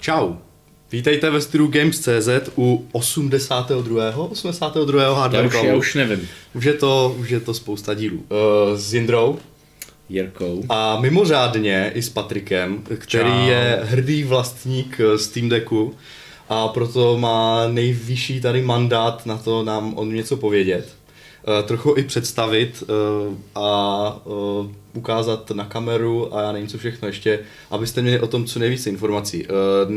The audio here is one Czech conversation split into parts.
Čau. Vítejte ve studiu Games.cz u 82. 82. Já Hardware už, Clubu. já už nevím. Už je to, už je to spousta dílů. Uh, s Jindrou Jirkou. a mimořádně i s Patrikem, který Čau. je hrdý vlastník eh, Steam Decku a proto má nejvyšší tady mandát na to nám on něco povědět. Uh, trochu i představit uh, a uh, ukázat na kameru a já nevím co všechno ještě, abyste měli o tom co nejvíce informací.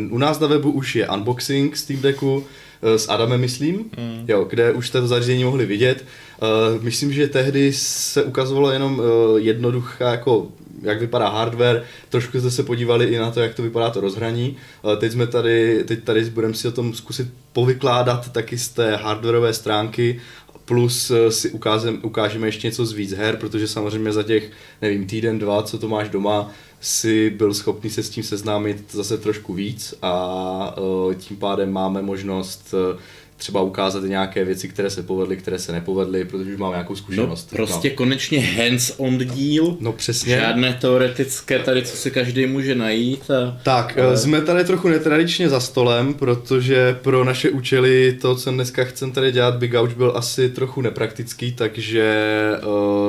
U nás na webu už je unboxing Steam Decku, eh, s Adamem, myslím, mm. jo, kde už jste to zařízení mohli vidět. Uh, myslím, že tehdy se ukazovalo jenom uh, jednoduchá, jako jak vypadá hardware, trošku jste se podívali i na to, jak to vypadá to rozhraní. Uh, teď jsme tady, teď tady budeme si o tom zkusit povykládat taky z té hardwareové stránky plus eh, si ukázem, ukážeme ještě něco z víc her, protože samozřejmě za těch, nevím, týden, dva, co to máš doma, si byl schopný se s tím seznámit zase trošku víc a eh, tím pádem máme možnost eh, třeba ukázat nějaké věci, které se povedly, které se nepovedly, protože už máme nějakou No zkušenost. prostě konečně hands-on díl. no přesně. Žádné teoretické tady, co si každý může najít. A... Tak, Ale- ale... jsme tady trochu netradičně za stolem, protože pro naše účely to, co dneska chcem tady dělat, Big Ouch byl asi trochu nepraktický, takže,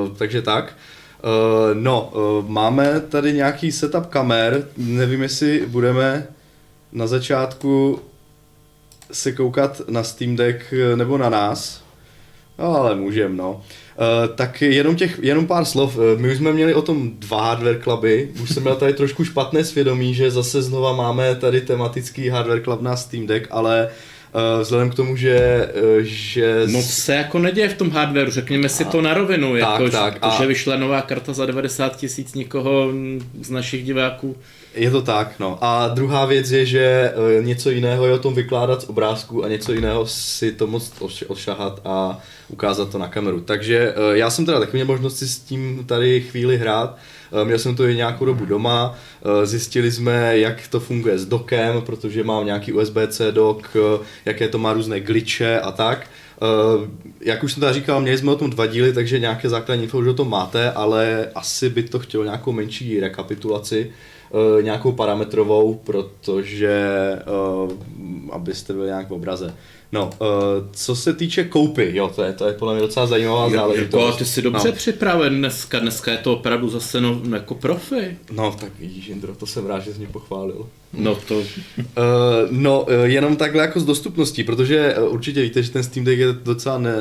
uh, takže tak. Uh, no, uh, máme tady nějaký setup kamer, nevím, jestli budeme na začátku se koukat na Steam Deck eh, nebo na nás, no, ale můžem, no. Uh, tak jenom, těch, jenom pár slov. Uh, my už jsme měli o tom dva hardware cluby. Už jsem měl tady trošku špatné svědomí, že zase znova máme tady tematický hardware club na Steam Deck, ale uh, vzhledem k tomu, že, uh, že Moc se jako neděje v tom hardwareu, řekněme si to na rovinu, Tak, jako, tak, to, a- že vyšla nová karta za 90 tisíc nikoho z našich diváků. Je to tak, no. A druhá věc je, že eh, něco jiného je o tom vykládat z obrázku a něco jiného si to moc ošahat a ukázat to na kameru. Takže eh, já jsem teda taky měl možnost si s tím tady chvíli hrát. Eh, Měl jsem to i nějakou dobu doma, Eh, zjistili jsme, jak to funguje s dokem, protože mám nějaký USB-C dok, eh, jaké to má různé glitche a tak. Eh, jak už jsem teda říkal, měli jsme o tom dva díly, takže nějaké základní info už o tom máte, ale asi by to chtělo nějakou menší rekapitulaci, eh, nějakou parametrovou, protože uh, abyste byli nějak v obraze. No, uh, co se týče koupy, jo, to je, to je podle mě docela zajímavá záležitost. ty jsi dobře no. připraven dneska, dneska je to opravdu zase no, jako profi. No, tak vidíš, Jindro, to jsem rád, že jsi mě pochválil. No to, Uh, no, uh, jenom takhle jako s dostupností, protože uh, určitě víte, že ten Steam Deck je docela ne,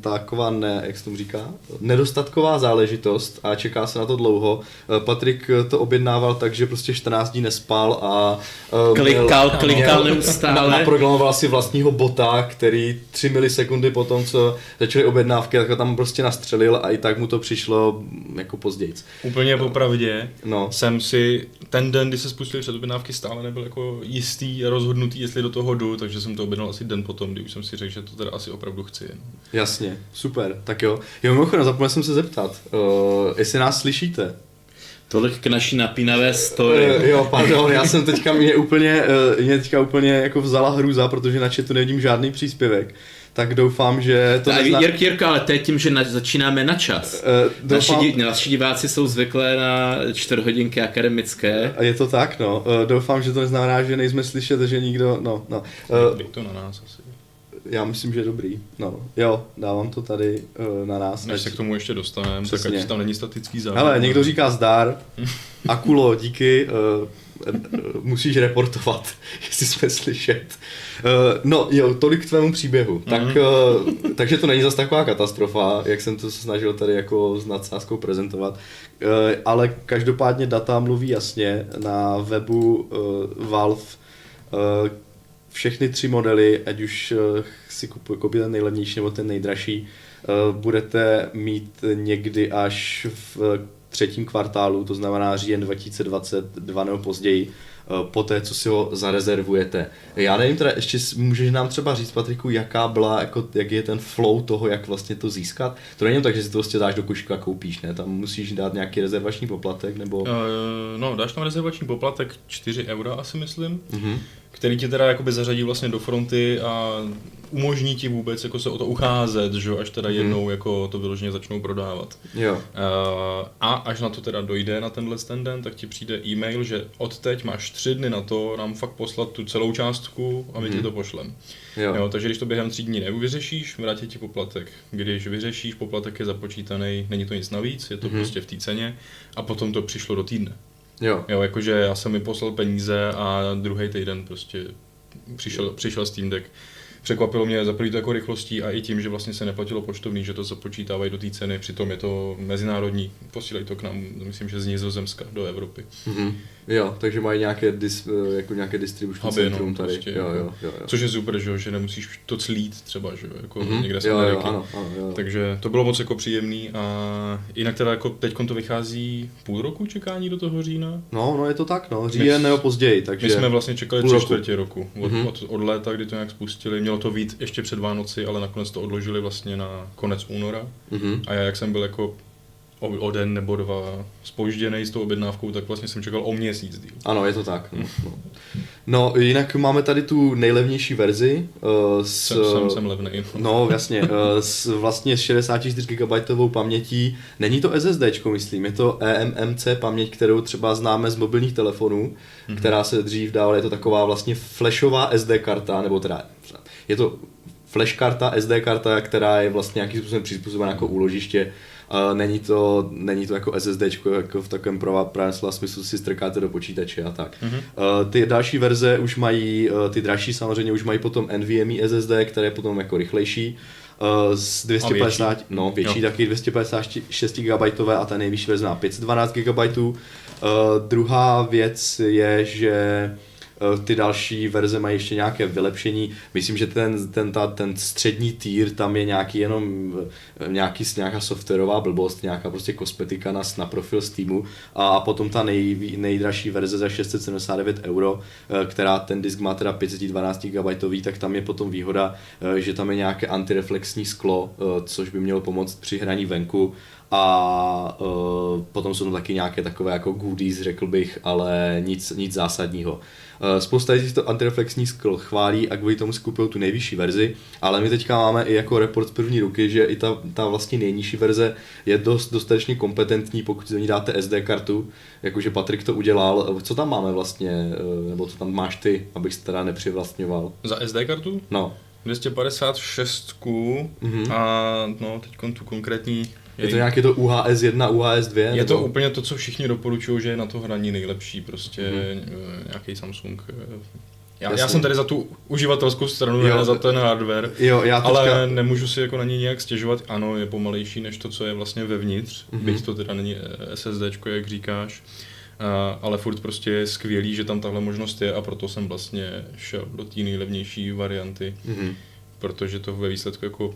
taková, ne, jak se tomu říká, nedostatková záležitost a čeká se na to dlouho. Uh, Patrik to objednával tak, že prostě 14 dní nespal a uh, klikal, měl- klikal neustále. Naprogramoval si vlastního bota, který 3 milisekundy po tom, co začaly objednávky, tak ho tam prostě nastřelil a i tak mu to přišlo mm, jako později. Úplně popravdě No. jsem si ten den, kdy se spustily předobjednávky, stále nebyl jako jistý a rozhodnutý, jestli do toho jdu, takže jsem to objednal asi den potom, kdy už jsem si řekl, že to teda asi opravdu chci. no. Jasně, super, tak jo. Jo, mimochodem, zapomněl jsem se zeptat, uh, jestli nás slyšíte. Tolik k naší napínavé story. Uh, jo, pardon, já jsem teďka mě úplně, uh, mě teďka úplně jako vzala hruza, protože na chatu nevidím žádný příspěvek. Tak doufám, že to nezna... Jirk, Jirka, ale to je tím, že na, začínáme na čas. Uh, Naši, doufám, di, naši diváci jsou zvyklé na čtvrthodinky akademické. a je to tak, no. Uh, doufám, že to neznamená, že nejsme slyšet, že nikdo, no, no. Uh, to na nás asi. Já myslím, že je dobrý, no. Jo, dávám to tady uh, na nás. Než ať- se k tomu ještě dostaneme, tak ať tam není statický závěr. Hele, někdo říká zdar, Akulo, díky, uh, musíš reportovat, jestli jsme slyšet. No jo, tolik k tvému příběhu. Tak, uh, takže to není zas taková katastrofa, jak jsem to snažil tady jako s nadsázkou prezentovat. Ale každopádně data mluví jasně. Na webu Valve všechny tři modely, ať už uh, si koupíte ten nejlevnější nebo ten nejdražší, uh, budete mít někdy až v třetím kvartálu, to znamená říjen 2022 nebo později, po té, co si ho zarezervujete. Já nevím, teda ještě můžeš nám třeba říct, Patriku, jaká byla, jako, jak je ten flow toho, jak vlastně to získat? To není tak, že si to prostě dáš do košíku a koupíš, ne? Tam musíš dát nějaký rezervační poplatek, nebo... Eh, No, dáš tam rezervační poplatek 4 eura asi myslím, Mhm. Který ti teda jakoby zařadí vlastně do fronty a umožní ti vůbec jako se o to ucházet, že až teda jednou jako to vyloženě začnou prodávat. Jo. Uh, a až na to teda dojde na tenhle ten den, tak ti přijde e-mail, že od teď máš tři dny na to nám fakt poslat tu celou částku a my ti to pošlem. Jo. Jo, takže když to během tří dní nevyřešíš, vrátí ti poplatek. Když vyřešíš, poplatek je započítaný, není to nic navíc, je to prostě v té ceně a potom to přišlo do týdne. Jo. Jo, jakože já jsem mi poslal peníze a druhý týden prostě přišel, přišel Steam Deck. Překvapilo mě za první to jako rychlostí a i tím, že vlastně se neplatilo poštovný, že to započítávají do té ceny, přitom je to mezinárodní, posílají to k nám, myslím, že z Nizozemska do Evropy. Mhm. Jo, takže mají nějaké, dis, eh, jako nějaké distribuční no, centrum tady. prostě, jo, jo, jo, jo. Což je super, že, jo, že nemusíš to clít třeba, že jo, jako Mhm. někde jo, jo, ano, ano, jo. Takže to bylo moc jako příjemný a jinak teda jako teď to vychází půl roku čekání do toho října. No, no je to tak, no. Říjen nebo později, takže... My jsme vlastně čekali tři čtvrtě roku. Od, Mhm. od, od léta, kdy to nějak spustili. Mělo to být ještě před Vánoci, ale nakonec to odložili vlastně na konec února. Mhm. A já, jak jsem byl jako o, o den nebo dva spožděný s tou objednávkou, tak vlastně jsem čekal o měsíc díl. Ano, je to tak. No, no. no jinak máme tady tu nejlevnější verzi uh, s... Jsem, jsem, jsem levnej. No, jasně, uh, s vlastně s 64 GB pamětí. Není to SSD, myslím, je to eMMC paměť, kterou třeba známe z mobilních telefonů, mm-hmm. která se dřív dávala, je to taková vlastně flashová SD karta, nebo teda je to flash karta, SD karta, která je vlastně nějakým způsobem přizpůsobena jako úložiště. Není, to, není to jako SSD, jako v takovém pravém slova smyslu si strkáte do počítače a tak. Mhm. Mm-hmm. Ty další verze už mají, uh, ty dražší samozřejmě už mají potom NVMe SSD, které je potom jako rychlejší. Z 250, větší. no větší Jo. taky 256 GB a ta nejvyšší verze má 512 GB. Uh, druhá věc je, že eh, ty další verze mají ještě nějaké vylepšení. Myslím, že ten, ten, ta, ten střední tier tam je nějaký jenom eh, nějaký, nějaká softwarová blbost, nějaká prostě kosmetika na, na profil Steamu a potom ta nej, nejdražší verze za 679 euro, eh, která ten disk má teda 512 GB, tak tam je potom výhoda, eh, že tam je nějaké antireflexní sklo, eh, což by mělo pomoct při hraní venku a uh, potom jsou tam taky nějaké takové jako goodies, řekl bych, ale nic, nic zásadního. Uh, spousta lidí to antireflexní sklo chválí a kvůli tomu si kupují tu nejvyšší verzi, ale my teďka máme i jako report z první ruky, že i ta, ta vlastně nejnižší verze je dost dostatečně kompetentní, pokud do ní dáte SD kartu, jakože Patrik to udělal. Co tam máme vlastně, uh, nebo co tam máš ty, abych se teda nepřivlastňoval? Za SD kartu No, 256 Mhm. a no teď tu konkrétní je to nějaké to UHS 1, UHS 2? Je to nebo? úplně to, co všichni doporučují, že je na to hraní nejlepší, prostě Mhm. mm-hmm. nějaký Samsung. eh. Já, Jasně. já jsem tady za tu uživatelskou stranu, Jo. ne za ten hardware, Jo, já teďka... ale nemůžu si jako na něj nějak stěžovat. Ano, je pomalejší než to, co je vlastně vevnitř, Mhm. mm-hmm. byť to teda není eh, SSD, jak říkáš. Uh, ale furt prostě je skvělý, že tam tahle možnost je a proto jsem vlastně šel do té nejlevnější varianty, Mhm. protože to ve výsledku jako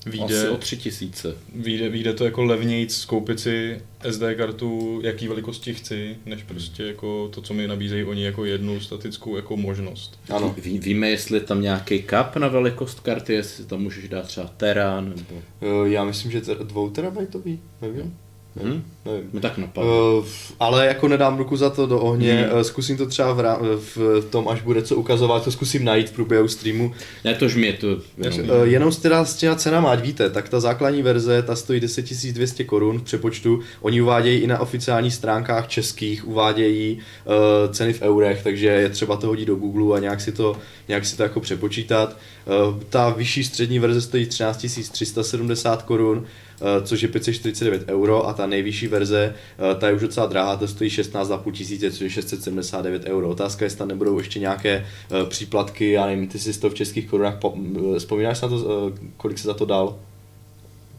Asi vyjde, o tři tisíce. vyjde, vyjde to jako levnějc koupit si SD kartu, jaký velikosti chci, než prostě jako to, co mi nabízejí oni jako jednu statickou jako možnost. Ano. Ví, víme, jestli je tam nějaký kap na velikost karty, jestli tam můžeš dát třeba tera, nebo... Eh, Já myslím, že dvou terabajtový, nevím. Hm? nevím. Mi tak napadlo. Uh, ale jako nedám ruku za to do ohně, Hmm. uh, zkusím to třeba v, rá- v tom, až bude co ukazovat, to zkusím najít v průběhu streamu. Ne, tož mě to... Jenom, Uh, jenom s teda s těma cenama, ať víte, tak ta základní verze, ta stojí 10 200 korun v přepočtu. Oni uvádějí i na oficiálních stránkách českých, uvádějí uh, ceny v eurech, takže je třeba to hodit do Google a nějak si to, nějak si to jako přepočítat. Uh, ta vyšší střední verze stojí 13 370 korun, eh, což je 549 euro a ta nejvyšší verze, eh, ta je už docela drahá, to stojí 16,5 tisíce, což je 679 euro. Otázka je, jestli tam nebudou ještě nějaké eh, příplatky, já nevím, ty si to v českých korunách, vzpomínáš na to, eh, kolik se za to dal?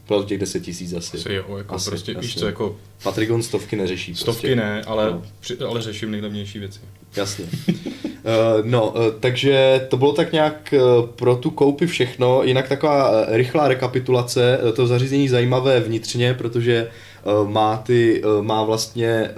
Bylo těch 10 tisíc asi. Asi jo, jako Asi, prostě, víš jasně. co, jako Patrik on stovky neřeší. stovky prostě. ne, ale, No. při, ale řeším nejlevnější věci. Jasně. Uh, no, uh, takže to bylo tak nějak uh, pro tu koupi všechno, jinak taková rychlá rekapitulace, to zařízení zajímavé vnitřně, protože má ty, má vlastně,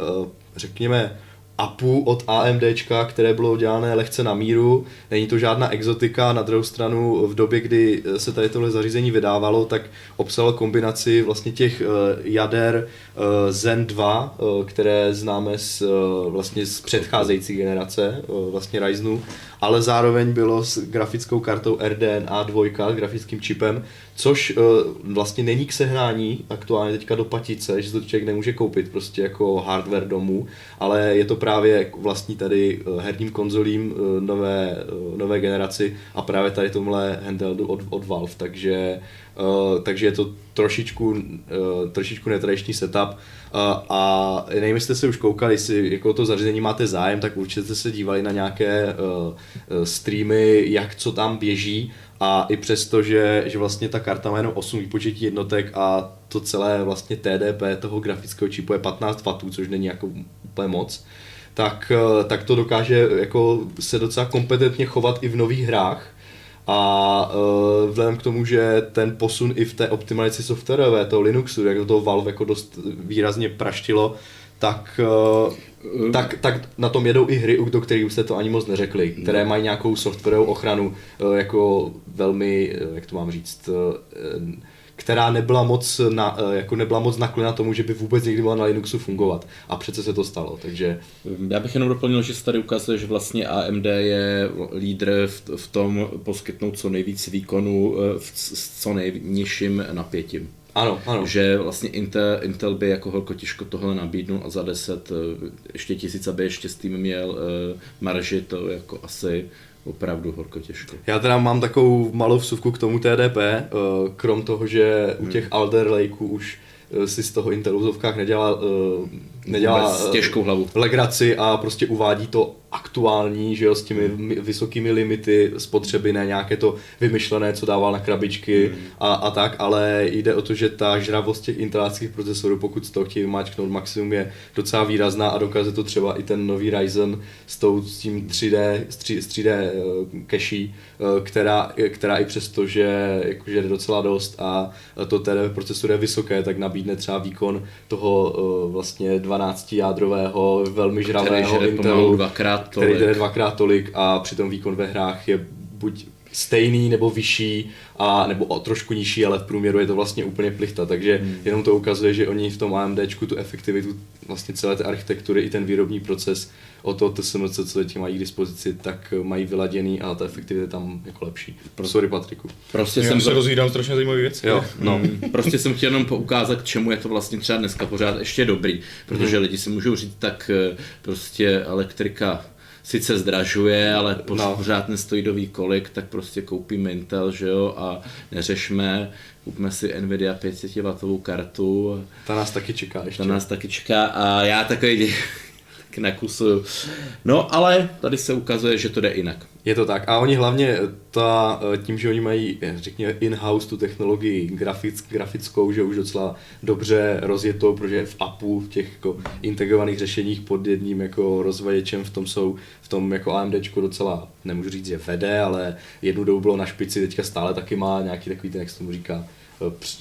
řekněme, APU od AMDčka, které bylo dělané lehce na míru. Není to žádná exotika, na druhou stranu v době, kdy se tady tohle zařízení vydávalo, tak obsahalo kombinaci vlastně těch eh, jader eh, Zen 2, eh, které známe z, vlastně z předcházející generace, vlastně Ryzenu, ale zároveň bylo s grafickou kartou RDNA 2, grafickým čipem, což vlastně není k sehnání aktuálně teďka do patice, že to člověk nemůže koupit prostě jako hardware domů, ale je to právě vlastní tady eh, herním konzolím eh, nové, nové generaci a právě tady tomhle handheldu od, od Valve, takže, takže je to trošičku, trošičku netradiční setup a nevím, jestli jste se už koukali, jestli jako to zařízení máte zájem, tak určitě jste se dívali na nějaké streamy, jak co tam běží a i přesto, že, že vlastně ta karta má jenom 8 výpočetí jednotek a to celé vlastně TDP toho grafického čipu je 15 W, což není jako úplně moc, tak, eh, tak to dokáže jako se docela kompetentně chovat i v nových hrách. A uh, vzhledem k tomu, že ten posun i v té optimalizaci softwarové, toho Linuxu, jak to Valve jako dost výrazně praštilo, tak, uh, tak, tak na tom jedou i hry, do kterých jste to ani moc neřekli, které mají nějakou softwarovou ochranu, uh, jako velmi, jak to mám říct, uh, která nebyla moc, na, eh, jako nebyla moc naklona tomu, že by vůbec někdy mohla na Linuxu fungovat. A přece se to stalo, takže... Já bych jenom doplnil, že se tady ukazuje, že vlastně AMD je lídr v, v tom poskytnout co nejvíc výkonu eh, v, s co nejnižším napětím. Ano, ano. Že vlastně Intel, Intel by jako holko těžko tohle nabídnul a za 10 eh, ještě tisíc, aby ještě s tím měl marži, to jako asi opravdu horko těžko. Já teda mám takovou malou vsuvku k tomu TDP, eh, krom toho, že u těch hmm. Alder Lakeů už eh, si z toho Intelu nedělá, eh, nedělá těžkou hlavu. legraci a prostě uvádí to aktuální, že jo, s těmi vysokými limity spotřeby, ne nějaké to vymyšlené, co dával na krabičky mm. a, a tak, ale jde o to, že ta žravost těch inteláckých procesorů, pokud z toho chtějí vymáčknout maximum, je docela výrazná a dokáže to třeba i ten nový Ryzen s, tou, s tím 3D, s 3, s 3D uh, cache, uh, která, která i přesto, že jakože je docela dost a to TD procesor je vysoké, tak nabídne třeba výkon toho uh, vlastně 12 jádrového, velmi žravého Intelu. dvakrát tolik. který jde dvakrát tolik a přitom výkon ve hrách je buď stejný nebo vyšší, a, nebo o trošku nižší, ale v průměru je to vlastně úplně plichta, takže hmm. jenom to ukazuje, že oni v tom AMD tu efektivitu vlastně celé té architektury i ten výrobní proces o to TSMC, co teď mají k dispozici, tak mají vyladěný a ta efektivita je tam jako lepší. Pro sorry Patriku. Prostě Já jsem se rozvídám strašně zajímavý věc. Jo, no. Hmm. prostě jsem chtěl jenom poukázat, k čemu je to vlastně třeba dneska pořád ještě dobrý, protože hmm. lidi si můžou říct, tak eh, prostě elektrika sice zdražuje, ale no. pořád nestojí do kolik, tak prostě koupíme Intel, že jo, a neřešme, kupme si Nvidia 500W kartu. Ta nás taky čeká ještě. Ta nás taky čeká a já takový tak nakusuju. No ale tady se ukazuje, že to jde jinak. Je to tak. A oni hlavně ta, tím, že oni mají, řekněme, in-house tu technologii grafic, grafickou, že už docela dobře rozjetou, protože v APU, v těch jako integrovaných řešeních pod jedním jako rozvaděčem v tom jsou, v tom jako AMD docela, nemůžu říct, že vede, ale jednu dobu bylo na špici, teďka stále taky má nějaký takový ten, jak se tomu říká, Eh,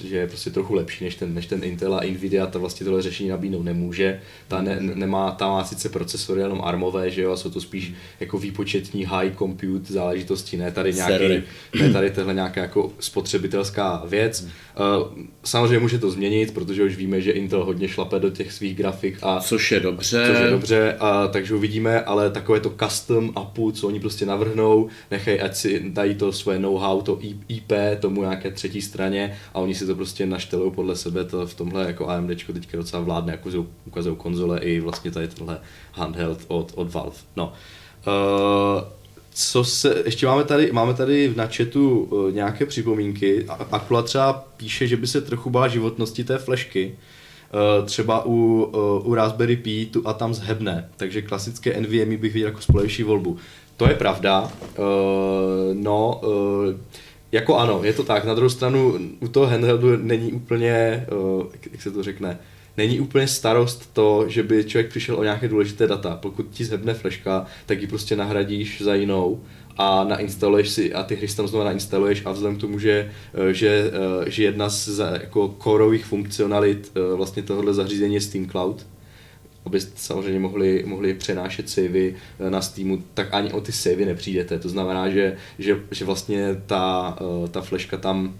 že je prostě trochu lepší než ten, než ten Intel a Nvidia ta vlastně tohle řešení nabídnout nemůže. Ta ne, nemá, ta má sice procesory jenom armové, že jo, a jsou to spíš jako výpočetní high compute záležitosti, ne tady nějaký, ne tady tohle nějaká jako spotřebitelská věc. Uh, samozřejmě může to změnit, protože už víme, že Intel hodně šlape do těch svých grafik a což je dobře. Což je dobře, a, takže uvidíme, ale takové to custom APU, co oni prostě navrhnou, nechají, ať si dají to své know-how, to IP tomu nějaké třetí straně a oni si to prostě naštelují podle sebe, to v tomhle jako AMD teďka docela vládne, jako ukazují konzole i vlastně tady tenhle handheld od, od Valve. No. Uh, co se, ještě máme tady, máme tady na chatu uh, nějaké připomínky. Akula třeba píše, že by se trochu bála životnosti té flešky. Uh, třeba u, u Raspberry Pi tu a tam zhebne, takže klasické NVMe bych viděl jako spolehlivší volbu. To je pravda. No, jako ano, je to tak. Na druhou stranu u toho handheldu není úplně, uh, jak se to řekne, není úplně starost to, že by člověk přišel o nějaké důležité data. Pokud ti zhebne fleška, tak ji prostě nahradíš za jinou a nainstaluješ si a ty hry tam znovu nainstaluješ a vzhledem k tomu, že, eh, že, eh, že jedna z jako korových funkcionalit vlastně tohohle zařízení je Steam Cloud, abyste samozřejmě mohli, mohli přenášet savey eh, na Steamu, tak ani o ty savey nepřijdete. To znamená, že, že, že vlastně ta, eh, ta fleška tam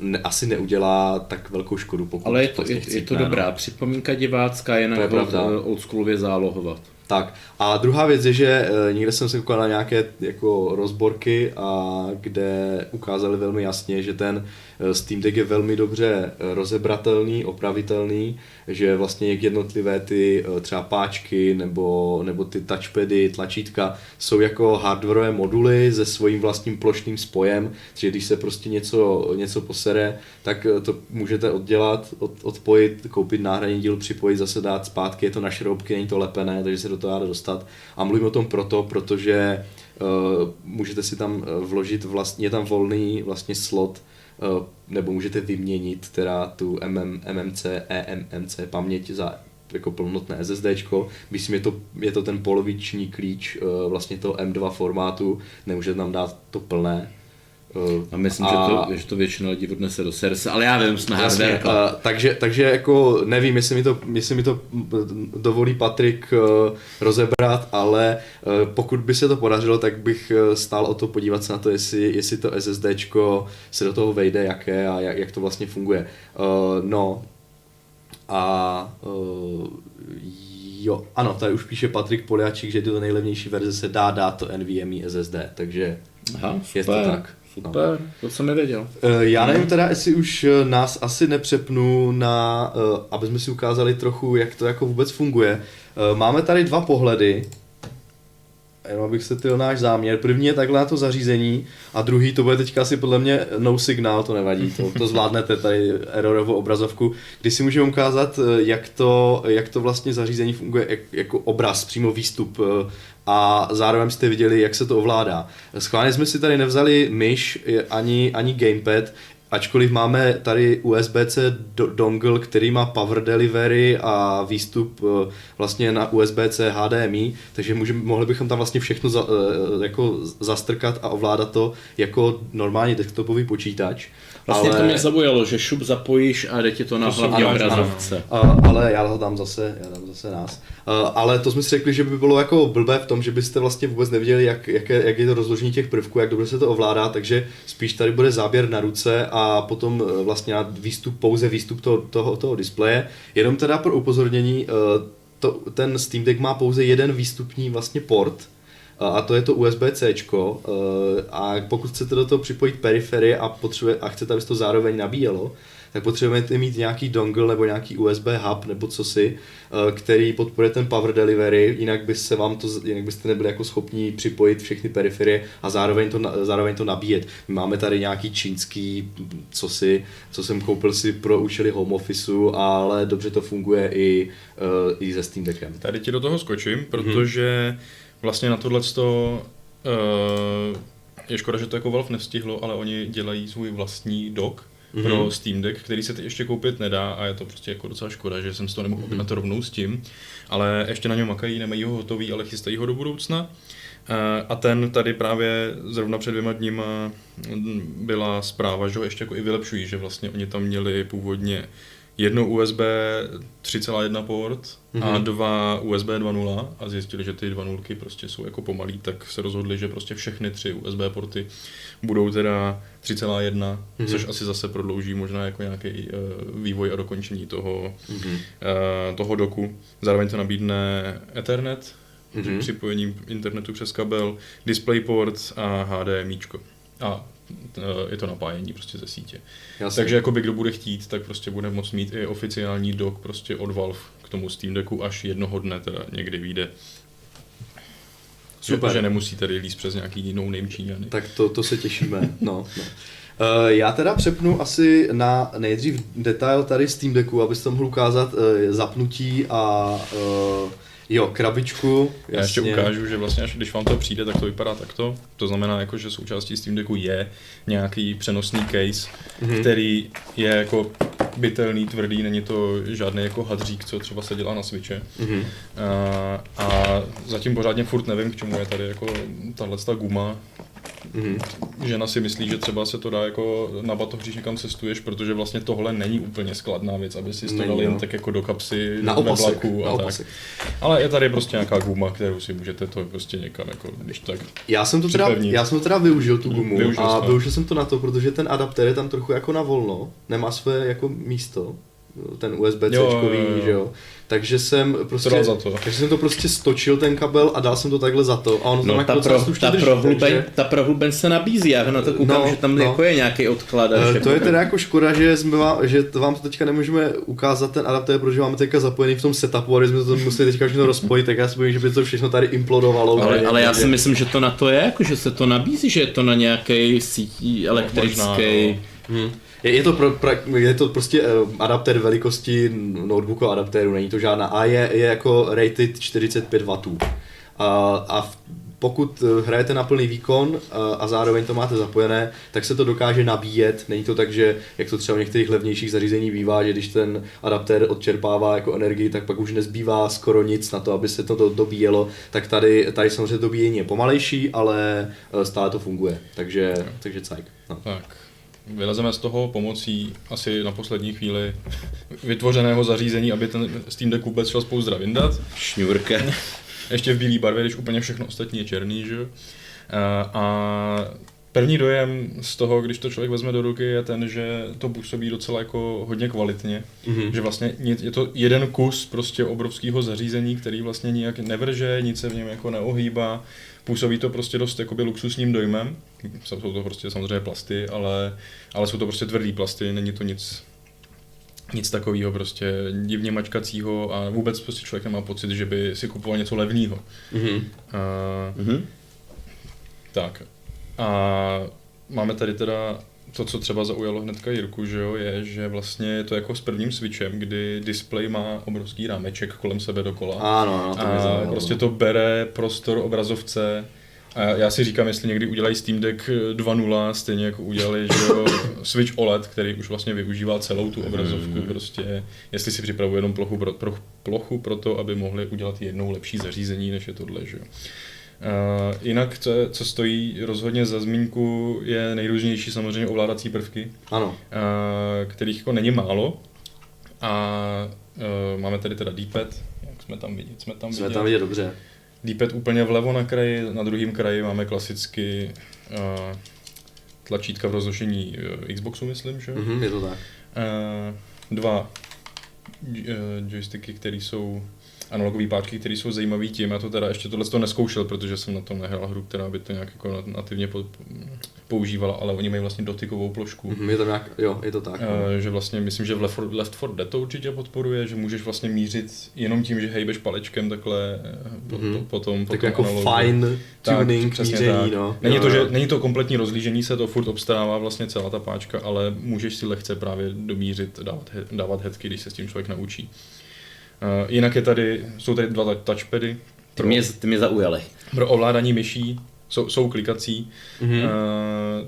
ne, asi neudělá tak velkou škodu, pokud Ale je to, vlastně je, je chcípne, to no. dobrá připomínka divácká, jen To je pravda. oldschoolově zálohovat. Tak a druhá věc je, že někde jsem se koukal na nějaké jako rozborky, a kde ukázali velmi jasně, že ten Steam Deck je velmi dobře e, rozebratelný, opravitelný, že vlastně jak jednotlivé ty e, třeba páčky nebo, nebo ty touchpady, tlačítka jsou jako hardwareové moduly se svým vlastním plošným spojem, že když se prostě něco, něco posere, tak to můžete oddělat, od, odpojit, koupit náhradní díl, připojit, zase dát zpátky, je to na šroubky, není to lepené, takže se do toho dá dostat. A mluvím o tom proto, protože uh, můžete si tam vložit vlastně, je tam volný vlastně slot, nebo můžete vyměnit teda tu MM, MMC, eMMC paměť za jako plnotné SSDčko, myslím, je to, je to ten poloviční klíč uh, vlastně toho M2 formátu, nemůžete tam dát to plné, A myslím, a... Že, to, že to většina lidí odnese do serse, ale já vím, jsme Jasně, uh, takže, takže jako nevím, jestli mi to, jestli mi to dovolí Patrik uh, rozebrat, ale uh, pokud by se to podařilo, tak bych stál o to podívat se na to, jestli, jestli to SSDčko se do toho vejde, jaké a jak, jak to vlastně funguje. Uh, no a uh, jo, ano, tady už píše Patrik Poliačík, že do nejlevnější verze se dá dát to NVMe SSD, takže Aha, super. je to tak. Super, no. to jsem nevěděl. Já nevím teda, jestli už eh, nás asi nepřepnu na, eh, aby jsme si ukázali trochu, jak to jako vůbec funguje. Eh, Máme tady dva pohledy, jenom abych se tyl náš záměr. První je takhle na to zařízení a druhý to bude teďka asi podle mě no signál, to nevadí, to, to zvládnete tady errorovou obrazovku, kdy si můžeme ukázat, jak to, jak to vlastně zařízení funguje jak, jako obraz, přímo výstup a zároveň jste viděli, jak se to ovládá. Schválně jsme si tady nevzali myš ani, ani gamepad, ačkoliv máme tady USB-C do- dongle, který má power delivery a výstup eh, vlastně na USB-C HDMI, takže můžeme, mohli bychom tam vlastně všechno za, eh, jako zastrkat a ovládat to jako normální desktopový počítač. Vlastně ale... to mě zaujalo, že šup zapojíš a jde ti to na hlavní obrazovce. Ale já ho dám zase, já dám zase nás. Ale to jsme si řekli, že by bylo jako blbé v tom, že byste vlastně vůbec neviděli, jak, jak, je, jak je to rozložení těch prvků, jak dobře se to ovládá, takže spíš tady bude záběr na ruce a potom e, vlastně výstup, pouze výstup toho, toho, toho displeje. Jenom teda pro upozornění, e, to, ten Steam Deck má pouze jeden výstupní vlastně port, a to je to USB-C. A pokud chcete do toho připojit periferie a, potřebuje, a chcete, aby to zároveň nabíjelo, tak potřebujete mít nějaký dongle nebo nějaký USB hub nebo cosi, který podporuje ten power delivery, jinak, by se vám to, jinak byste nebyli jako schopni připojit všechny periferie a zároveň to, zároveň to nabíjet. My máme tady nějaký čínský cosi, co jsem koupil si pro účely home officeu, ale dobře to funguje i, i se Steam Deckem. Tady ti do toho skočím, protože hmm vlastně na tohle uh, je škoda, že to jako Valve nevstihlo, ale oni dělají svůj vlastní dock mm-hmm. pro Steam Deck, který se teď ještě koupit nedá a je to prostě jako docela škoda, že jsem si to nemohl mm-hmm. objednat rovnou s tím, ale ještě na něm makají, nemají ho hotový, ale chystají ho do budoucna. Uh, a ten tady právě zrovna před dvěma dníma byla zpráva, že ho ještě jako i vylepšují, že vlastně oni tam měli původně jedno USB 3.1 port mm-hmm. a Mhm. dva USB 2.0 a zjistili, že ty dva nulky prostě jsou jako pomalý, tak se rozhodli, že prostě všechny tři USB porty budou teda 3.1, mm-hmm. což asi zase prodlouží možná jako nějaký uh, vývoj a dokončení toho, mm-hmm. uh, toho doku. Zároveň to nabídne Ethernet, mm-hmm. připojením internetu přes kabel, DisplayPort a HDMI. A je to napájení prostě ze sítě. Jasně. Takže jakoby kdo bude chtít, tak prostě bude moct mít i oficiální dock prostě od Valve k tomu Steam Decku, až jednoho dne teda někdy vyjde. Super. Že, že nemusí tady líst přes nějaký no name Číňany. Tak to, to se těšíme, no. no. Já teda přepnu asi na nejdřív detail tady Steam Decku, abyste mohl ukázat uh, zapnutí a Jo, krabičku. Já ještě ukážu, že vlastně až když vám to přijde, tak to vypadá takto. To znamená, jako, že součástí Steam Decku je nějaký přenosný case, mm-hmm. který je jako bytelný, tvrdý, není to žádný jako hadřík, co třeba se dělá na Switche. Mm-hmm. A, a zatím pořádně furt nevím, k čemu je tady jako tahle guma. Mm. Žena si myslí, že třeba se to dá jako na batoh, když někam cestuješ, protože vlastně tohle není úplně skladná věc, aby si to dal jen tak jako do kapsy na opasek, vlaku a na opasek. tak. Ale je tady prostě nějaká guma, kterou si můžete to prostě někam jako, když tak Já jsem to teda, já jsem to teda využil tu gumu Využil a to. využil jsem to na to, protože ten adaptér je tam trochu jako na volno, nemá své jako místo, ten USB C, Jo, jo, jo. že jo. Takže jsem prostě, dal za to. takže jsem to prostě stočil ten kabel a dal jsem to takhle za to a on tam No, jako ta, pro, ta, drží, prohlubeň, takže- ta prohlubeň se nabízí, já na to koukám, No, že tam no. jako je nějaký odklad. a Eh, To je teda jako škoda, že, jsme vám, že to vám to teďka nemůžeme ukázat ten adaptér, protože máme teďka zapojený v tom setupu, a když jsme to museli teďka všechno rozpojit, tak já si bojím, že by to všechno tady implodovalo. ale, ale já si myslím, že to na to je, jako že se to nabízí, že je to na nějaký sítí elektrický. možná, Hmm. Je, je, to pro, pra, je to prostě uh, adaptér velikosti notebooku adaptéru, není to žádná a je, je jako rated 45 W. A, a v, pokud eh, hrajete na plný výkon a, a zároveň to máte zapojené, tak se to dokáže nabíjet. Není to tak, že jak to třeba u některých levnějších zařízení bývá, že když ten adaptér odčerpává jako energii, tak pak už nezbývá skoro nic na to, aby se to do- dobíjelo. Tak tady, tady samozřejmě dobíjení je pomalejší, ale eh, stále to funguje. Takže, takže cajk. No. Tak, vylezeme z toho pomocí asi na poslední chvíli vytvořeného zařízení, aby ten Steam Deck vůbec šel spouzdra vyndat. Šňůrka. Ještě v bílé barvě, když úplně všechno ostatní je černý, že. A, první dojem z toho, když to člověk vezme do ruky, je ten, že to působí docela jako hodně kvalitně. Mhm. Že vlastně je to jeden kus prostě obrovského zařízení, který vlastně nijak nevrže, nic se v něm jako neohýbá. Působí to prostě dost jakoby luxusním dojmem. Jsou to prostě samozřejmě plasty, ale, ale jsou to prostě tvrdý plasty, není to nic nic takového prostě divně mačkacího a vůbec prostě člověk nemá pocit, že by si kupoval něco levného. Mhm. Uh, Mhm. tak. A máme tady teda to, co třeba zaujalo hnedka Jirku, že jo, je, že vlastně je to jako s prvním switchem, kdy display má obrovský rámeček kolem sebe dokola. Ano, ano, to a zaujalo. prostě to bere prostor obrazovce. A já si říkám, jestli někdy udělají Steam Deck 2.0, stejně jako udělali že jo, Switch OLED, který už vlastně využívá celou tu obrazovku, prostě jestli si připravují jenom plochu pro, pro, plochu pro to, aby mohli udělat jednou lepší zařízení, než je tohle. Že jo. Uh, jinak, co, co stojí rozhodně za zmínku, je nejrůznější samozřejmě ovládací prvky, Ano. uh, kterých jako není málo. A uh, máme tady teda D-pad, jak jsme tam vidět, jsme tam Jsme vidět. tam vidět dobře. D-pad úplně vlevo na kraji, na druhém kraji máme klasicky uh, tlačítka v rozložení uh, Xboxu, myslím, že? Mhm, je to tak. Uh, dva uh, joysticky, které jsou analogové páčky, které jsou zajímavé tím, já to teda ještě tohle to neskoušel, protože jsem na tom nehrál hru, která by to nějak jako nat- nativně po, používala, ale oni mají vlastně dotykovou pložku. Mhm, je to nějak, jo, je to tak. Uh, že vlastně myslím, že v Left 4, Left 4 Dead to určitě podporuje, že můžeš vlastně mířit jenom tím, že hejbeš palečkem takhle eh, po, Mhm. po, potom, tak potom jako analogu. fine tuning, přesně míření, no. Není Jo, to, že, jo. není to kompletní rozlížení se, to furt obstarává vlastně celá ta páčka, ale můžeš si lehce právě domířit, dávat, dávat headky, když se s tím člověk naučí. Uh, jinak je tady, jsou tady dva touchpady Ty mě, ty mě zaujaly. pro ovládání myší, jsou, jsou klikací. Mhm. Uh,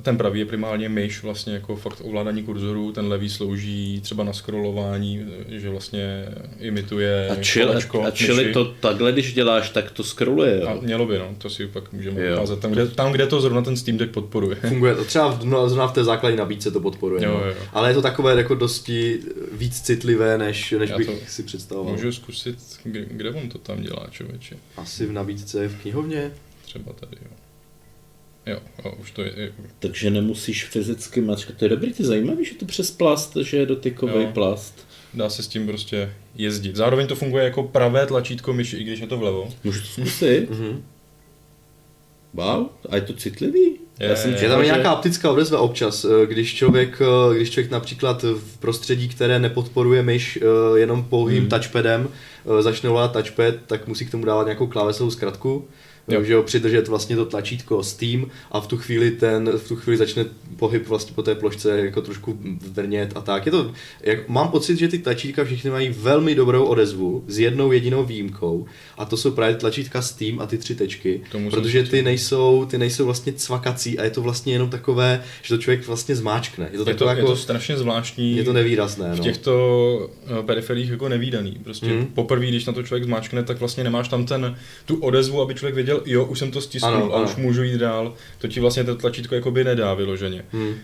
ten pravý je primárně myš, vlastně jako fakt ovládání kurzoru, ten levý slouží třeba na scrollování, eh, že vlastně imituje A čili, kolečko a čili to takhle, když děláš, tak to scrolluje, A jo? mělo by, no, to si pak můžeme Jo. ukázat tam kde, tam, kde to zrovna ten Steam Deck podporuje. Funguje to, třeba v, no, zrovna v té základní nabídce to podporuje, Jo, no. jo. ale je to takové jako dosti víc citlivé, než, než Já bych to si představoval. Můžu zkusit, kde, kde on to tam dělá, člověče. Asi v nabídce v knihovně. Třeba tady, jo. Jo, jo už to je, je Takže nemusíš fyzicky mačkat. To je dobrý, ty zajímavý, že to přes plast, že je dotykový Jo. plast. dá se s tím prostě jezdit. Zároveň to funguje jako pravé tlačítko myši, i když je to vlevo. Můžu to zkusit? Mhm. Wow, a je to citlivý? Je, Já jsem je. Je tam že- nějaká optická odezva občas, eh, když člověk, eh, když člověk například v prostředí, které nepodporuje myš eh, jenom pouhým Hmm. touchpadem, začne volat touchpad, tak musí k tomu dávat nějakou klávesovou zkratku, Jo. že jo, přidržet vlastně to tlačítko Steam a v tu chvíli ten, v tu chvíli začne pohyb vlastně po té plošce jako trošku vrnět a tak. Je to, jak, mám pocit, že ty tlačítka všechny mají velmi dobrou odezvu s jednou jedinou výjimkou a to jsou právě tlačítka Steam a ty tři tečky, protože ty nejsou, ty nejsou vlastně cvakací a je to vlastně jenom takové, že to člověk vlastně zmáčkne. Je to, Je to, takové je jako, to strašně zvláštní. je to nevýrazné. v No. těchto eh, periferích jako nevýdaný. Prostě mm. poprvé, když na to člověk zmáčkne, tak vlastně nemáš tam ten, tu odezvu, aby člověk věděl, věděl, jo, už jsem to stisknul Ano, a ano. už můžu jít dál, to ti vlastně to tlačítko jakoby nedá vyloženě. Hmm. Uh,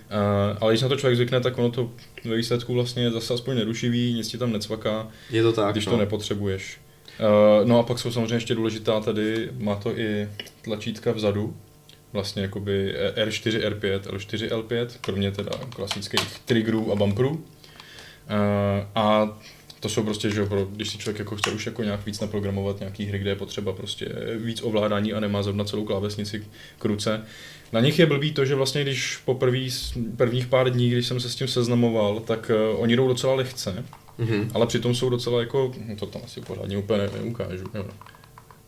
ale když na to člověk zvykne, tak ono to ve výsledku vlastně zase aspoň nerušivý, nic ti tam necvaká, Je to tak, když no. to nepotřebuješ. Uh, no a pak jsou samozřejmě ještě důležitá tady, má to i tlačítka vzadu, vlastně jakoby R4, R5, L4, L5, kromě teda klasických triggerů a bumperů. Uh, a to jsou prostě, že jo, pro, když si člověk jako chce už jako nějak víc naprogramovat nějaký hry, kde je potřeba prostě víc ovládání a nemá zrovna celou klávesnici k ruce. Na nich je blbý to, že vlastně když po prvý, prvních pár dní, když jsem se s tím seznamoval, tak uh, oni jdou docela lehce, Mhm. ale přitom jsou docela jako, no to tam asi pořádně úplně ne, neukážu, jo.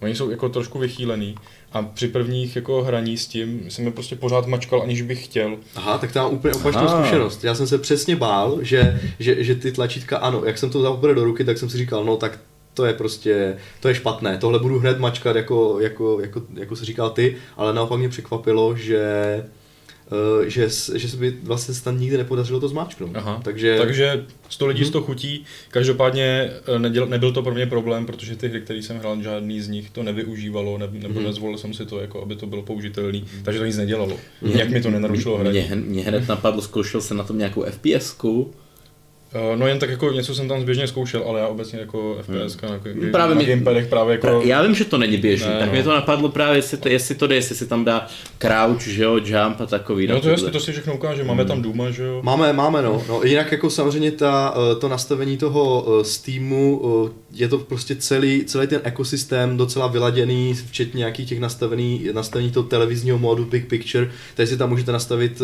Oni jsou jako trošku vychýlený a při prvních jako hraní s tím jsem je prostě pořád mačkal, aniž bych chtěl. Aha, tak to mám úplně opačnou Aha. zkušenost. Já jsem se přesně bál, že, že, že ty tlačítka, ano, jak jsem to vzal do ruky, tak jsem si říkal, no tak to je prostě, to je špatné, tohle budu hned mačkat, jako, jako, jako, jako se říkal ty, ale naopak mě překvapilo, že že, s- že se by vlastně snad nikdy nepodařilo to zmáčknout. Aha. Takže, Takže 100 lidí Mhm. z toho chutí. Každopádně eh, neděl, nebyl to pro mě problém, protože ty hry, které jsem hrál, žádný z nich to nevyužívalo, ne, nebo Mhm. nezvolil jsem si to, jako aby to bylo použitelný, takže to nic nedělalo. Jak mi to nenarušilo hraní. Mě, mě hned napadlo, zkoušel jsem na tom nějakou FPS-ku. Eh, No jen tak jako něco jsem tam zběžně zkoušel, ale já obecně jako FPS na, Právě právě na gamepadech právě jako... Já vím, že to není běžný, Ne, tak no. mě to napadlo právě, jestli to, jestli to jde, jestli si tam dá crouch, že jo, jump a takový. No na to jasně, tohle. to si všechno ukáže, máme tam Duma, že jo? Máme, máme, no. no. Jinak jako samozřejmě ta, eh, to nastavení toho eh, Steamu, je to prostě celý, celý ten ekosystém docela vyladěný, včetně nějakých těch nastavený, nastavení toho televizního módu Big Picture, takže si tam můžete nastavit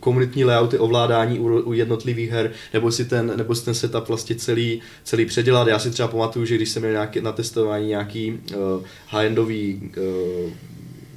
komunitní layouty ovládání u, u jednotlivých her, nebo si ten, nebo si ten setup vlastně celý, celý předělat. Já si třeba pamatuju, že když jsem měl nějaký, na testování nějaký uh, high-endový uh,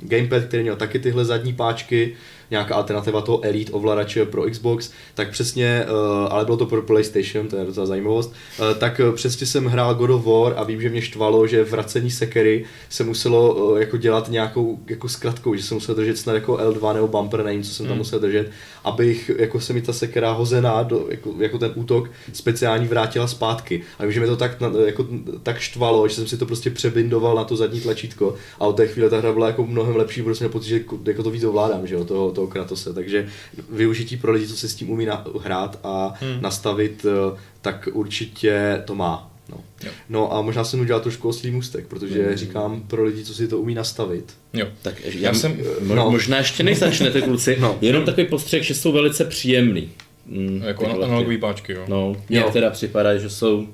gamepad, který měl taky tyhle zadní páčky, nějaká alternativa toho Elite ovladače pro Xbox, tak přesně, uh, ale bylo to pro PlayStation, to je docela zajímavost, tak přesně jsem hrál God of War a vím, že mě štvalo, že vracení sekery se muselo jako dělat nějakou jako zkratkou, že jsem musel držet snad jako L2 nebo bumper, nevím, co jsem tam Hmm. musel držet, abych jako se mi ta sekera hozená, do, jako, jako ten útok speciální vrátila zpátky. A vím, že mě to tak, jako, tak štvalo, že jsem si to prostě přebindoval na to zadní tlačítko a od té chvíle ta hra byla jako mnohem lepší, protože jsem měl pocit, že jako- jako to víc ovládám, že jo, toho, toho Kratose. Takže využití pro lidi, co se s tím umí na, hrát a Hmm. nastavit, eh, tak určitě to má. No. Jo. no a možná jsem udělal trošku oslý můstek, protože Hmm. říkám pro lidi, co si to umí nastavit. Jo. Tak já, Já jsem- mo, no. možná ještě než začnete kluci, No. jenom takový postřeh, že jsou velice příjemný. Mm, Jako analogové páčky, jo. No, mně Jo. teda připadá, že jsou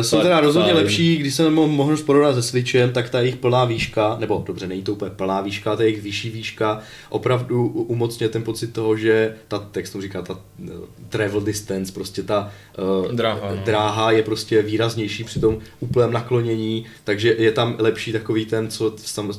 Jsou Tak, teda rozhodně lepší, když jsem mo- mohl porovnat se Switchem, tak ta jejich plná výška, nebo dobře, není to úplně plná výška, ta jejich vyšší výška, opravdu umocňuje ten pocit toho, že ta, jak se říká, ta eh, travel distance, prostě ta uh, Dráha, no. dráha je prostě výraznější při tom úplném naklonění, takže je tam lepší takový ten, co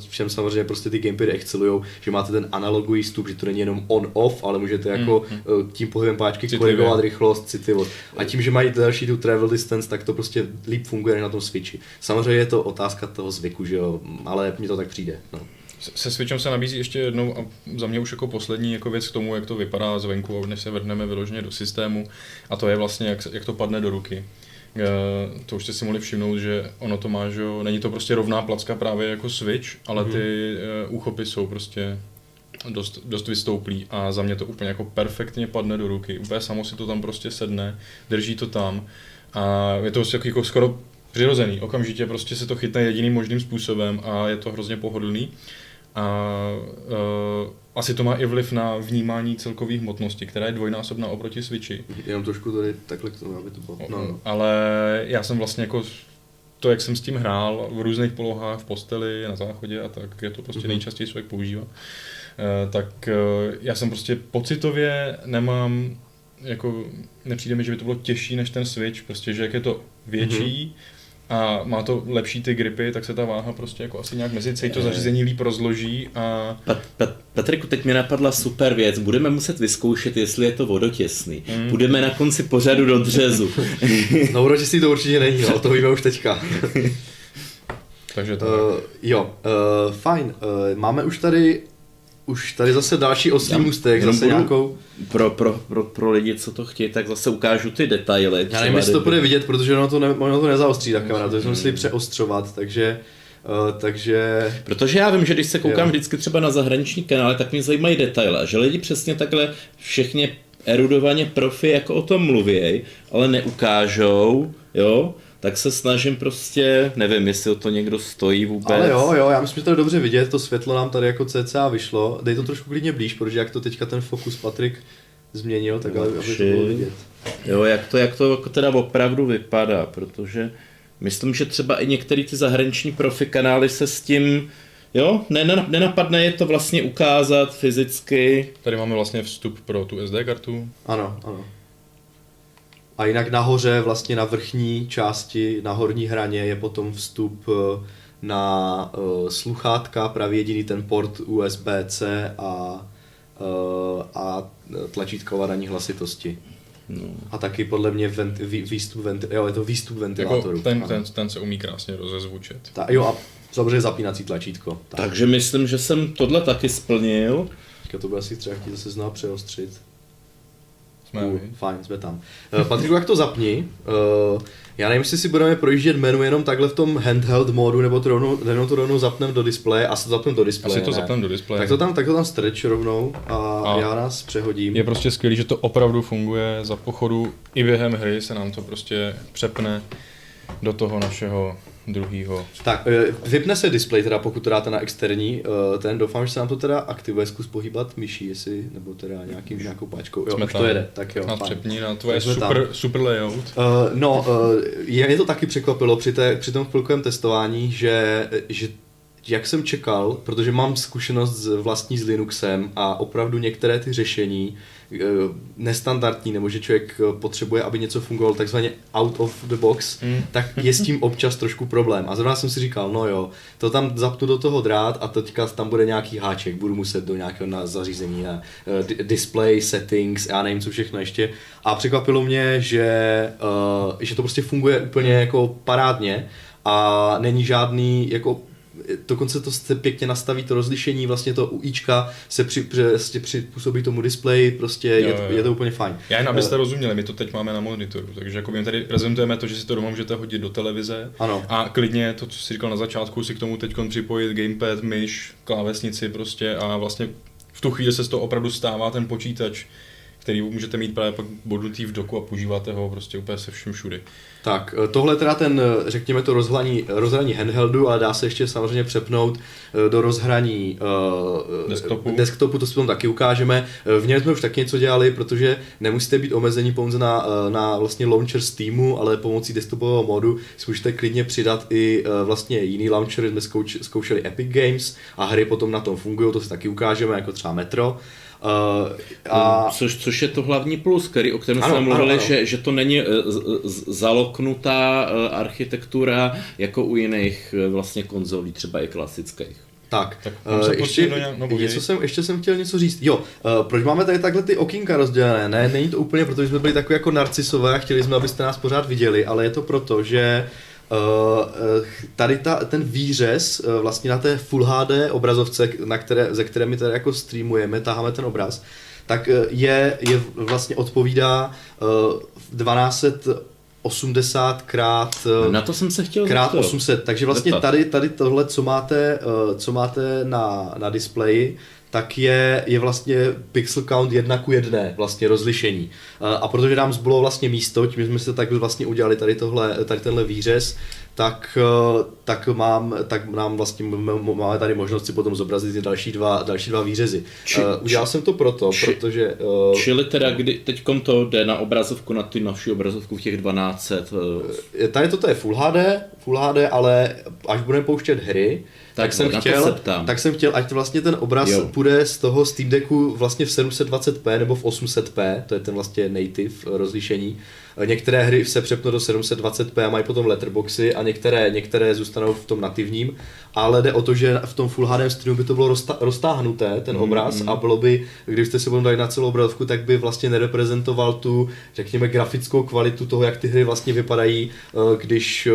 v čem samozřejmě prostě ty gamepady excelujou, že máte ten analogový vstup, že to není jenom on-off, ale můžete jako Mm, eh, tím pohybem páčky korigovat rychlost, citlivost. A tím, že mají další tu travel distance, tak to prostě líp funguje na tom Switchi. Samozřejmě je to otázka toho zvyku, že jo, ale mně to tak přijde. No. Se- Switchem se nabízí ještě jednou a za mě už jako poslední jako věc k tomu, jak to vypadá zvenku, než se vrhneme vyloženě do systému a to je vlastně, jak, jak to padne do ruky. Eh, to už jste si mohli všimnout, že ono to má, že jo, není to prostě rovná placka právě jako Switch, ale ty uh, úchopy jsou prostě dost, dost vystouplý a za mě to úplně jako perfektně padne do ruky. Úplně samo si to tam prostě sedne, drží to tam a je to jako, jako skoro přirozený. Okamžitě prostě se to chytne jediným možným způsobem a je to hrozně pohodlný. A uh, asi to má i vliv na vnímání celkové hmotnosti, která je dvojnásobná oproti Switchi. Jenom trošku tady takhle k tomu, aby to bylo. No, no. Ale já jsem vlastně jako to, jak jsem s tím hrál v různých polohách, v posteli, na záchodě a tak, je to prostě Mhm. nejčastěji člověk používá, eh, tak eh, já jsem prostě pocitově nemám, jako nepřijde mi, že by to bylo těžší než ten Switch, prostě, že jak je to větší, a má to lepší ty gripy, tak se ta váha prostě jako asi nějak mezi celý to Eh. zařízení líp rozloží a Pat, Pat, Patriku, teď mi napadla super věc. Budeme muset vyzkoušet, jestli je to vodotěsný. Mm. Budeme na konci pořadu do dřezu. no uročistý to určitě není, no, to víme už teďka. takže to Uh, jo, uh, fajn. Uh, máme už tady už tady zase další oslý Já můstek, zase budu- nějakou... Pro, pro, pro, pro lidi, co to chtějí, tak zase ukážu ty detaily. Já nevím, jestli to bude vidět, protože ono to, ne, ono to nezaostří ta kamera, to jsme museli přeostřovat, takže Uh, takže... Protože já vím, že když se koukám Jo. vždycky třeba na zahraniční kanály, tak mě zajímají detaily. A že lidi přesně takhle všechny erudovaně profi jako o tom mluvěj, ale neukážou, jo, tak se snažím prostě, nevím, jestli o to někdo stojí vůbec. Ale jo, jo, já myslím, že to je dobře vidět, to světlo nám tady jako cca vyšlo. Dej to trošku klidně blíž, protože jak to teďka ten fokus Patrik změnil, tak ale aby to bylo vidět. Jo, jak to, jak to jako teda opravdu vypadá, protože myslím, že třeba i některé ty zahraniční profi kanály se s tím, jo, nena- nenapadne je to vlastně ukázat fyzicky. Tady máme vlastně vstup pro tu SD kartu. Ano, ano. A jinak nahoře, vlastně na vrchní části, na horní hraně je potom vstup eh, na uh, sluchátka, právě jediný ten port USB-C a, uh, a tlačítko ovládání hlasitosti. No. A taky podle mě vent, vý, výstup, venti, jo, je to výstup Jako ventilátoru. ten, Ano. ten, ten se umí krásně rozezvučet. Ta, jo a samozřejmě zapínací tlačítko. Tak. Takže myslím, že jsem tohle taky splnil. Teďka to bude asi třeba chtít zase znovu přeostřit. Jsme uh, fajn, jsme tam. Uh, Patriku, jak to zapni? Uh, já nevím, jestli si budeme projíždět menu jenom takhle v tom handheld módu, nebo to rovnou, nebo to rovnou zapneme do displeje, asi to zapneme do displeje. Asi to ne? zapneme do displeje. Tak to tam, tak to tam strč rovnou a, a já nás přehodím. Je prostě skvělý, že to opravdu funguje za pochodu. I během hry se nám to prostě přepne do toho našeho druhého. Tak, eh, vypne se display teda, pokud to dáte na externí, eh, ten doufám, že se nám to teda aktivuje, zkus pohýbat myší, jestli, nebo teda nějakým, nějakou páčkou. Jo, Jsme tam. to jede, tak jo. Nás fajn. přepní na tvoje super, super layout. Uh, no, uh, je, mě to taky překvapilo při, té, při tom chvilkovém testování, že, že jak jsem čekal, protože mám zkušenost z, vlastní s Linuxem a opravdu některé ty řešení uh, nestandardní, nebo že člověk uh, potřebuje, aby něco fungovalo takzvaně out of the box, Mm. tak je s tím občas trošku problém. A zrovna jsem si říkal, no jo, to tam zapnu do toho drát a teďka tam bude nějaký háček, budu muset do nějakého na zařízení na uh, di- display, settings, já nevím co všechno ještě. A překvapilo mě, že, uh, že to prostě funguje úplně jako parádně a není žádný jako dokonce to se pěkně nastaví to rozlišení, vlastně to UIčka se při, prostě přizpůsobí tomu displeji, prostě Jo, je, to, jo. je to úplně fajn. Já jen abyste Eh, rozuměli, my to teď máme na monitoru, takže jako my tady prezentujeme to, že si to doma můžete hodit do televize Ano. a klidně to, co jsi říkal na začátku, si k tomu teď připojit gamepad, myš, klávesnici prostě a vlastně v tu chvíli se z toho opravdu stává ten počítač, který můžete mít právě pak bodnutý v doku a používáte ho prostě úplně se vším všudy. Tak, eh, tohle teda ten, eh, řekněme to rozhraní, rozhraní handheldu, ale dá se ještě samozřejmě přepnout eh, do rozhraní uh, Desktopu. desktopu, to si potom taky ukážeme. V něm jsme už taky něco dělali, protože nemusíte být omezení pouze na, na vlastně launcher Steamu, ale pomocí desktopového modu si můžete klidně přidat i vlastně jiný launcher, jsme zkoušeli Epic Games a hry potom na tom fungují, to si taky ukážeme, jako třeba Metro. Uh, a Což, což je to hlavní plus, který, o kterém Ano, jsme mluvili, ano, ano. Že, že to není eh, zaloknutá eh, architektura jako u jiných eh, vlastně konzolí, třeba i klasických. Tak, Tak eh, se ještě, nějak- no, něco jsem, ještě jsem chtěl něco říct. Jo, uh, proč máme tady takhle ty okýnka rozdělené? Ne, není to úplně, protože jsme byli takový jako narcisové a chtěli jsme, abyste nás pořád viděli, ale je to proto, že Uh, tady ta, ten výřez uh, vlastně na té Full HD obrazovce, na které, ze které my tady jako streamujeme, taháme ten obraz, tak uh, je, je vlastně odpovídá uh, 1280 krát uh, Na to jsem se chtěl krát zeptat. 800, takže vlastně tady, tady tohle, co máte, eh, co máte na, na displeji, tak je, je vlastně pixel count jedna ku jedné vlastně rozlišení. A protože nám zbylo vlastně místo, tím jsme se tak vlastně udělali tady, tohle, tady tenhle výřez, tak, eh, tak, mám, tak nám vlastně máme tady možnost si potom zobrazit ty další dva, další dva výřezy. Či- Eh, Udělal jsem to proto, či- protože... eh, Čili teda, kdy teďkom to jde na obrazovku, na tu naši obrazovku v těch 1200, eh, Tady toto je Full HD, Full HD, ale až budeme pouštět hry, tak, Tak jsem chtěl, se ptám. tak jsem chtěl, ať vlastně ten obraz Jo. půjde z toho Steam Decku vlastně v 720p nebo v 800p, to je ten vlastně native rozlišení. Některé hry se přepnou do 720p a mají potom letterboxy a některé, některé zůstanou v tom nativním, ale jde o to, že v tom Full HD streamu by to bylo rozta- roztáhnuté, ten mm-hmm. obraz, mm, mm. a bylo by, když jste si potom dali na celou obrazovku, tak by vlastně nereprezentoval tu, řekněme, grafickou kvalitu toho, jak ty hry vlastně vypadají, eh, když eh,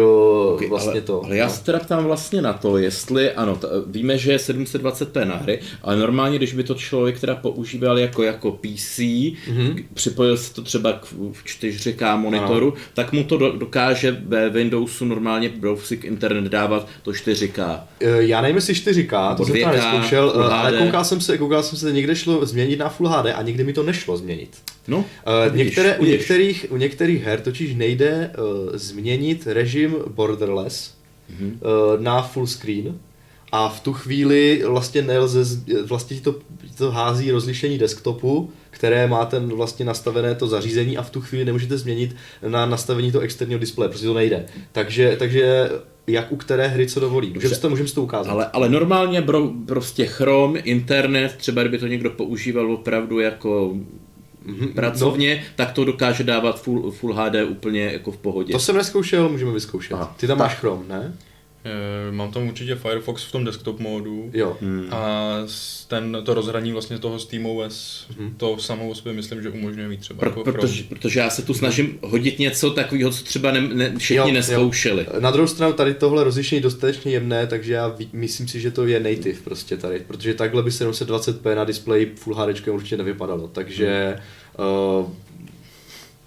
okay, vlastně ale, to. Ale já no. se teda ptám vlastně na to, jestli, ano, t- víme, že je 720p na hry, ale normálně, když by to člověk teda používal jako, jako PC, mm-hmm. připojil se to třeba k 4 monitoru, no. tak mu to dokáže ve Windowsu normálně Browsing Internet dávat to 4K. E, já nevím, jestli 4K, to jsem tam neskoušel, e, ale koukal jsem se, koukal jsem se, někde šlo změnit na Full HD a nikdy mi to nešlo změnit. No, uh, některé, vidíš. U, některých, u některých her totiž nejde uh, změnit režim borderless mm-hmm. uh, na full screen, a v tu chvíli vlastně nelze, vlastně to, to hází rozlišení desktopu které má ten vlastně nastavené to zařízení a v tu chvíli nemůžete změnit na nastavení toho externího displeje, prostě to nejde. Takže, takže jak u které hry co dovolí. Můžeme si to, můžeme si to ukázat. Ale, ale normálně bro, prostě Chrome, internet, třeba kdyby to někdo používal opravdu jako Mhm, pracovně, tak to dokáže dávat full, full HD úplně jako v pohodě. To jsem neskoušel, můžeme vyzkoušet. Aha. Ty tam Tak. máš Chrome, ne? Eh, Mám tam určitě Firefox v tom desktop módu. Jo. Hmm. A ten, to rozhraní vlastně toho SteamOS, Mhm. to samou o sobě myslím, že umožňuje mít třeba Pro, jako protože, protože já se tu snažím hodit něco takového, co třeba ne, ne, všichni Jo, jo. neskoušeli. Na druhou stranu tady tohle rozlišení je dostatečně jemné, takže já ví, myslím si, že to je native prostě tady, protože takhle by 720p na displeji Full HD určitě nevypadalo, takže uh,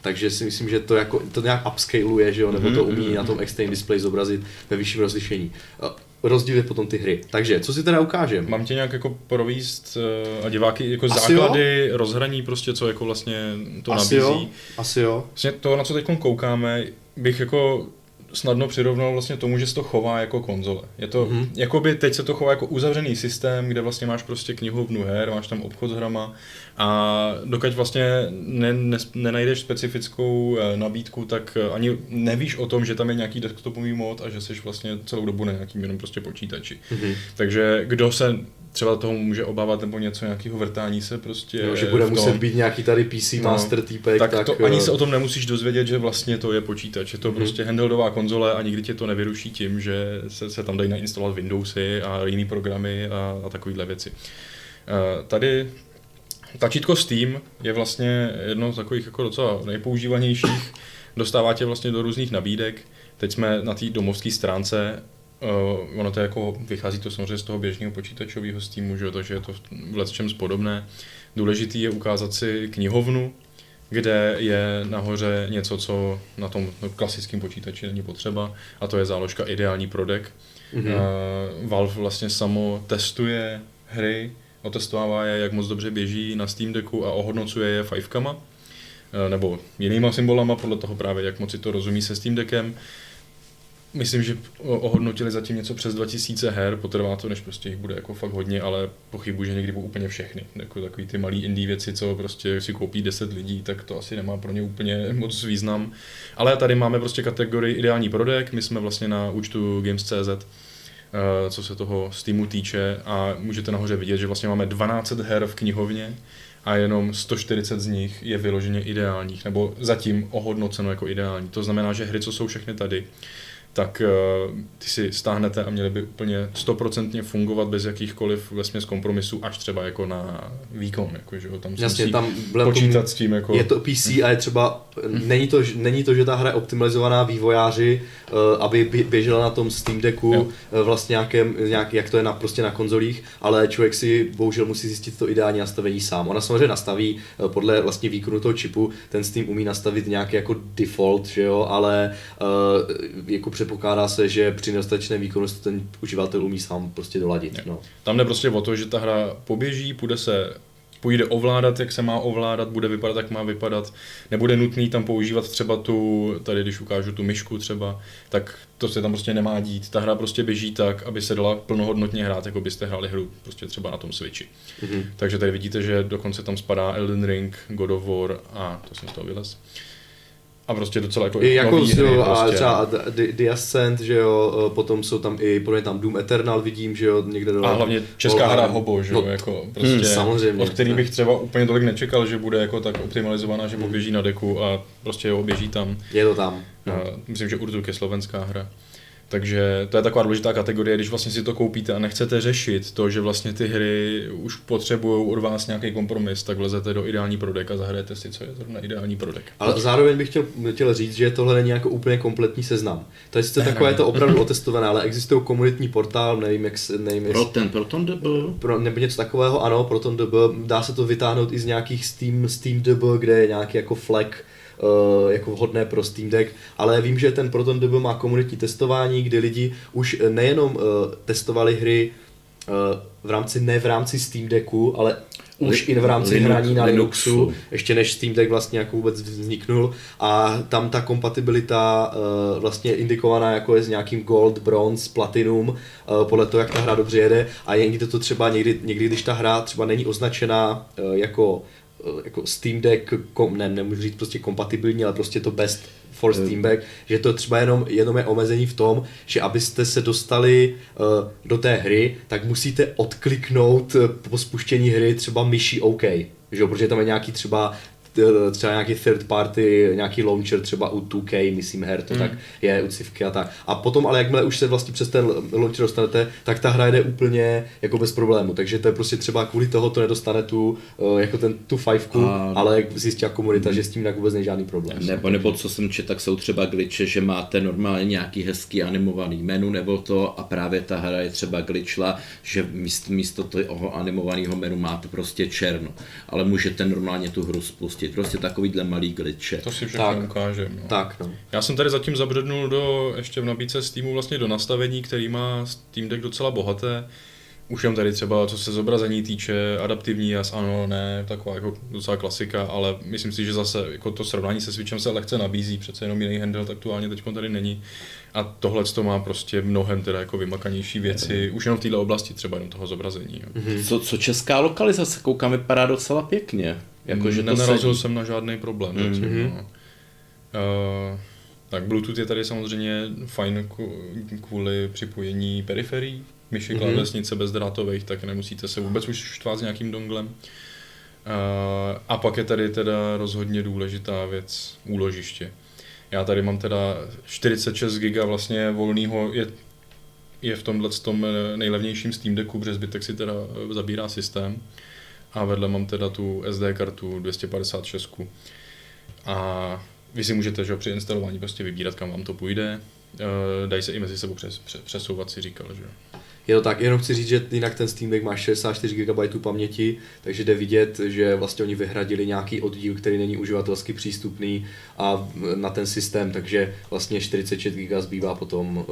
takže si myslím, že to jako to nějak upscaluje, že jo, nebo to umí na tom external display zobrazit ve vyšším rozlišení. Uh, rozdíl je potom ty hry. Takže, co si teda ukážem? Mám tě nějak jako províst eh, a diváky jako Asi základy, rozhraní prostě, co jako vlastně to Asi nabízí. jo, asi jo. Vlastně to, na co teď koukáme, bych jako snadno přirovnal vlastně tomu, že se to chová jako konzole. Je to, Mhm. mm-hmm. jakoby teď se to chová jako uzavřený systém, kde vlastně máš prostě knihovnu her, máš tam obchod s hrama a dokud vlastně ne, ne, nenajdeš specifickou eh, nabídku, tak eh, ani nevíš o tom, že tam je nějaký desktopový mod a že jsi vlastně celou dobu na nějakým jenom prostě počítači. Mhm. Takže kdo se třeba toho může obávat nebo něco nějakého vrtání se prostě Jo, že bude muset být nějaký tady PC No, Master týpek, tak, tak, to eh, ani se o tom nemusíš dozvědět, že vlastně to je počítač. Je to prostě handheldová konzole a nikdy tě to nevyruší tím, že se, se tam dají nainstalovat Windowsy a jiné programy a, a takovéhle věci. Eh, Tady Tačítko Steam je vlastně jedno z takových jako docela nejpoužívanějších. Dostává tě vlastně do různých nabídek. Teď jsme na té domovské stránce. Uh, ono to jako, vychází to samozřejmě z toho běžného počítačového Steamu, že jo, takže je to v čem podobné. Důležitý je ukázat si knihovnu, kde je nahoře něco, co na tom klasickém počítači není potřeba, a to je záložka ideální prodek. Mhm. Mm-hmm. Uh, Valve vlastně samo testuje hry, otestovává je, jak moc dobře běží na Steam Decku a ohodnocuje je fivekama, eh, nebo jinýma symbolama, podle toho právě, jak moc si to rozumí se Steam Deckem. Myslím, že ohodnotili zatím něco přes 2000 her, potrvá to, než prostě jich bude jako fakt hodně, ale pochybuji, že někdy budou úplně všechny. Jako takový ty malý indie věci, co prostě si koupí 10 lidí, tak to asi nemá pro ně úplně moc význam. Ale tady máme prostě kategorii ideální prodek, my jsme vlastně na účtu Games.cz, eh, co se toho Steamu týče a můžete nahoře vidět, že vlastně máme 12 her v knihovně a jenom 140 z nich je vyloženě ideálních, nebo zatím ohodnoceno jako ideální. To znamená, že hry, co jsou všechny tady, tak uh, ty si stáhnete a měly by úplně stoprocentně fungovat bez jakýchkoliv vlastně kompromisů, až třeba jako na výkon, jako, že jo, tam se Jasně, tam počítat s tím, jako... Je to PC a je třeba, není to, není to, že ta hra je optimalizovaná vývojáři, eh, aby bě- běžela na tom Steam Decku, Jo. eh, vlastně nějakém, nějak, jak to je na, prostě na konzolích, ale člověk si bohužel musí zjistit to ideální nastavení sám. Ona samozřejmě nastaví eh, podle vlastně výkonu toho čipu, ten Steam umí nastavit nějaký jako default, že jo, ale eh, jako předpokládá se, že při si to ten uživatel umí sám prostě doladit. No. Tam jde prostě o to, že ta hra poběží, půjde se půjde ovládat, jak se má ovládat, bude vypadat, jak má vypadat. Nebude nutný tam používat třeba tu, tady když ukážu tu myšku třeba, tak to se tam prostě nemá dít. Ta hra prostě běží tak, aby se dala plnohodnotně hrát, jako byste hráli hru prostě třeba na tom Switchi. Mhm. Takže tady vidíte, že dokonce tam spadá Elden Ring, God of War a to jsem z toho vylez. A prostě docela jako I jako nový hry jo, a prostě. třeba The, The Ascent, že jo, eh, potom jsou tam i, podle tam Doom Eternal vidím, že jo, někde dole. A hlavně česká hra Hobo, že jo, No, jako prostě, hmm, samozřejmě. od který bych třeba úplně tolik nečekal, že bude jako tak optimalizovaná, že poběží na deku a prostě ho běží tam. Je to tam. A myslím, že Urtuk je slovenská hra. Takže to je taková důležitá kategorie, když vlastně si to koupíte a nechcete řešit to, že vlastně ty hry už potřebují od vás nějaký kompromis, tak lezete do ideální prodek a zahrajete si, co je zrovna ideální prodek. Ale zároveň bych chtěl, chtěl říct, že tohle není jako úplně kompletní seznam. To je sice takové to opravdu otestované, ale existují komunitní portál, nevím jak, se- nevím Pro jestli, ten Proton byl pro, nebo něco takového, ano, pro tom DB, dá se to vytáhnout i z nějakých Steam, Steam DB, kde je nějaký jako flag, uh, jako vhodné pro Steam Deck, ale vím, že ten Proton DB má komunitní testování, kdy lidi už eh, nejenom uh, testovali hry uh, v rámci, ne v rámci Steam Decku, ale už i v rámci Linux- hraní na Linuxu. Linuxu, ještě než Steam Deck vlastně jako vůbec vzniknul a tam ta kompatibilita uh, vlastně je indikovaná jako je s nějakým Gold, Bronze, Platinum, uh, podle toho, jak ta hra dobře jede a někdy to třeba, někdy, někdy když ta hra třeba není označená uh, jako jako Steam Deck, kom, ne, nemůžu říct prostě kompatibilní, ale prostě to best for Steam Deck, že to třeba jenom, jenom je omezení v tom, že abyste se dostali uh, do té hry, tak musíte odkliknout po spuštění hry třeba myší OK, že jo, protože tam je nějaký třeba třeba nějaký third party, nějaký launcher třeba u 2K, myslím her, to tak je u Civky a tak. A potom ale jakmile už se vlastně přes ten launcher dostanete, tak ta hra jde úplně jako bez problému, takže to je prostě třeba kvůli toho to nedostane tu, uh, jako ten, tu fivku, A- ale zjistila komunita, že s tím jinak vůbec není žádný problém. Nebo, nebo co jsem četl, tak jsou třeba glitche, že máte normálně nějaký hezký animovaný menu nebo to a právě ta hra je třeba glitchla, že místo, místo toho animovaného menu máte prostě černo, ale můžete normálně tu hru spustit. Prostě takovýhle malý glitche. To si všechno Tak. ukážem. No. Tak, no. Já jsem tady zatím zabřednul do, ještě v nabídce Steamu vlastně do nastavení, který má Steam Deck docela bohaté. Už jenom tady třeba, co se zobrazení týče, adaptivní jas, ano, ne, taková jako docela klasika, ale myslím si, že zase jako to srovnání se Switchem se lehce nabízí, přece jenom jiný handheld aktuálně teď tady není. A tohle to má prostě mnohem teda jako vymakanější věci, už jenom v této oblasti třeba jenom toho zobrazení. Jo. Co, co česká lokalizace, koukám, vypadá docela pěkně. Jako, že to Nenarazil jsem na žádný problém zatím. Mhm. No. Uh, tak Bluetooth je tady samozřejmě fajn kvůli připojení periferií, myši, Mhm. klávesnice bezdrátových, tak nemusíte se vůbec už štvát s nějakým donglem. Uh, a pak je tady teda rozhodně důležitá věc úložiště. Já tady mám teda 46 GB vlastně volného, je, je v tomhle tom eh, nejlevnějším Steam Decku, protože zbytek si teda zabírá systém. A vedle mám teda tu SD kartu 256. A vy si můžete že, při instalování prostě vybírat, kam vám to půjde. Eh, Dají se i mezi sebou přes, přes, přesouvat, si říkal, že jo. Je to tak, jenom chci říct, že jinak ten Steam Deck má 64 GB paměti, takže jde vidět, že vlastně oni vyhradili nějaký oddíl, který není uživatelsky přístupný a na ten systém, takže vlastně 46 GB zbývá potom uh,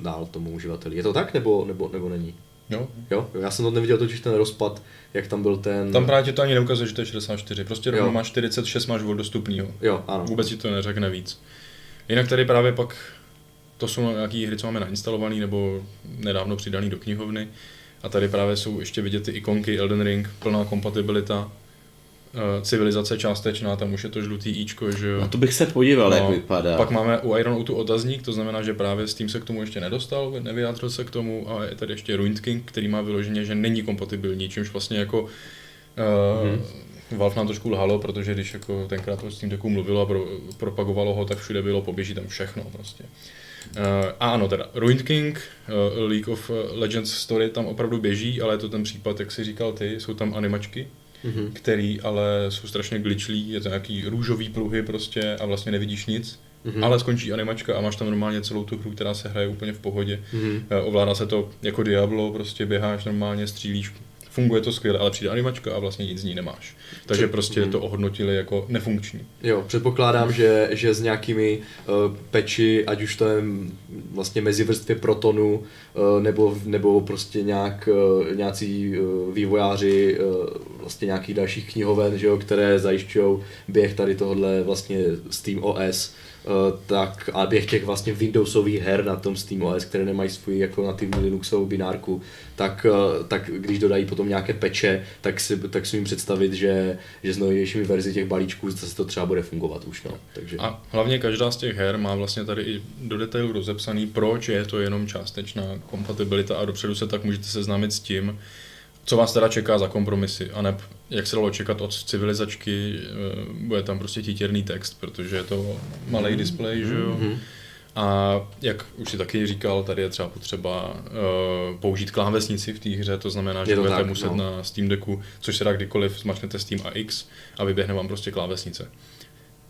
dál tomu uživateli. Je to tak nebo, nebo, nebo není? Jo. Jo, já jsem to neviděl totiž ten rozpad, jak tam byl ten... Tam právě ti to ani neukazuje, že to je 64, prostě rovnou máš 46, máš volt dostupnýho. Jo, ano. Vůbec ti to neřekne víc. Jinak tady právě pak, to jsou nějaké hry, co máme nainstalované nebo nedávno přidané do knihovny. A tady právě jsou ještě vidět ty ikonky Elden Ring, plná kompatibilita. Eh, Civilizace částečná, tam už je to žlutý íčko, že jo. Na to bych se podíval, No, jak vypadá. Pak máme u Iron Outu otazník, to znamená, že právě Steam se k tomu ještě nedostal, nevyjádřil se k tomu a je tady ještě Ruined King, který má vyloženě, že není kompatibilní, čímž vlastně jako uh, mm-hmm. Valve nám trošku lhalo, protože když jako tenkrát o Steam Decku mluvilo a pro, propagovalo ho, tak všude bylo, poběží tam všechno prostě. Uh, a ano, teda Ruined King, uh, League of Legends Story tam opravdu běží, ale je to ten případ, jak si říkal ty, jsou tam animačky, Mhm. který ale jsou strašně glitchlí, je to nějaký růžový pruhy prostě a vlastně nevidíš nic, Mhm. mm-hmm. ale skončí animačka a máš tam normálně celou tu hru, která se hraje úplně v pohodě. Mhm. Mm-hmm. Ovládá se to jako Diablo, prostě běháš normálně, střílíš, funguje to skvěle, ale přijde animačka a vlastně nic z ní nemáš. Takže prostě to ohodnotili jako nefunkční. Jo, předpokládám, že, že s nějakými uh, peči, ať už to je vlastně mezi vrstvě protonu, uh, nebo, nebo prostě nějak, uh, nějací uh, vývojáři uh, vlastně nějakých dalších knihoven, že jo, které zajišťují běh tady tohohle vlastně Steam OS, tak a běh těch vlastně Windowsových her na tom Steam OS, které nemají svůj jako nativní Linuxovou binárku, tak, uh, tak když dodají potom nějaké peče, tak si, tak si jim představit, že, že s novějšími verzi těch balíčků zase to třeba bude fungovat už. No. Takže, A hlavně každá z těch her má vlastně tady i do detailu rozepsaný, proč je to jenom částečná kompatibilita a dopředu se tak můžete seznámit s tím, co vás teda čeká za kompromisy, a ne jak se dalo čekat od civilizačky, eh, bude tam prostě titěrný text, protože je to malý displej, že jo. A jak už si taky říkal, tady je třeba potřeba uh, použít klávesnici v té hře, to znamená, že to budete tak, muset no. na Steam Decku, což se dá kdykoliv, zmačknete Steam a X a vyběhne vám prostě klávesnice.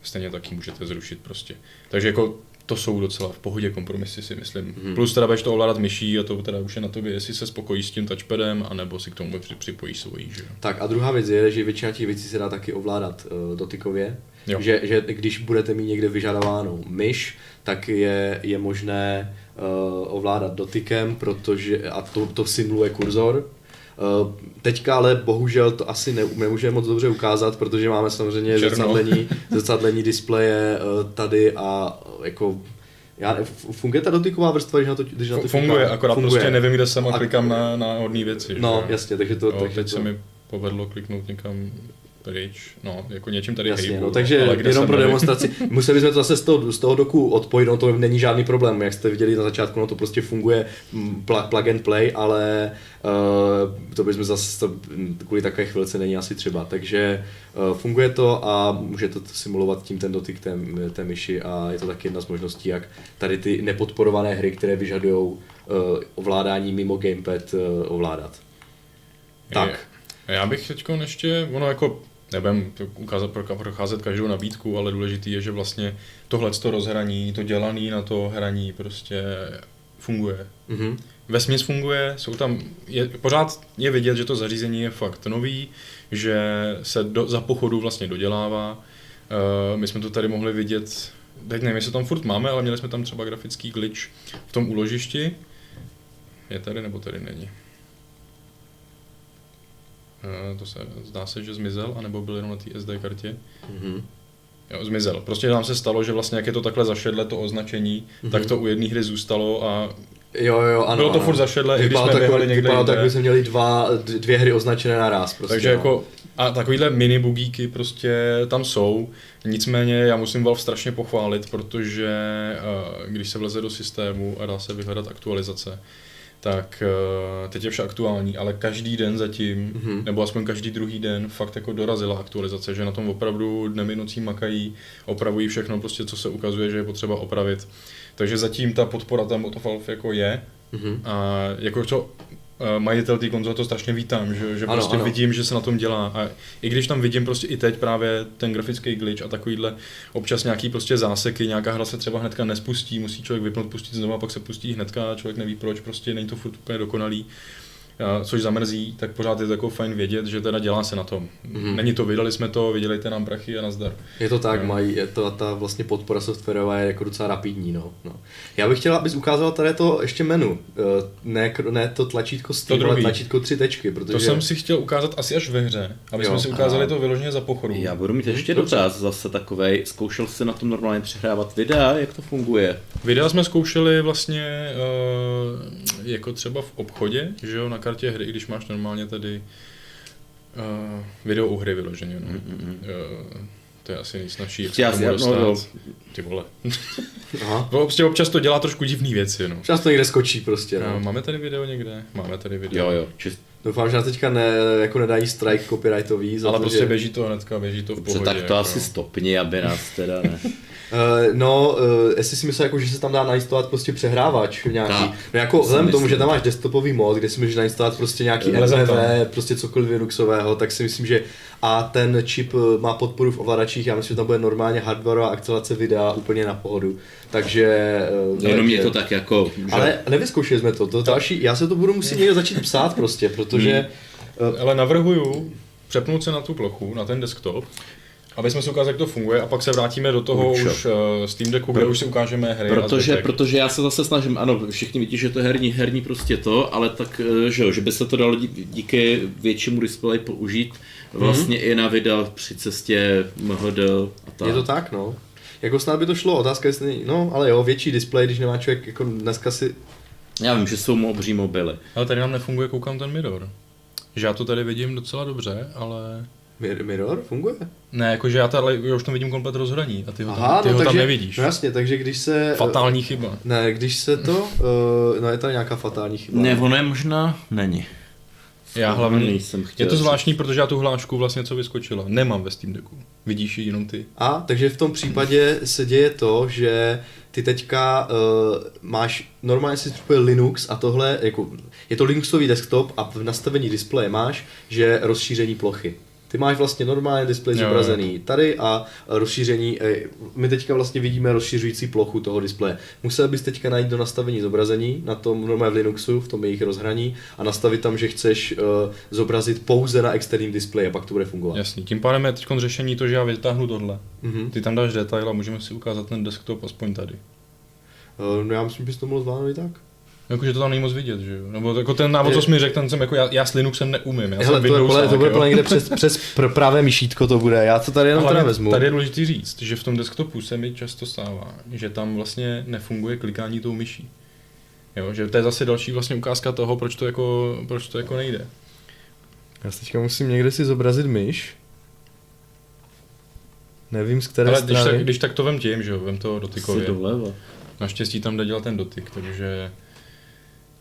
Stejně taky můžete zrušit prostě. Takže jako to jsou docela v pohodě kompromisy, si myslím. Hmm. Plus teda budeš to ovládat myší a to teda už je na tobě, jestli se spokojíš s tím touchpadem, anebo si k tomu při- připojíš svojí, že jo. Tak a druhá věc je, že většina těch věcí se dá taky ovládat uh, dotykově. Jo. Že, že když budete mít někde vyžadovánou myš, tak je, je možné uh, ovládat dotykem, protože a to, to simuluje kurzor. Uh, teďka ale bohužel to asi ne, nemůžeme moc dobře ukázat, protože máme samozřejmě Černo. zrcadlení, zrcadlení displeje uh, tady a uh, jako já, funguje ta dotyková vrstva, když na to, když na to Funguje, koukáme? akorát funguje. prostě nevím, kde jsem a A- klikám na, na hodné věci. No, že? jasně, takže to... Jo, takže teď to... se mi povedlo kliknout někam pryč, no, jako něčím tady Jasně, hejbu, no, takže ale kde jenom pro demonstraci. Museli jsme to zase z toho, z toho doku odpojit, no to není žádný problém, jak jste viděli na začátku, no to prostě funguje mm, pl- plug and play, ale uh, to bychom zase, to, kvůli takové chvilce není asi třeba, takže uh, funguje to a můžete to simulovat tím ten dotyk té, té myši a je to taky jedna z možností, jak tady ty nepodporované hry, které vyžadují uh, ovládání mimo gamepad, uh, ovládat. Tak. Je- Já bych teď ještě, ono jako nebudem to ukázat, procházet každou nabídku, ale důležitý je, že vlastně tohle to rozhraní, to dělaný na to hraní prostě funguje. Mhm. Vesměs funguje, jsou tam, je, pořád je vidět, že to zařízení je fakt nový, že se do, za pochodu vlastně dodělává. Uh, my jsme to tady mohli vidět, teď nevím, jestli tam furt máme, ale měli jsme tam třeba grafický glitch v tom úložišti. Je tady nebo tady není? Uh, to se zdá se, že zmizel, anebo byl jenom na té SD kartě. Mhm. Jo, zmizel. Prostě nám se stalo, že vlastně jak je to takhle zašedle to označení, Mhm. tak to u jedné hry zůstalo a Jo, jo, ano. Bylo to ano. furt zašedlé, i když jsme tak, běhali někde tak, jinde. že jsme měli dva, dvě hry označené naraz. Prostě, Takže no. jako, a takovýhle mini bugíky prostě tam jsou, nicméně já musím Valve strašně pochválit, protože eh, když se vleze do systému a dá se vyhledat aktualizace, tak eh, teď je vše aktuální, ale každý den zatím, Mhm. nebo aspoň každý druhý den fakt jako dorazila aktualizace, že na tom opravdu dnem i nocí makají, opravují všechno prostě, co se ukazuje, že je potřeba opravit. Takže zatím ta podpora tam od jako je, Mhm. a jako to majitel té konzole to strašně vítám, že, že Ano, prostě ano. vidím, že se na tom dělá a i když tam vidím prostě i teď právě ten grafický glitch a takovýhle občas nějaký prostě záseky, nějaká hra se třeba hnedka nespustí, musí člověk vypnout, pustit znovu a pak se pustí hnedka a člověk neví proč, prostě není to furt úplně dokonalý. A což zamrzí, tak pořád je to jako fajn vědět, že teda dělá se na tom. Mhm. Není to, vydali jsme to, vydělejte nám prachy a nazdar. Je to tak, No. mají, je to, ta vlastně podpora softwarová je jako docela rapidní, no. no. Já bych chtěl, abys ukázal tady to ještě menu, Eh, ne, ne to tlačítko Steam, To ale tlačítko tři tečky, protože... To jsem si chtěl ukázat asi až ve hře, aby Jo. jsme si ukázali Aha. to vyloženě za pochodu. Já budu mít ještě dotaz zase takovej. Zkoušel jsi na tom normálně přehrávat videa, jak to funguje? Videa jsme zkoušeli vlastně uh, jako třeba v obchodě, že jo, na kartě hry, i když máš normálně tady uh, video u hry vyloženě, no. Mm-mm. Uh, to je asi nejsnažší, jak se tomu no, dostat. no. Ty vole. Aha. No, prostě občas to dělá trošku divný věci, no. Často někde skočí prostě, no. no. Máme tady video někde? Máme tady video. Jo, jo, čist, Doufám, že nás teďka ne, jako nedají strike copyrightový, za Ale to, prostě že... běží to hnedka, běží to v dobře, pohodě. tak to jako. asi stopni, aby nás teda ne. Uh, no, uh, jestli si myslel, jako, že se tam dá nainstalovat prostě přehrávač nějaký. Tak, no jako vzhledem k tomu, že tam máš desktopový mod, kde si můžeš nainstalovat prostě nějaký MPV, tam. prostě cokoliv Linuxového, tak si myslím, že a ten čip eh, má podporu v ovladačích, já myslím, že tam bude normálně hardwareová akcelace videa úplně na pohodu. Takže... Uh, Jenom je to tak jako, že Ale nevyzkoušeli jsme to, to další, já se to budu muset někde začít psát prostě, protože... Hmm. eh, Ale navrhuju přepnout se na tu plochu, na ten desktop, aby jsme si ukázali, jak to funguje a pak se vrátíme do toho Určitě. už uh, Steam Decku, kde už si ukážeme hry Protože, protože já se zase snažím, ano, všichni vidí, že to je herní, herní prostě to, ale tak, eh, že, jo, že by se to dalo dí- díky většímu displeji použít vlastně i na videa při cestě MHD a tak. Je to tak, no. Jako snad by to šlo, otázka jestli, no ale jo, větší displej, když nemá člověk, jako dneska si, Já vím, že jsou mo- obří mobily. Ale tady nám nefunguje, koukám ten mirror. Že já to tady vidím docela dobře, ale... Mir- mirror funguje? Ne, jakože já tady já už tam vidím komplet rozhraní a ty ho, Aha, tam, ty no ho takže, tam nevidíš. no jasně, takže když se... Fatální chyba. Ne, když se to, uh, no je tady nějaká fatální chyba. Ne, ono je možná, není. Já hlavně nejsem chtěl Je to zvláštní, protože já tu hlášku vlastně co vyskočila. Nemám ve Steam Decku. Vidíš ji jenom ty. A, takže v tom případě se děje to, že ty teďka uh, máš, normálně si připojil Linux a tohle, jako, je to Linuxový desktop a v nastavení displeje máš, že rozšíření plochy. Ty máš vlastně normálně displej Jo, jo. zobrazený tady a rozšíření, eh, my teďka vlastně vidíme rozšiřující plochu toho displeje. Musel bys teďka najít do nastavení zobrazení na tom normálně v Linuxu, v tom jejich rozhraní a nastavit tam, že chceš uh, zobrazit pouze na externím displeji a pak to bude fungovat. Jasný, tím pádem je teď řešení to, že já vytáhnu tohle. Mhm. Ty tam dáš detail a můžeme si ukázat ten desktop aspoň tady. Uh, no já myslím, že bys to mohl zvládnout i tak. Jakože to tam není moc vidět, že jo? Nebo jako ten návod, co jsi mi řekl, ten jsem jako já, já s Linuxem neumím, já Hele, jsem to, Windows podle, to bude podle někde přes, přes pr- pravé myšítko to bude, já to tady jenom teda vezmu. Tady je důležité říct, že v tom desktopu se mi často stává, že tam vlastně nefunguje klikání tou myší. Jo, že to je zase další vlastně ukázka toho, proč to jako, proč to jako nejde. Já si teďka musím někde si zobrazit myš. Nevím z které Ale když strany. tak, když tak to vem tím, že jo, vem to dotykově. doleva. Naštěstí tam jde dělat ten dotyk, takže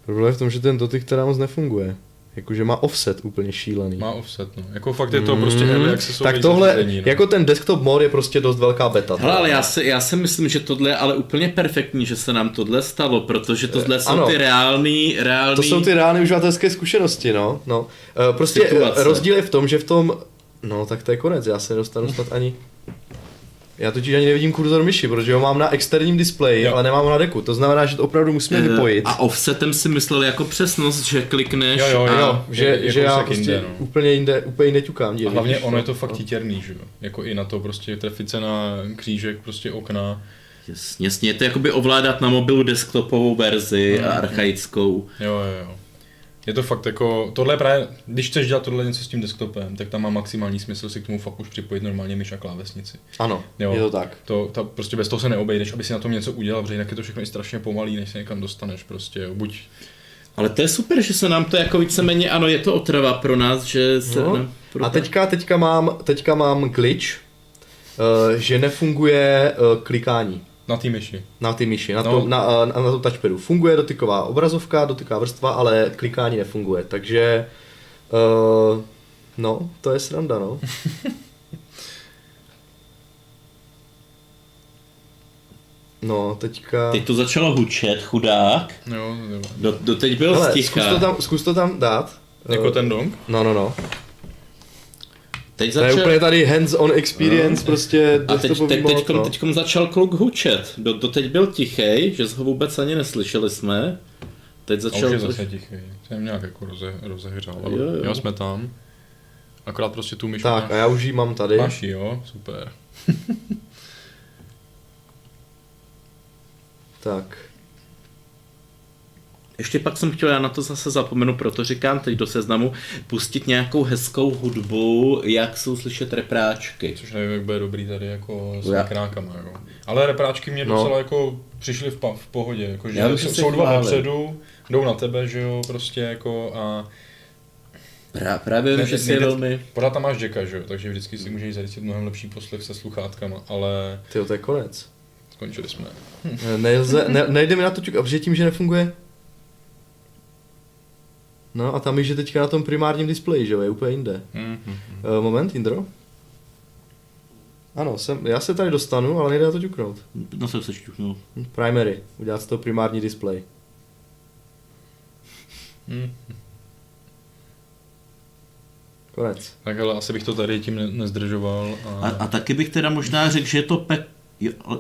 Problém je v tom, že ten dotyk teda moc nefunguje. Jakože má offset úplně šílený. má offset, no. Jako fakt je to prostě Mm, early accessový Tak tohle, zařízení, no. jako ten desktop mod je prostě dost velká beta. Hele, ale já si, já si myslím, že tohle je ale úplně perfektní, že se nám tohle stalo, protože tohle jsou ano. ty reálný, reálný... To jsou ty reálné uživatelské zkušenosti, no. no. Eh, Prostě Situace. eh, rozdíl je v tom, že v tom, no tak to je konec, já se nedostanu snad ani. Já totiž ani nevidím kurzor myši, protože ho mám na externím displeji, Jo. ale nemám ho na deku. To znamená, že to opravdu musíme Eh, vypojit. A offsetem si myslel jako přesnost, že klikneš Jo, jo, a... Jo, že, je- je že já kousek prostě jinde, no. úplně jinde, úplně jinde ťukám. A hlavně ono no. je to fakt titěrný, že jo. Jako i na to prostě trefit se na křížek prostě okna. Jasně, jasně, je to jakoby ovládat na mobilu desktopovou verzi Mm, a archaickou. Jo, jo, jo. Je to fakt jako, tohle je právě, když chceš dělat tohle něco s tím desktopem, tak tam má maximální smysl si k tomu fakt už připojit normálně myš a klávesnici. Ano, Jo. je to tak. To, ta, prostě bez toho se neobejdeš, aby si na tom něco udělal, protože jinak je to všechno i strašně pomalý, než se někam dostaneš prostě, jo. Buď, Ale to je super, že se nám to jako víceméně, ano, je to otrava pro nás, že se No. nám pro... A teďka, teďka, mám, teďka mám glitch, uh, že nefunguje uh, klikání na té myši. na ty myši, na, No. no. to, na, uh, na, na tom touchpadu. Funguje dotyková obrazovka, dotyková vrstva, ale klikání nefunguje, takže uh, no, to je sranda, no. No, teďka... Teď to začalo hučet, chudák. Jo, jo. Do, doteď byl Hele, zkus to, tam, zkus to tam dát. Jako Eh, ten dong? No, no, no. Teď To je začal... úplně tady hands-on experience, prostě A teď, teď, mod, teďkom, no. teďkom začal kluk hučet. Do, doteď byl tichej, že ho vůbec ani neslyšeli jsme. Teď A začal... už je zase tichý. Jsem nějak jako roze, rozehřál, ale Jo, jo, jo. jsme tam. Akorát prostě tu myš Tak, a já už ji mám tady. máš, jo, super. Tak. Ještě pak jsem chtěl, já na to zase zapomenu, proto říkám teď do seznamu, pustit nějakou hezkou hudbu, jak jsou slyšet repráčky. Což nevím, jak bude dobrý tady jako s Já- mikrákama, jo. Ale repráčky mě No. docela jako přišly v, pa, v pohodě, jako, že Já bych jsou, se jsou dva vepředu, jdou na tebe, že jo, prostě jako a Pra, právě Ne- vím, že si je velmi... pořád tam máš jacka, že jo, takže vždycky si můžeš zajistit mnohem lepší poslech se sluchátkama, ale Tyjo, to je konec. skončili jsme. Ne- Nelze, ne, nejde mi na to ťuk, protože tím, že nefunguje. No a tam je, že teďka na tom primárním displeji, že jo, je úplně jinde. Mhm. Uh, moment, Indro. Ano, jsem, já se tady dostanu, ale nejde na to ťuknout. No se se šťuchnul. Hm, Primary, udělat z toho primární displej. Mhm. Konec. Tak ale asi bych to tady tím ne- nezdržoval. A, A, a taky bych teda možná řekl, že je to pek... Jo, ale...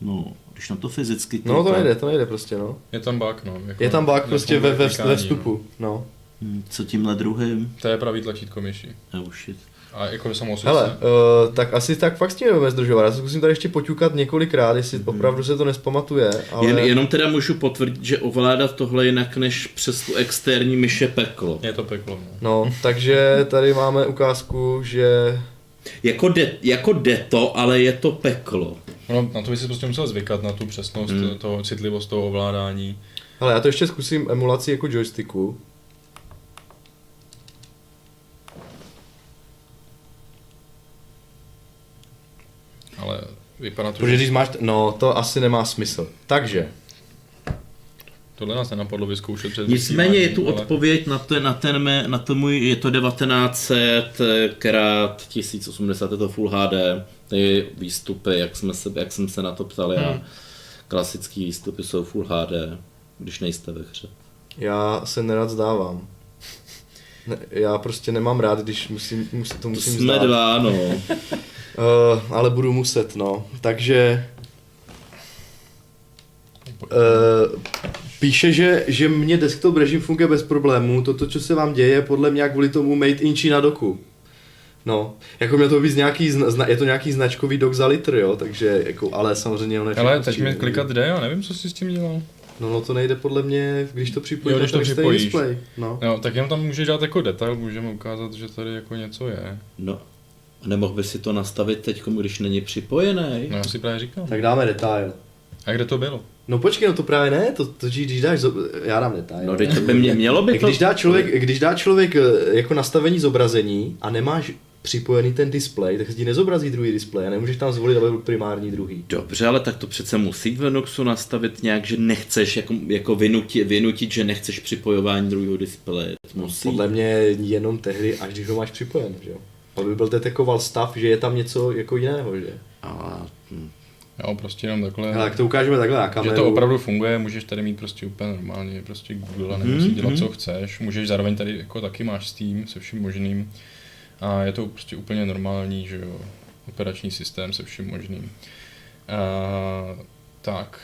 No, když na to fyzicky No to nejde, to nejde prostě, no. je tam bug, no. Jako Je tam bug prostě ve, ve, ve no. vstupu, no. hm, Co tímhle druhým? To je pravý tlačítko myši. Oh shit. A jako samo o Hele, uh, tak asi tak fakt s tím nebudeme zdržovat. Já se zkusím tady ještě poťukat několikrát, jestli Mhm. opravdu se to nespamatuje. Ale... Jen, jenom teda můžu potvrdit, že ovládat tohle jinak než přes tu externí myš je peklo. Je to peklo, no. No, takže tady máme ukázku, že... Jako jde, jako jde to, ale je to peklo. No, na to by si prostě musel zvykat, na tu přesnost, Hmm. toho citlivost toho ovládání. Hele, já to ještě zkusím emulaci jako joysticku. Ale vypadá to, Protože že... když máš... No, to asi nemá smysl. Takže, Tohle nás nenapadlo vyzkoušet před Nicméně je tu ale- odpověď na, ten, na, ten mé, na to můj, je to 1900 krát 1080, je to Full HD, ty výstupy, jak, jsme se, jak jsem se na to ptal já. Hmm. Klasický výstupy jsou Full HD, když nejste ve hře. Já se nerad zdávám. Ne, já prostě nemám rád, když musím, musím to To musím jsme zdát. dva, no. Uh, ale budu muset, no. Takže... Uh, píše, že, že mě desktop režim funguje bez problémů, toto, co se vám děje, je podle mě kvůli tomu made in China doku. No, jako mě to být nějaký, zna, je to nějaký značkový dok za litr, jo, takže jako, ale samozřejmě ono je Ale teď mi klikat jde, já nevím, co si s tím dělal. No, no to nejde podle mě, když to připojíš, Jo, když na to připojíš. display. No. Jo, tak jenom tam může dát jako detail, můžeme ukázat, že tady jako něco je. no. Nemohl by si to nastavit teď, když není připojený? No já si právě říkal. Tak dáme detail. A kde to bylo? No počkej, no to právě ne, to, to když dáš, zo- já dám detail. No, teď to by mě, mělo by to... Když dá člověk, když dá člověk eh, jako nastavení zobrazení a nemáš připojený ten displej, tak se ti nezobrazí druhý displej a nemůžeš tam zvolit, aby byl primární druhý. Dobře, ale tak to přece musí v Linuxu nastavit nějak, že nechceš jako, jako vynutit, vynutit, že nechceš připojování druhého displeje. To musí. Podle mě jenom tehdy, až když ho máš připojen, že jo. Aby byl detekoval stav, že je tam něco jako jiného, že? A, hm. Jo, prostě jenom takhle. Ale tak to ukážeme takhle na Že kameru. to opravdu funguje, můžeš tady mít prostě úplně normálně prostě Google a nemusí Mhm, dělat, mhm. co chceš. Můžeš zároveň tady jako taky máš Steam se vším možným. A je to prostě úplně normální, že jo, operační systém se vším možným. A, tak.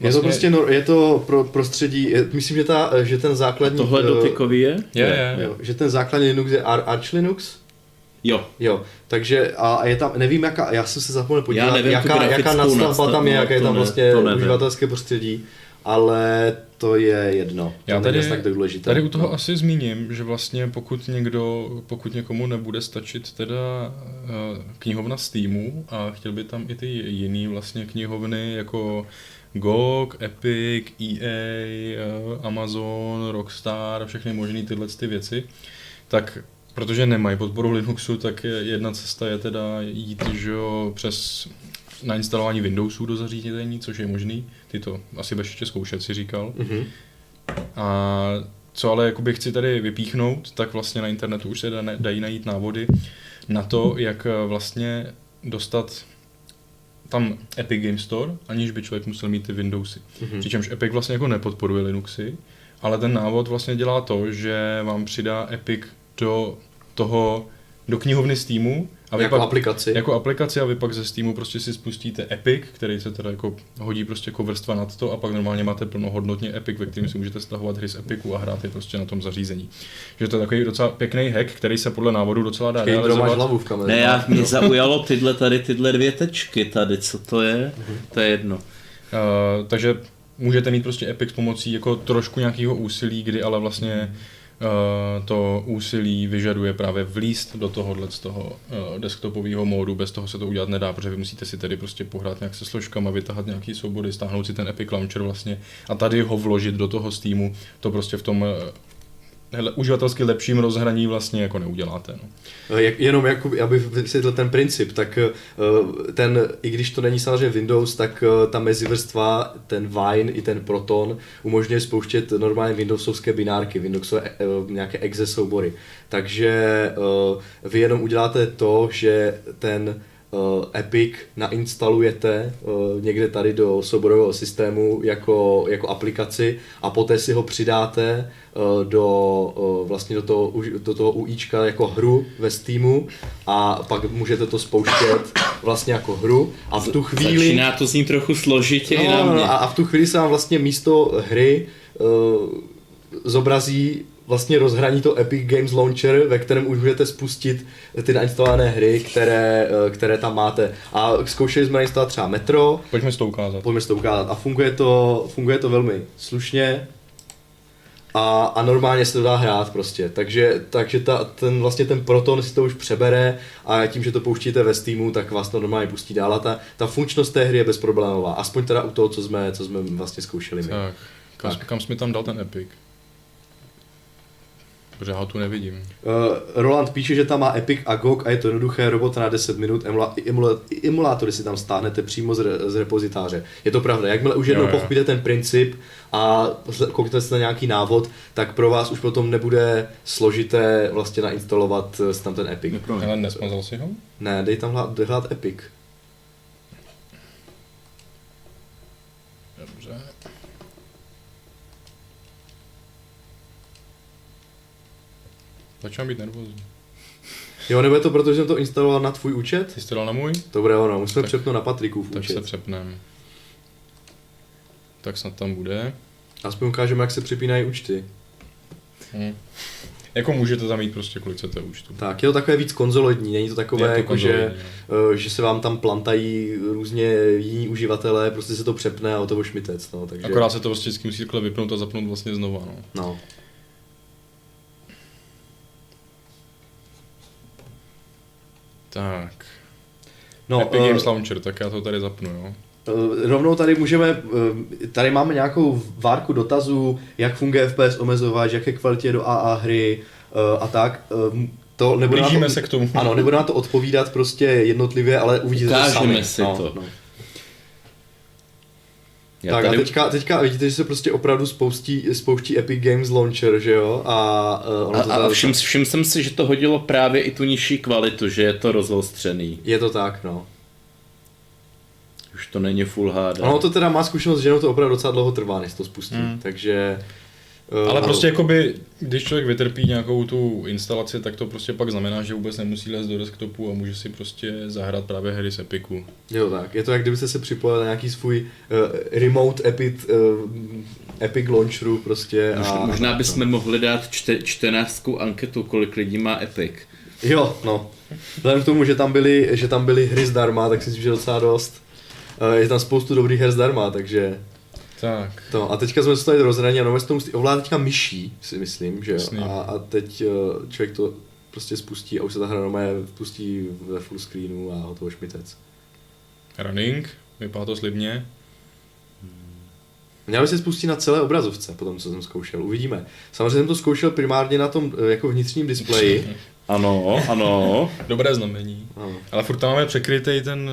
Je to prostě, no, je to pro, prostředí, je, myslím, že, ta, že ten základní... tohle eh, dotykový je? Je, je. Jo, že ten základní Linux je Ar- Arch Linux? Jo. Jo, takže a je tam, nevím jaká, já jsem se zapomněl podívat, Já nevím jaká, jaká nadstavba tam je, nadstav- jaké je no, tam ne, vlastně nevím. uživatelské prostředí, ale to je jedno. Já to tady, tak důležité. tady u toho No. asi zmíním, že vlastně pokud někdo, pokud někomu nebude stačit teda eh, knihovna Steamu a chtěl by tam i ty jiný vlastně knihovny jako GOG, Epic, EA, eh, Amazon, Rockstar, všechny možné tyhle ty věci, tak protože nemají podporu Linuxu, tak je- jedna cesta je teda jít že jo, přes nainstalování Windowsů do zařízení, což je možný. Ty to asi budeš ještě zkoušet, si říkal. Mhm. A co ale jakoby chci tady vypíchnout, tak vlastně na internetu už se da, dají najít návody na to, jak eh, vlastně dostat tam Epic Game Store, aniž by člověk musel mít ty Windowsy. Mhm. Přičemž Epic vlastně jako nepodporuje Linuxy, ale ten návod vlastně dělá to, že vám přidá Epic do toho, do knihovny Steamu a vy Jako pak, aplikaci. jako aplikaci a vy pak ze Steamu prostě si spustíte Epic, který se teda jako hodí prostě jako vrstva nad to a pak normálně máte plnohodnotně Epic, ve kterém si můžete stahovat hry z Epicu a hrát je prostě na tom zařízení. Že to je takový docela pěkný hack, který se podle návodu docela dá máš realizovat. hlavu v kameře? Ne, já, mě zaujalo tyhle tady, tyhle dvě tečky tady, co to je? To je jedno. Uh, takže můžete mít prostě Epic s pomocí jako trošku nějakého úsilí, kdy ale vlastně uh, to úsilí vyžaduje právě vlíst do tohohle z toho uh, desktopového módu, bez toho se to udělat nedá, protože vy musíte si tady prostě pohrát nějak se složkama, vytahat nějaký soubory, stáhnout si ten Epic Launcher vlastně a tady ho vložit do toho Steamu, to prostě v tom uh, uživatelsky lepším rozhraní vlastně jako neuděláte. No. Eh, Jak, jenom jako, abych vysvětlil ten princip, tak eh, ten, i když to není samozřejmě Windows, tak eh, ta mezivrstva, ten Wine i ten Proton umožňuje spouštět normálně Windowsovské binárky, Windowsové eh, nějaké exe soubory. Takže vy jenom uděláte to, že ten Epic nainstalujete uh, někde tady do souborového systému jako, jako aplikaci a poté si ho přidáte uh, do, uh, vlastně do toho, do toho UIčka jako hru ve Steamu a pak můžete to spouštět vlastně jako hru a v tu chvíli... Začíná to znít trochu složitěji No, na mě. a, a v tu chvíli se vám vlastně místo hry uh, zobrazí vlastně rozhraní to Epic Games Launcher, ve kterém už můžete spustit ty nainstalované hry, které, eh, které tam máte. A zkoušeli jsme nainstalovat třeba Metro, Pojďme si to ukázat. pojďme si to ukázat. A funguje to, funguje to velmi slušně. A, a normálně se to dá hrát prostě. Takže, takže ta, ten, vlastně ten Proton si to už přebere a tím, že to pouštíte ve Steamu, tak vás to normálně pustí dál. A ta, ta funkčnost té hry je bezproblémová. Aspoň teda u toho, co jsme, co jsme vlastně zkoušeli my. Tak, kam, Tak. kam jsi mi tam dal ten Epic? Protože já ho tu nevidím. Uh, Roland píše, že tam má Epic a GOG a je to jednoduché, robota na 10 minut, emula, emula, emulátory si tam stáhnete přímo z, re, z repozitáře. Je to pravda, jakmile už jednou pochopíte ten princip a kouknete se na nějaký návod, tak pro vás už potom nebude složité vlastně nainstalovat eh, si tam ten Epic. Nepromiň. Ale nesmazal si ho? Ne, dej tam hlát, dej hlát Epic. Dobře. Začínám být nervózní. Jo, nebo je to proto, že jsem to instaloval na tvůj účet? Ty jsi to dal na můj? Dobré, ono, musíme Tak- přepnout na Patrikův Tak se účet. přepnem. Tak snad tam bude. Aspoň ukážeme, jak se připínají účty. Hm. Jako můžete tam mít prostě kolik chcete účtu. Tak, je to takové víc konzolidní, není to takové, Je to jako že, konzolidní, no. eh, že se vám tam plantají různě jiní uživatelé, prostě se to přepne a o toho šmitec, no, takže... Akorát se to prostě vždycky musí takhle vypnout a zapnout vlastně znova, no. No. Tak. No, Epic eh, Games Launcher, tak já to tady zapnu, jo. eh, rovnou tady můžeme, eh, tady máme nějakou várku dotazů, jak funguje FPS omezovač, jaké kvalitě do AA hry eh, a tak. To nebude na Blížíme to, se k tomu. Ano, nebude na to odpovídat prostě jednotlivě, ale uvidíte to sami. si no, to. No. Já tak tady... a teďka, teďka vidíte, že se prostě opravdu spoustí, spouští Epic Games Launcher, že jo? A, uh, ono A, to a všim, všim jsem si, že to hodilo právě i tu nižší kvalitu, že je to rozostřený. Je to tak, no. Už to není Full HD. Ono to teda má zkušenost, že ono to opravdu docela dlouho trvá, než to spustí, Hmm. takže... uh, Ale prostě jakoby, když člověk vytrpí nějakou tu instalaci, tak to prostě pak znamená, že vůbec nemusí lézt do desktopu a může si prostě zahrát právě hry z Epiku. Jo tak, je to jak kdybyste se připojil na nějaký svůj uh, remote Epic, uh, Epic Launcheru prostě. Možná, a, možná bychom mohli dát čte, čtenářskou anketu, kolik lidí má Epic. Jo, no. Vzhledem k tomu, že tam byly, že tam byly hry zdarma, tak si myslím, že docela dost. Uh, je tam spoustu dobrých her zdarma, takže Tak. to. A teďka jsme se tady rozhraní a nové se to musí ovládat teďka myší, si myslím, že jo. A, a teď uh, člověk to prostě spustí a už se ta hra normálně pustí ve full screenu a hotovo šmitec. Running, vypadá to slibně. Měl by se spustit na celé obrazovce, potom co jsem zkoušel, uvidíme. Samozřejmě jsem to zkoušel primárně na tom eh, jako vnitřním displeji. Ano, ano. Dobré znamení. Ano. Ale furt tam máme překrytej ten...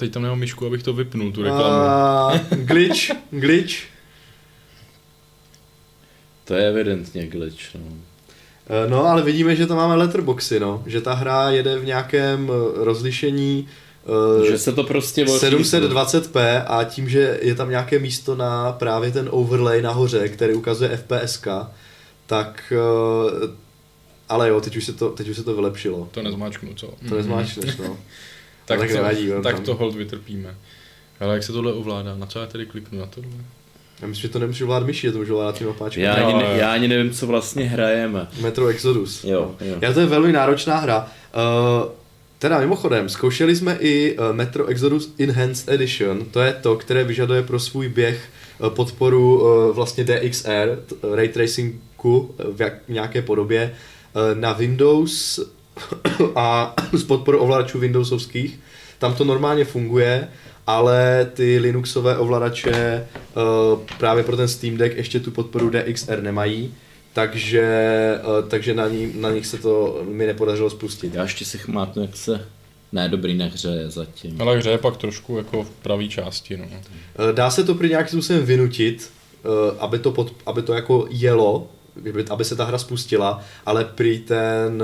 Teď tam nemám myšku, abych to vypnul, tu reklamu. A, glitch, glitch. To je evidentně glitch. No. Eh, No, ale vidíme, že tam máme letterboxy, no. Že ta hra jede v nějakém eh, rozlišení eh, Že se to prostě ořízlo. 720p a tím, že je tam nějaké místo na právě ten overlay nahoře, který ukazuje FPSK, tak eh, ale jo, teď už se to, teď už se to vylepšilo. To nezmáčknu, co? To nezmáčneš, no. Tak, tak to, nevadí, tak tam- to hold vytrpíme. Ale jak se tohle ovládá? Na co já tedy kliknu na tohle? Já myslím, že to nemůžu vládat myší, že to můžu vládat tím opáčkem. Já ani, ne, já ani nevím, co vlastně hrajeme. Metro Exodus. Jo, no. jo. Já to je velmi náročná hra. Uh, teda mimochodem, zkoušeli jsme i uh, Metro Exodus Enhanced Edition. To je to, které vyžaduje pro svůj běh uh, podporu uh, vlastně DXR, ray tracingu v jak, nějaké podobě uh, na Windows a s podporou ovladačů Windowsovských. Tam to normálně funguje, ale ty Linuxové ovladače uh, právě pro ten Steam Deck ještě tu podporu DXR nemají, takže, uh, takže na, ní, na nich se to mi nepodařilo spustit. Já ještě si chmátnu, jak se... Ne, dobrý, nehřeje zatím. Ale hře je pak trošku jako v pravé části, no. Uh, Dá se to prý nějakým způsobem vynutit, aby to, pod, aby to jako jelo, aby, aby se ta hra spustila, ale prý ten,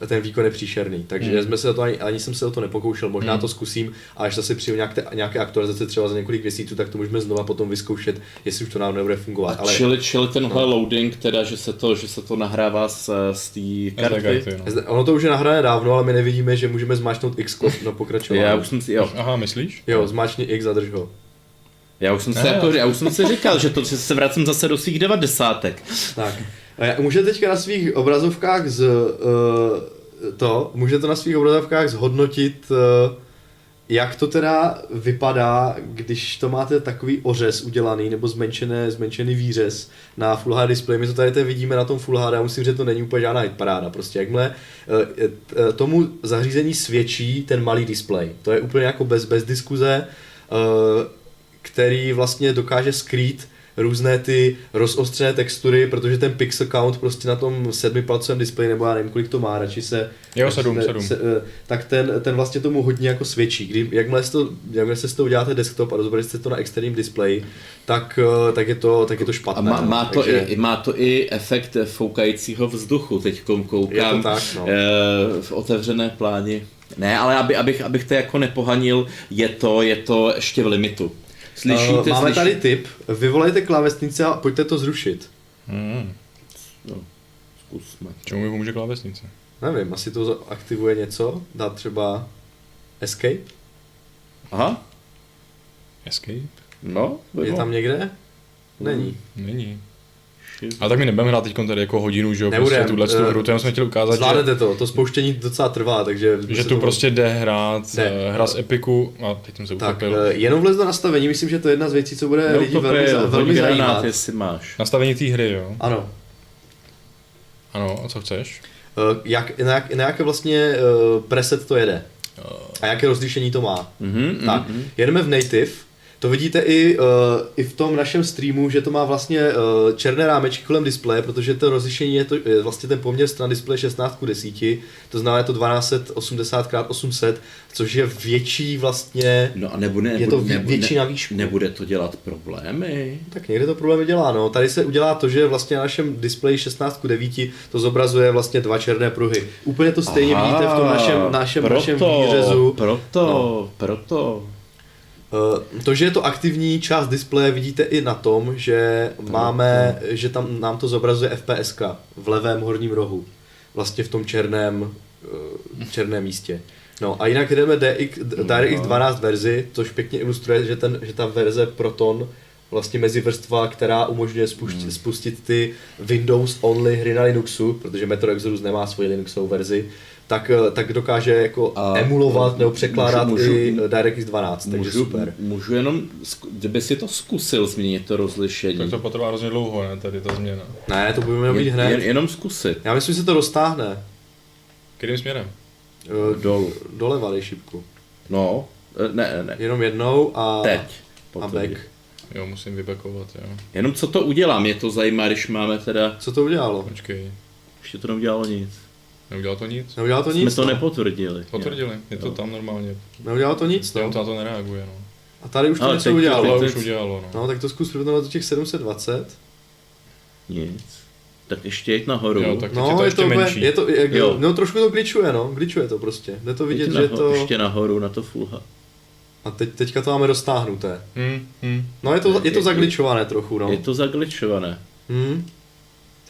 uh, ten výkon je příšerný. Takže Hmm. jsme se to ani, ani jsem se o to nepokoušel, možná Hmm. to zkusím a až zase přijdu nějaké, nějaké aktualizace třeba za několik měsíců, tak to můžeme znova potom vyzkoušet, jestli už to nám nebude fungovat. A Ale čili, čili tenhle loading, teda, že se to, že se to nahrává z, z té karty. karty, no. ono to už je nahrané dávno, ale my nevidíme, že můžeme zmáčknout X na pokračování. Já už jsem si, jo, Aha, myslíš? Jo, zmáčkni X, zadrž ho. Já už jsem si, Ne. jako, já už jsem si říkal, že to že se vracím zase do svých devadesátek. Tak. A Můžete teďka na svých obrazovkách z, uh, to, můžete na svých obrazovkách zhodnotit, uh, jak to teda vypadá, když to máte takový ořez udělaný, nebo zmenšené, zmenšený výřez na Full HD display. My to tady teď vidíme na tom Full HD a musím říct, že to není úplně žádná paráda. Prostě jakmile uh, tomu zařízení svědčí ten malý display. To je úplně jako bez, bez diskuze, uh, který vlastně dokáže skrýt různé ty rozostřené textury, protože ten pixel count prostě na tom sedmipalcovém displeji, nebo já nevím, kolik to má, radši se... Jo, sedm, se, sedm. Se, eh, tak ten, ten vlastně tomu hodně jako svědčí. Kdy, jakmile, se to, jakmile se z toho uděláte desktop a rozberete to na externím displeji, tak, eh, tak, je, to, tak je to A špatné. má, no. má, to Takže- i, má to i efekt foukajícího vzduchu. Teď koukám Je to tak, no. eh, v otevřené pláni. Ne, ale aby, abych, abych to jako nepohanil, je to, je to ještě v limitu. Slyšíte, Eh, Máme slyší... tady tip, vyvolejte klávesnice a pojďte to zrušit. Hmm. No, zkusme. Čemu mi pomůže klávesnice? Nevím, asi to aktivuje něco, dát třeba escape, Aha, Escape? no, je tam někde? Není. Není. Ale tak my nebudeme hrát teď tady jako hodinu, že jo, prostě tuhle tu eh, hru, to jenom jsme chtěli ukázat, že, Zvládnete to, to spouštění docela trvá, takže... že tu to- prostě jde hrát Jde. eh, hra z Epiku, a teď jsem se Tak, utopil. eh, jenom vlez do nastavení, myslím, že to je jedna z věcí, co bude lidi No, to velmi, je, za- velmi zajímat. jestli máš. Nastavení té hry, jo? Ano. Ano, a co chceš? Eh, Jak, na, jak, na jaké vlastně eh, preset to jede? A jaké rozlišení to má? Mhm, Tak, mhm. jedeme v native. To vidíte i, uh, i v tom našem streamu, že to má vlastně uh, černé rámečky kolem displeje, protože to rozlišení je, to, je vlastně ten poměr stran displeje 16 k 10, to znamená je to 1280 x 800, což je větší vlastně, No a nebude, je to nebude, vě- větší na výšku. Nebude to dělat problémy. Tak někde to problémy dělá, no. Tady se udělá to, že vlastně na našem displeji 16 k 9 to zobrazuje vlastně dva černé pruhy. Úplně to stejně Aha, vidíte v tom našem, našem, proto, našem výřezu. Proto, No. proto. Eh, To, že je to aktivní část displeje, vidíte i na tom, že máme, že tam nám to zobrazuje FPSK v levém horním rohu. Vlastně v tom černém, eh, černém místě. No a jinak jdeme DX, DirectX 12 verzi, což pěkně ilustruje, že, ten, že ta verze Proton vlastně mezi vrstva, která umožňuje spustit, Hmm. spustit ty Windows only hry na Linuxu, protože Metro Exodus nemá svoji Linuxovou verzi, tak, eh, tak dokáže jako A- emulovat nebo překládat můžu- můžu- i DirectX 12, takže Můžu, super. můžu jenom, kdyby si to zkusil změnit to rozlišení. Tak to potrvá hrozně dlouho, ne, tady ta změna. Ne, to budeme mít Jen, hned. jen, jenom zkusit. Já myslím, že se to roztáhne. Kterým směrem? Eh, Dolů. Doleva dej šipku. No, eh, ne, ne, Jenom jednou a, teď. a back. Jo, musím vybekovat, jo. Jenom co to udělá, mě to zajímá, když máme teda, Co to udělalo? Počkej, ještě to neudělalo nic. Neudělal to nic? Neudělalo to Jsme nic, to no. nepotvrdili. Potvrdili, je to Jo. tam normálně. Neudělalo to nic, no. na to nereaguje, no. A tady už to něco udělalo. Tohle teď- už udělalo, no. No, tak to zkus do těch 720. Nic. Tak ještě jít nahoru. Jo, tak teď je No, to je ještě to, úplně- menší. je to, je, Jo. no trošku to glitchuje, no, glitchuje to prostě. Jde to vidět, že naho- to... Ještě nahoru na to full H. A teď, teďka to máme roztáhnuté. Hm, hm. No, je to, je to Je- zagličované trochu, no. Je to zagličované. Hmm.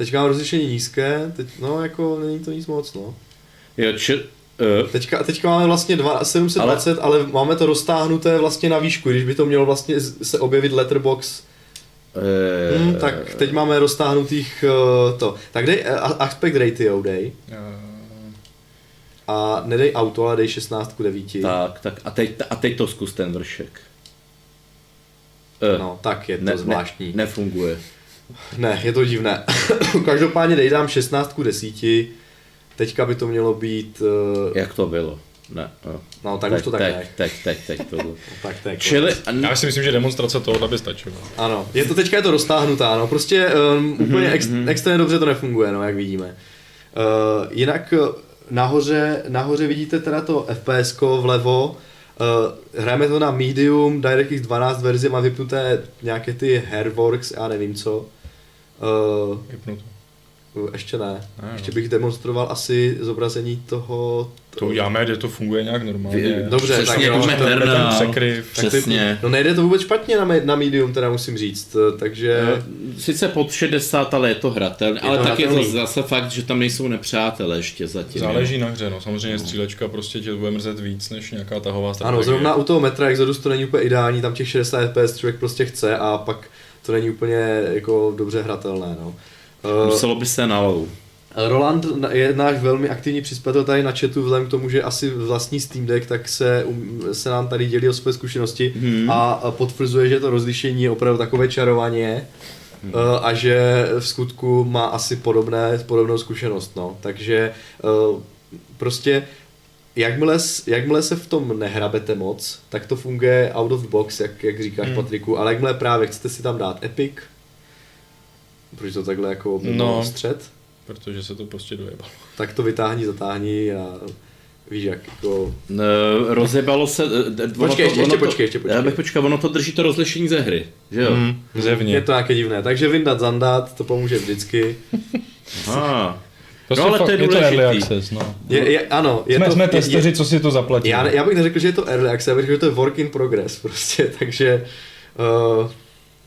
Teďka mám rozlišení nízké, teď, no jako není to nic moc, no. Jo, či, uh, Teďka, teďka máme vlastně dva, 720, ale... ale máme to roztáhnuté vlastně na výšku, když by to mělo vlastně se objevit letterbox, uh, hmm, tak teď máme roztáhnutých uh, to. Tak dej uh, aspect ratio dej Eh, a nedej auto, ale dej 16 k 9. Tak, tak a teď, a teď to zkus ten vršek. Uh, No, tak je to ne, zvláštní. Ne, nefunguje. Ne, je to divné. Každopádně dej dám 16 k 10. Teďka by to mělo být, uh, Jak to bylo? Ne, no. no tak teď, už to tak teď, ne. teď, teď, teď to bylo. Tak, tak. Čili, Já si myslím, že demonstrace tohohle by stačila. Ano, je to teďka je to roztáhnutá, no prostě um, úplně ex, extrémně dobře to nefunguje, no jak vidíme. Uh, jinak uh, nahoře, nahoře vidíte teda to FPS vlevo, uh, hrajeme to na medium, DirectX 12 verzi, má vypnuté nějaké ty Hairworks, já nevím co. Uh, Vypnu to. ještě ne. Ne, Ještě no. bych demonstroval asi zobrazení toho... To uděláme, kde to funguje nějak normálně. Vy- Dobře, tak přesně jo, jako herna, ten překryv. tak ty- Přesně. No nejde to vůbec špatně na, na medium, teda musím říct, eh, takže... Sice pod 60, ale je to hratelné. Ale to tak je to hratelný. zase fakt, že tam nejsou nepřátelé ještě zatím. Záleží na hře, no. Samozřejmě střílečka prostě tě bude mrzet víc, než nějaká tahová strategie. Ano, zrovna u toho metra Exodus to není úplně ideální, tam těch 60 FPS člověk prostě chce a pak to není úplně jako dobře hratelné. No. Uh, Muselo by se na low. Roland je náš velmi aktivní přispěvatel tady na chatu, vzhledem k tomu, že asi vlastní Steam Deck, tak se, um, se nám tady dělí o své zkušenosti Hmm. a potvrzuje, že to rozlišení je opravdu takové čarovaně Hmm. a že v skutku má asi podobné, podobnou zkušenost. No. Takže uh, prostě jakmile, jakmile se v tom nehrabete moc, tak to funguje out of the box, jak, jak říkáš Hmm. Patriku, ale jakmile právě chcete si tam dát Epic, Proč to takhle jako no. No. střed? Protože se to prostě dojebalo. Tak to vytáhni, zatáhni a víš jak, jako... Eh, rozjebalo se... eh, Počkej, ještě- ještě to- počkej, ještě počkej. Já bych počkal, ono to drží to rozlišení ze hry, že jo? Mm, zevně. Je to nějaké divné, takže vyndat, zandat, to pomůže vždycky. Ah. Prostě No, ale fakt, to je je to early access, no. Je, je, ano, je Jsme, to, jsme je, testeři, co si to zaplatí. já, já bych neřekl, že je to early access, já bych řekl, že to je work in progress prostě, takže... Uh,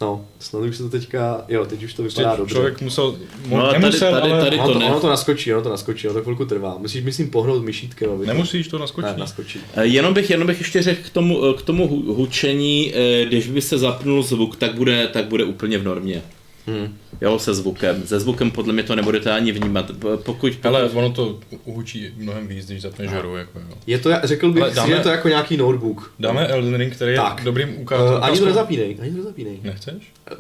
no, snad už se to teďka, jo, teď už to vypadá Prostě dobře. člověk musel, mo, No, ale tady- nemusel, tady- ale tady- ono, to, ne. ono to naskočí, ono to naskočí, ono to chvilku trvá. Musíš, myslím, pohnout myšítkem, aby nemusíš to naskočit. Ne, naskočí. Eh, Jenom bych, jenom bych ještě řekl k tomu, eh, k tomu hu- hučení, když by se zapnul zvuk, tak bude, tak bude úplně v normě. Hmm. Jo, se zvukem. Se zvukem podle mě to nebudete ani vnímat. Pokud, pokud Ale ono to hučí mnohem víc, když zapneš hru, jako jo. Je to, řekl bych Ale dáme- že je to jako nějaký notebook. Dáme Elden Ring, který je Tak. dobrým Uh, ukázkou. ani to nezapínej, ani to nezapínej. Nechceš?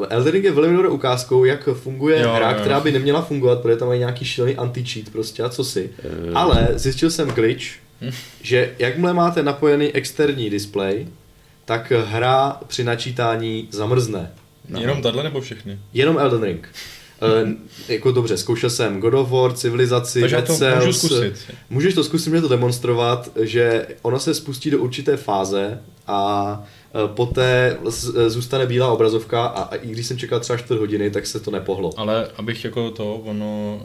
Elden Ring je velmi dobrou ukázkou, jak funguje Jo, hra, jo. která by neměla fungovat, protože tam mají nějaký šílený anti-cheat prostě a co si. Eh. Ale zjistil jsem glitch, Hm. že jakmile máte napojený externí display, tak hra při načítání zamrzne. No. Jenom tahle nebo všechny? Jenom Elden Ring. E, jako dobře, zkoušel jsem God of War, Civilizaci, Takže Dead to Cells. můžu zkusit. Můžeš to zkusit mě to demonstrovat, že ono se spustí do určité fáze a e, poté z- e, zůstane bílá obrazovka a, a i když jsem čekal třeba 4 hodiny, tak se to nepohlo. Ale abych jako to, ono,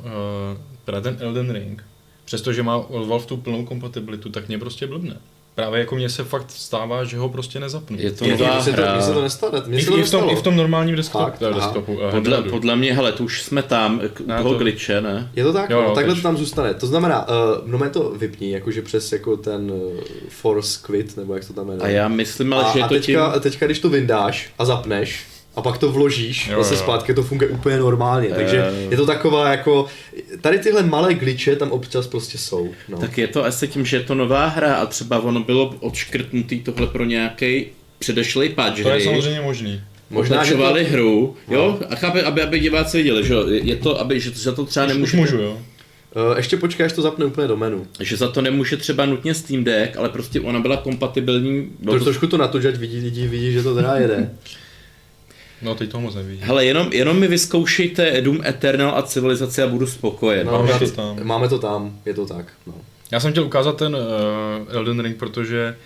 uh, ten Elden Ring, přestože má Valve tu plnou kompatibilitu, tak mě prostě blbne. Právě jako mně se fakt stává, že ho prostě nezapnu. je to Mně nová se to, hra. se to nestane, mně I, se to i, v tom, nestalo. I v tom normálním desktopu. Eh, desktopu eh, Podle, podle mě, hele, tu už jsme tam, k Ne, toho to- glitche, ne? Je to tak? Jo, jo, takhle to tam zůstane. To znamená, uh, no to vypni, jakože přes jako ten uh, force quit, nebo jak to tam jmenuje. A já myslím, ale, a, že je a to teďka, tím... teďka, když to vyndáš a zapneš, a pak to vložíš Jo, zase jo. zpátky, to funguje úplně normálně. Takže Jo. je to taková jako, tady tyhle malé glitche tam občas prostě jsou. No. Tak je to asi tím, že je to nová hra a třeba ono bylo odškrtnutý tohle pro nějaký předešlý patch To je samozřejmě možný. Možná, že to, hru, jo, a chápe, aby, aby diváci viděli, že jo, je to, aby, že, že to třeba Už, už nemůže, můžu, jo. uh, ještě počkej, až to zapne úplně do menu. že za to nemůže třeba nutně Steam Deck, ale prostě ona byla kompatibilní, bylo To, to, trošku to na to, že ať vidí lidi, vidí, že to teda jede. No teď toho moc nevidím. hele, jenom, jenom mi vyzkoušejte Doom Eternal a civilizaci a budu spokojen. No, Máme to tam. Máme to tam, je to tak. No. Já jsem chtěl ukázat ten uh, Elden Ring, protože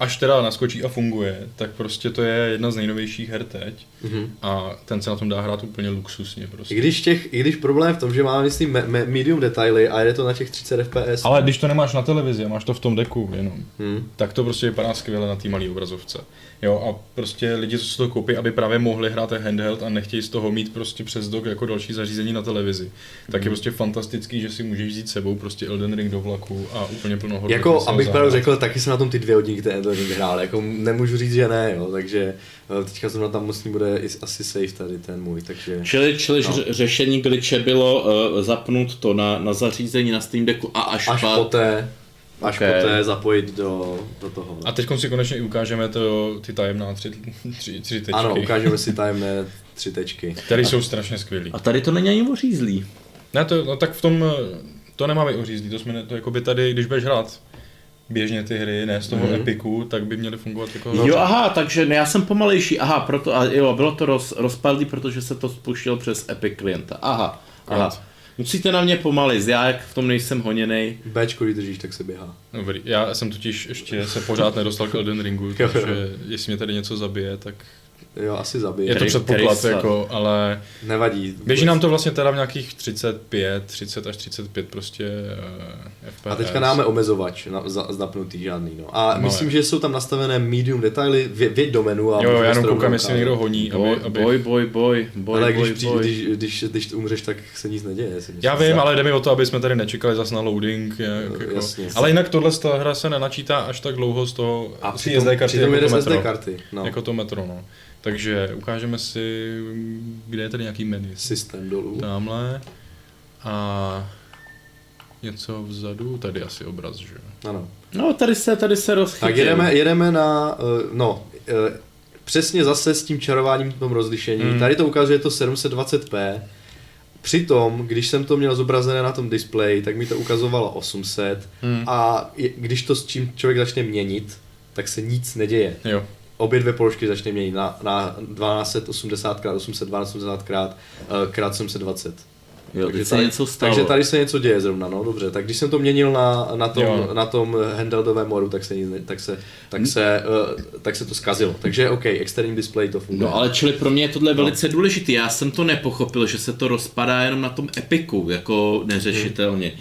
až teda naskočí a funguje, tak prostě to je jedna z nejnovějších her teď. Mhm. A ten se na tom dá hrát úplně luxusně I prostě. když, těch, I když problém v tom, že máme myslím me, me, medium detaily a jede to na těch 30 fps. Ale když to nemáš na televizi a máš to v tom deku jenom, Hmm. tak to prostě vypadá skvěle na té malé obrazovce. Jo, a prostě lidi, co si to koupí, aby právě mohli hrát ten handheld a nechtějí z toho mít prostě přes dock jako další zařízení na televizi, tak je prostě fantastický, že si můžeš vzít sebou prostě Elden Ring do vlaku a úplně plnohodnotně Jako, si ho abych pravdu řekl, taky jsem na tom ty dvě hodinky ten Elden Ring hrál, jako nemůžu říct, že ne, jo, takže eh, teďka zrovna tam musím bude i- asi safe tady ten můj, takže... Čili, čili No. no. řešení glitche bylo uh, zapnout to na, na zařízení na Steam Decku a až, Až pak... poté, až Ok. poté zapojit do, do toho. A teď si konečně i ukážeme to, ty tajemná tři, tři, tři tečky, Ano, ukážeme si tajemné tři tečky. které jsou strašně skvělý. A tady to není ani ořízlý. Ne, to, no tak v tom, eh, to nemá být ořízlý, to jsme, ne- to jako by tady, když budeš hrát běžně ty hry, ne z toho Mhm. mm-hmm. Epiku, tak by měly fungovat jako... No, jo, aha, takže ne, já jsem pomalejší, aha, proto, a jo, bylo to roz, rozpadlý, protože se to spuštělo přes Epic klienta, aha, aha. Musíte na mě pomalit, já jak v tom nejsem honěnej. Bčko, když držíš, tak se běhá. Dobrý, já jsem totiž ještě se pořád nedostal k Elden Ringu, takže jestli mě tady něco zabije, tak Jo, asi zabije. je to předpoklad, jako, ale Nevadí. běží nám to vlastně teda v nějakých 35, 30 až 35 prostě uh, FPS. A teďka máme omezovač na, za, zapnutý žádný, no. A No, myslím, že jsou tam nastavené medium detaily, vě, věď do menu a Jo, já jenom to koukám, jestli někdo honí, Boj, aby, aby... boj, boj, boj, boj, Ale boj, když, přijde, boj. když, když, když umřeš, tak se nic neděje. Já vím, ale jde mi o to, aby jsme tady nečekali zas na loading. Jak, No, jako. jasně. Ale jinak tohle hra se nenačítá až tak dlouho z toho A přitom, SD karty přitom jako to metro. karty. No. Jako to metro, no. Takže ukážeme si, kde je tady nějaký menu. Systém dolů. Tamhle. A něco vzadu, tady asi obraz, že jo. Ano. No, tady se, tady se rozchytil. Tak jedeme, jedeme na, uh, no, uh, přesně zase s tím čarováním v tom rozlišení. Hmm. Tady to ukazuje to 720p. Přitom, když jsem to měl zobrazené na tom displeji, tak mi to ukazovalo 800 Hmm. a je, když to s čím člověk začne měnit, tak se nic neděje. Jo. Obě dvě položky začne měnit na, na 1280 x 812 krát krát 720. Jo, takže, se tady, něco stalo. takže tady se něco děje zrovna, no dobře. Tak když jsem to měnil na, na tom, Jo. na tom handheldovém modu, tak se, tak se, tak se, uh, tak se to zkazilo. Takže OK, externí display to funguje. No ale čili pro mě je No. tohle velice důležité. Já jsem to nepochopil, že se to rozpadá jenom na tom Epiku, jako neřešitelně. Je,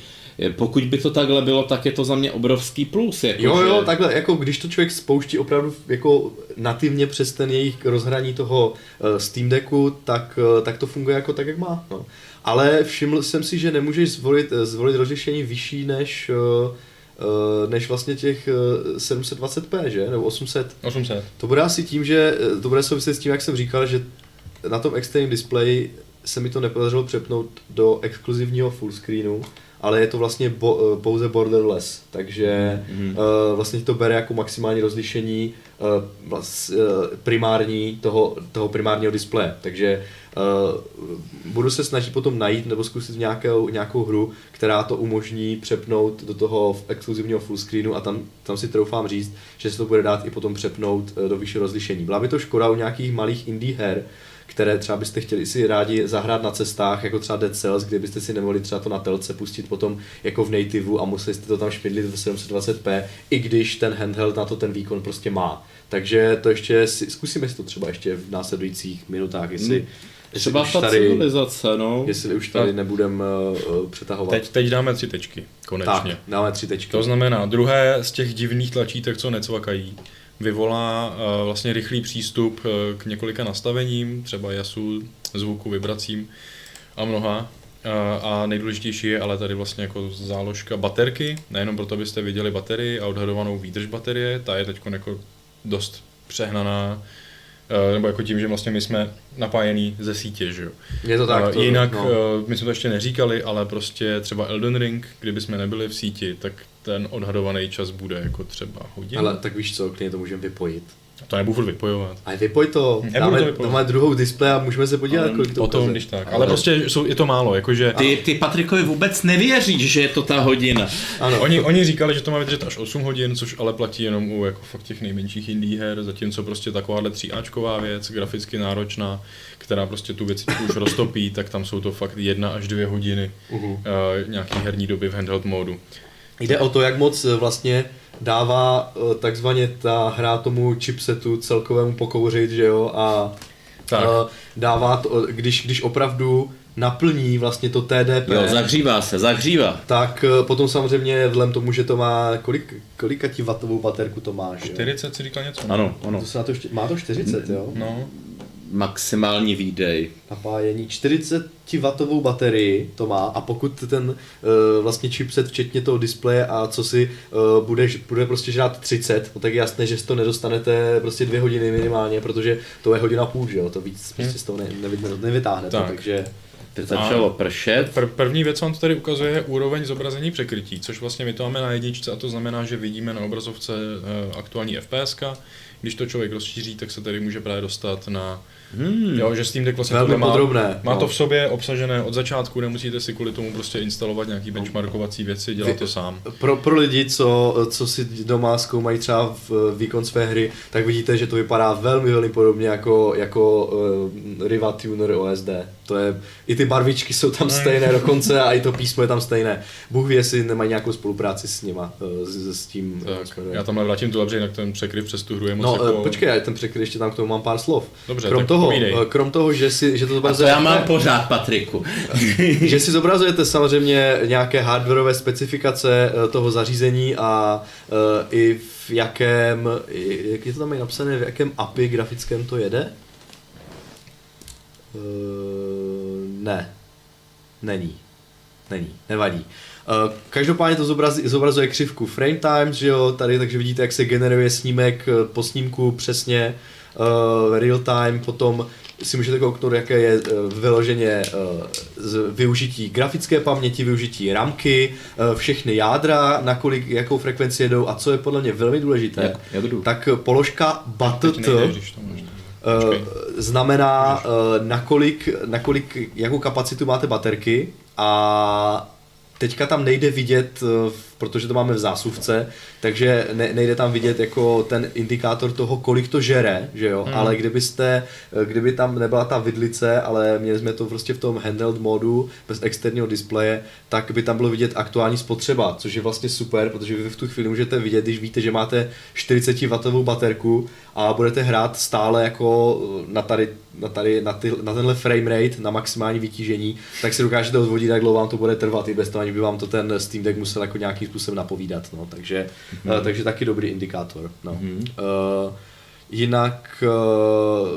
Pokud by to takhle bylo, tak je to za mě obrovský plus. Jako Jo, že- jo, takhle, jako když to člověk spouští opravdu jako nativně přes ten jejich rozhraní toho uh, Steam Decku, tak, uh, tak to funguje jako tak, jak má. No. Ale všiml jsem si, že nemůžeš zvolit, eh, zvolit rozlišení vyšší než, než vlastně těch uh, 720p, že? Nebo 800. 800. To bude asi tím, že eh, to bude souviset s tím, jak jsem říkal, že na tom externím displeji se mi to nepodařilo přepnout do exkluzivního fullscreenu, ale je to vlastně bo, eh, pouze borderless, takže mm-hmm. uh, vlastně to bere jako maximální rozlišení uh, vlast, uh, primární toho, toho primárního displeje, takže uh, budu se snažit potom najít nebo zkusit nějakou, nějakou hru, která to umožní přepnout do toho exkluzivního fullscreenu a tam, tam si troufám říct, že se to bude dát i potom přepnout eh, do vyššího rozlišení. Byla by to škoda u nějakých malých indie her, které třeba byste chtěli si rádi zahrát na cestách, jako třeba Dead Cells, kde byste si nemohli třeba to na telce pustit potom jako v nativeu a museli jste to tam špidlit v 720p, i když ten handheld na to ten výkon prostě má. Takže to ještě si, zkusíme si to třeba ještě v následujících minutách, jestli, jestli, Třeba ta tady, civilizace, no. jestli už tady nebudeme uh, přetahovat. Teď, teď dáme tři tečky, konečně. tak, dáme tři tečky. To znamená, druhé z těch divných tlačítek, co necvakají, vyvolá uh, vlastně rychlý přístup uh, k několika nastavením, třeba jasu, zvuku, vibracím a mnoha. Uh, a nejdůležitější je ale tady vlastně jako záložka baterky, nejenom proto, abyste viděli baterii a odhadovanou výdrž baterie, ta je teď jako dost přehnaná, nebo jako tím, že vlastně my jsme napájení ze sítě, že jo. Je to tak. Uh, To, Jinak, no. uh, my jsme to ještě neříkali, ale prostě třeba Elden Ring, kdyby jsme nebyli v síti, tak ten odhadovaný čas bude jako třeba hodinu. Ale tak víš co, klidně to můžeme vypojit. To nebudu furt vypojovat. A vypoj to, Nebudu dáme, to vypojovat. dáme druhou displej a můžeme se podívat, Ale kolik to O tom, ukazuje. když tak. Ale prostě jsou, je to málo, jakože Ty, ty Patrikovi vůbec nevěříš, že je to ta hodina. Ano. oni, oni říkali, že to má vydržet až 8 hodin, což ale platí jenom u jako fakt těch nejmenších indie her, zatímco prostě takováhle 3Ačková věc, graficky náročná, která prostě tu věc už roztopí, tak tam jsou to fakt jedna až dvě hodiny Uhu. uh, nějaký herní doby v handheld módu. Jde o to, jak moc eh, vlastně dává eh, takzvaně ta hra tomu chipsetu celkovému pokouřit, že jo, a Tak. eh, dává to, když, když opravdu naplní vlastně to TDP, Jo, zahřívá se, zahřívá. tak eh, potom samozřejmě vzhledem tomu, že to má, kolik, kolika ti watovou baterku to má, že jo? 40 si říkal něco? Ano, ano. To se na to, má to 40, jo? No, Maximální výdej. napájení 40 watovou baterii to má a pokud ten uh, vlastně chipset včetně toho displeje a co si uh, bude, bude prostě žrát 30, no tak je jasné, že z toho nedostanete prostě dvě hodiny minimálně, protože to je hodina půl, že jo, to víc prostě z toho ne, nevy, nevytáhnete, Tak. takže Teď začalo pršet. Pr- první věc, co vám to tady ukazuje, je úroveň zobrazení překrytí, což vlastně my to máme na jedničce a to znamená, že vidíme na obrazovce eh, aktuální FPS. Když to člověk rozšíří, tak se tady může právě dostat na Hmm. Jo, že Steam Deck vlastně Velmi má, podrobné, má no. to v sobě obsažené od začátku, nemusíte si kvůli tomu prostě instalovat nějaký benchmarkovací věci, dělat to sám. pro, pro lidi, co, co si doma zkoumají třeba v výkon své hry, tak vidíte, že to vypadá velmi, velmi podobně jako, jako uh, Riva Tuner OSD. To je, i ty barvičky jsou tam stejné dokonce a i to písmo je tam stejné. Bůh ví, jestli nemají nějakou spolupráci s nima, uh, s, s tím. Tak, já tamhle vrátím tu jinak ten překryv přes tu hru je moc No, jako... jako... počkej, já ten překryv ještě tam k tomu mám pár slov. Dobře, krom tak toho, povídej. eh, krom toho, že, si, že to A to zobrazuje... já mám pořád, Patriku. že si zobrazujete samozřejmě nějaké hardwareové specifikace eh, toho zařízení a uh, i v jakém, i- jak je to tam i napsané, v jakém API grafickém to jede? Uh, ne. Není. Není. Nevadí. Uh, každopádně to zobrazí, zobrazuje křivku frame times, že jo, tady, takže vidíte, jak se generuje snímek eh, po snímku přesně uh, real time, potom si můžete kouknout, jaké je vyloženě z využití grafické paměti, využití ramky, všechny jádra, na kolik, jakou frekvenci jedou a co je podle mě velmi důležité, Jak- jak jdu? tak položka BATT nejde, Uh, Počkej. znamená, uh, nakolik, nakolik, jakou kapacitu máte baterky a teďka tam nejde vidět, eh, protože to máme v zásuvce, takže ne, nejde tam vidět jako ten indikátor toho, kolik to žere, že jo, hmm. ale kdybyste, kdyby tam nebyla ta vidlice, ale měli jsme to prostě v tom handheld modu, bez externího displeje, tak by tam bylo vidět aktuální spotřeba, což je vlastně super, protože vy v tu chvíli můžete vidět, když víte, že máte 40W baterku a budete hrát stále jako na tady, na, tady, na, ty, na tenhle frame rate, na maximální vytížení, tak si dokážete odvodit, jak dlouho vám to bude trvat, i bez toho, ani by vám to ten Steam Deck musel jako nějakým způsobem napovídat, no, takže, mm-hmm. takže taky dobrý indikátor, no. Mm-hmm. Uh, jinak, uh,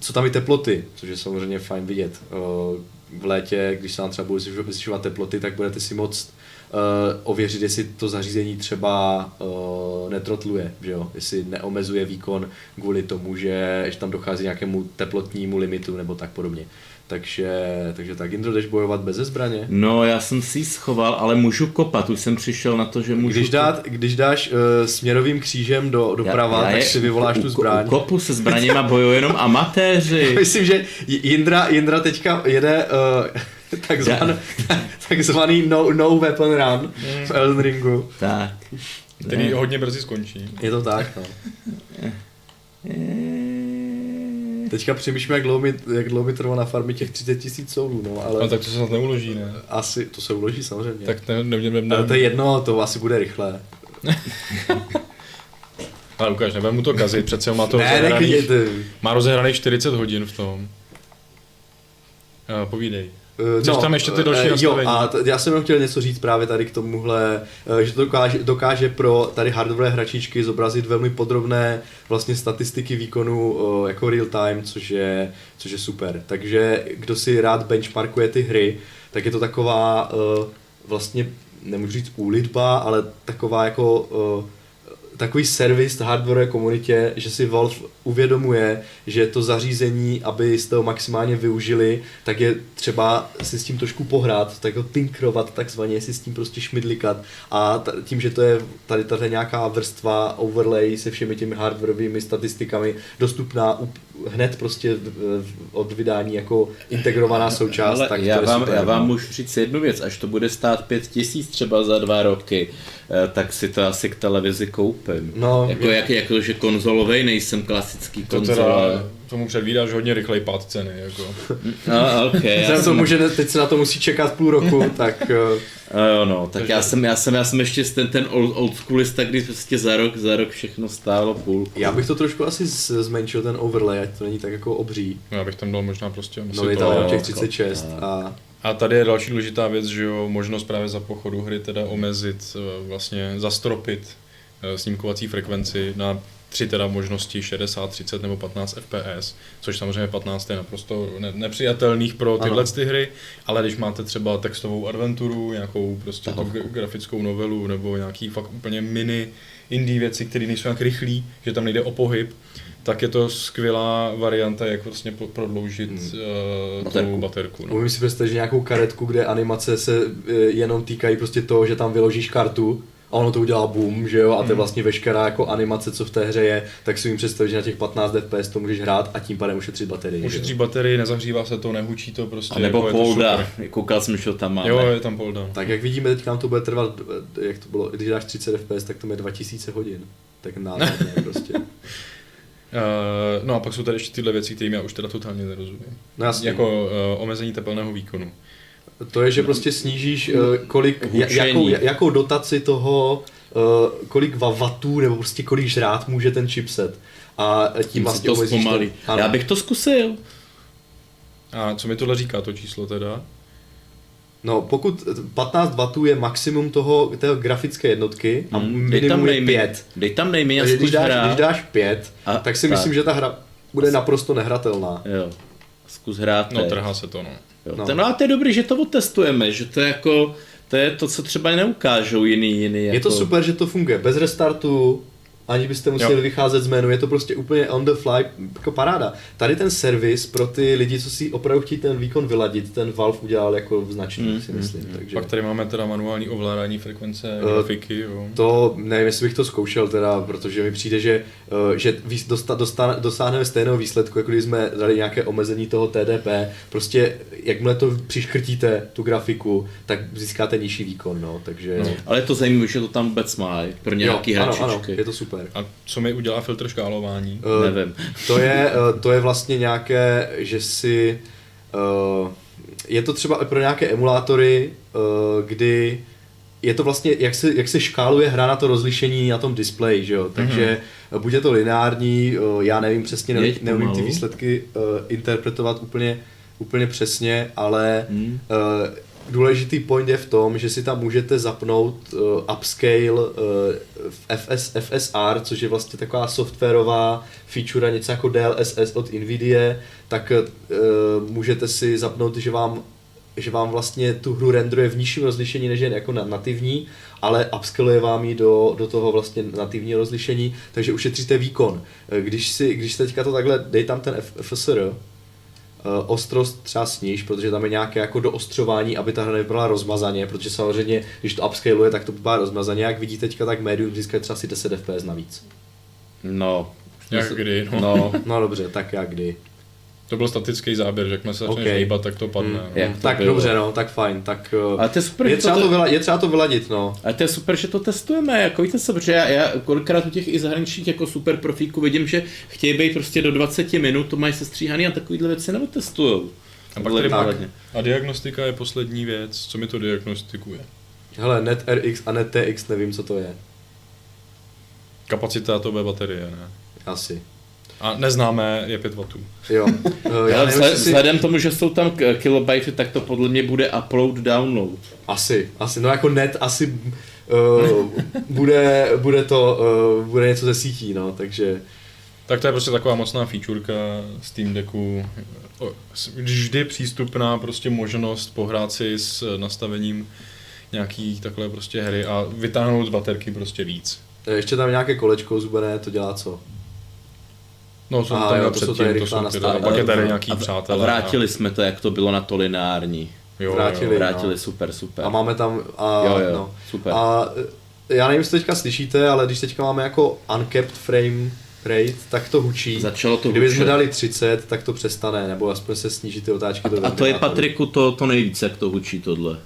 co tam i teploty, což je samozřejmě fajn vidět. Uh, v létě, když se vám třeba budou zvyšovat teploty, tak budete si moct uh, ověřit, jestli to zařízení třeba uh, netrotluje, že jo? jestli neomezuje výkon kvůli tomu, že, že tam dochází nějakému teplotnímu limitu nebo tak podobně. Takže, takže tak, Indro, jdeš bojovat bez zbraně? No, já jsem si ji schoval, ale můžu kopat, už jsem přišel na to, že můžu... Když, dát, když dáš uh, směrovým křížem do, doprava, já, já tak si vyvoláš u, tu zbraň. U kopu se zbraněma bojují jenom amatéři. Myslím, že Jindra, Jindra teďka jede... Uh, takzvaný, takzvaný no, no weapon run v Elden Ringu. Tak. Který hodně brzy skončí. Je to tak, no. Teďka přemýšlím, jak dlouho mi, jak dlouho mi trvalo na farmě těch 30 tisíc soulů, no, ale... A tak to se snad neuloží, ne? Asi, to se uloží samozřejmě. Tak ne, ne, ne, ne, Ale to je jedno, to asi bude rychle. ale Lukáš, nebudem mu to kazit, přece má to ne, rozehraných, má rozehraných 40 hodin v tom. Uh, povídej. Uh, no, tam ještě ty další nastavení. Jo, a t- já jsem jenom chtěl něco říct právě tady k tomuhle, uh, že to dokáže, dokáže pro tady hardware hračičky zobrazit velmi podrobné vlastně statistiky výkonu jako real time, což je, což je super. Takže kdo si rád benchmarkuje ty hry, tak je to taková vlastně, nemůžu říct úlitba, ale taková jako takový servis hardware komunitě, že si Valve uvědomuje, že to zařízení, abyste ho maximálně využili, tak je třeba si s tím trošku pohrát, tak ho tinkrovat takzvaně, si s tím prostě šmidlikat a t- tím, že to je tady tady nějaká vrstva overlay se všemi těmi hardwareovými statistikami dostupná hned prostě od vydání jako integrovaná součást. Ale tak já, vám, super, já vám no. můžu říct jednu věc, až to bude stát pět tisíc třeba za dva roky, eh, tak si to asi k televizi koupím. No, jako, jak, jako, že konzolovej nejsem klasický To konzole. teda, tomu předvídáš hodně rychlej pád ceny, jako. No, okay, já jsem, tomu, že ne- teď se na to musí čekat půl roku, tak eh, a jo, no, tak Takže- já jsem, já jsem, já jsem ještě ten, ten old, old schoolista, kdy prostě za rok, za rok všechno stálo půl. já bych to trošku asi zmenšil ten overlay, ať to není tak jako obří. No, já bych tam dal možná prostě... No je to- tam těch 36 a A tady je další důležitá věc, že jo, možnost právě za pochodu hry teda omezit, eh, vlastně zastropit eh, snímkovací frekvenci na tři teda možnosti 60, 30 nebo 15 fps, což samozřejmě 15 je naprosto ne- nepřijatelných pro tyhle ty hry, ale když máte třeba textovou adventuru, nějakou prostě tu gra- grafickou novelu nebo nějaký fakt úplně mini indie věci, které nejsou nějak rychlý, že tam nejde o pohyb, tak je to skvělá varianta, jak vlastně prodloužit hmm. uh, Baterku. tu baterku. No. umím si představit, že nějakou karetku, kde animace se eh, jenom týkají prostě toho, že tam vyložíš kartu a ono to udělá boom, že jo, a to je vlastně veškerá jako animace, co v té hře je, tak si umím představit, že na těch 15 fps to můžeš hrát a tím pádem ušetřit baterii. že jo. Ušetří baterii, nezahřívá se to, nehučí to prostě. A nebo jako polda, koukal jsem, že tam máme. Jo, je tam polda. Tak jak vidíme, teď nám to bude trvat, jak to bylo, když dáš 30 fps, tak to je 2000 hodin. Tak nádherné prostě. Uh, no a pak jsou tady ještě tyhle věci, kterým já už teda totálně nerozumím. No. Jako uh, omezení tepelného výkonu. To je, že prostě snížíš, eh, kolik, jakou, jakou dotaci toho, eh, kolik wattů nebo prostě kolik žrát může ten chipset. A tím, vlastně to ten- zpomalí. ano. Já bych to zkusil. A co mi tohle říká to číslo teda? No, pokud 15 W je maximum toho, té grafické jednotky a Hmm, dej tam minimum je nejméně. 5. Dej tam nejméně a když dáš, hrát. když dáš 5, A- tak si tak. myslím, že ta hra bude naprosto nehratelná. Jo. Zkus hrát No, teď. trhá se to, no. Jo. No. No. no a to je dobrý, že to otestujeme, že to je jako, to je to, co třeba neukážou jiný, jiný. Jako... Je to super, že to funguje bez restartu, aniž byste museli Jo. vycházet z menu, je to prostě úplně on the fly, jako paráda. Tady ten servis pro ty lidi, co si opravdu chtějí ten výkon vyladit, ten Valve udělal jako značný, Mm, si mm, myslím. Takže Pak tady máme teda manuální ovládání frekvence, Eh, grafiky, jo. to nevím, jestli bych to zkoušel teda, protože mi přijde, že, eh, že dosta, dostane, dosáhneme stejného výsledku, jako když jsme dali nějaké omezení toho TDP. Prostě jakmile to přiškrtíte, tu grafiku, tak získáte nižší výkon, no, takže... No. Ale je to zajímavé, že to tam vůbec má, pro nějaký ano, hračičky. ano, je to super. A co mi udělá filtr škálování? Eh, Nevím. To je, eh, to je vlastně nějaké, že si... eh, Je to třeba i pro nějaké emulátory, eh, kdy je to vlastně, jak se, jak se škáluje hra na to rozlišení na tom displeji, že jo? Takže mm-hmm. buď je to lineární, já nevím přesně, nevím, neumím ty výsledky uh, interpretovat úplně, úplně přesně, ale Hmm. uh, důležitý point je v tom, že si tam můžete zapnout uh, upscale uh, FS, FSR, což je vlastně taková softwarová feature, něco jako DLSS od NVIDIA, tak uh, můžete si zapnout, že vám že vám vlastně tu hru rendruje v nižším rozlišení než je jako na nativní, ale upscaluje vám ji do, do toho vlastně nativního rozlišení, takže ušetříte výkon. Eh, Když si, když teďka to takhle, dej tam ten FSR, ostrost třeba sníž, protože tam je nějaké jako doostřování, aby ta hra nevypadala rozmazaně, protože samozřejmě, když to upscaluje, tak to vypadá rozmazaně, jak vidíte teďka, tak médium získá třeba asi 10 FPS navíc. No. Jak kdy, no. No, No dobře, tak jak kdy. To byl statický záběr, že jakmile se začneš Ok. hýbat, tak to padne. Mm. no. Jak to tak bylo? dobře, no, tak fajn, tak uh, Ale to je super, je, že třeba to- to, vyla, je třeba to vyladit, no. Ale to je super, že to testujeme, jako víte se, protože já, já kolikrát u těch i zahraničních jako super profíků vidím, že chtějí být prostě do 20 minut, to mají sestříhaný a takovýhle věci neotestujou. A pak tady Tak. A diagnostika je poslední věc, co mi to diagnostikuje. Hele, NetRX a NetTX nevím, co to je. Kapacita atové baterie, ne? Asi. A neznámé je 5 W. Jo. Já nevím, vzhled, si... vzhledem tomu, že jsou tam kilobajty, tak to podle mě bude upload, download. Asi, asi, no jako net asi uh, bude, bude to, uh, bude něco ze sítí, no, takže Tak to je prostě taková mocná featureka Steam Decku. Vždy přístupná prostě možnost pohrát si s nastavením nějaký takhle prostě hry a vytáhnout z baterky prostě víc. ještě tam nějaké kolečko zubené, to dělá co? No, co Aha, tam jo, měl to jsou předtím, tady to rychlá jsou a pak je tady A- nějaký a, přátelé. A vrátili jsme to, jak to bylo na to lineární. jo, vrátili. Jo. Vrátili, super, super. A máme tam, a, Jo, jo, no. super. A eh, já nevím, jestli teďka slyšíte, ale když teďka máme jako uncapped frame rate, tak to hučí. Začalo to Kdyby jsme dali 30, tak to přestane, nebo aspoň se sníží ty otáčky do A to je. Patriku, to, to nejvíc, jak to hučí tohle.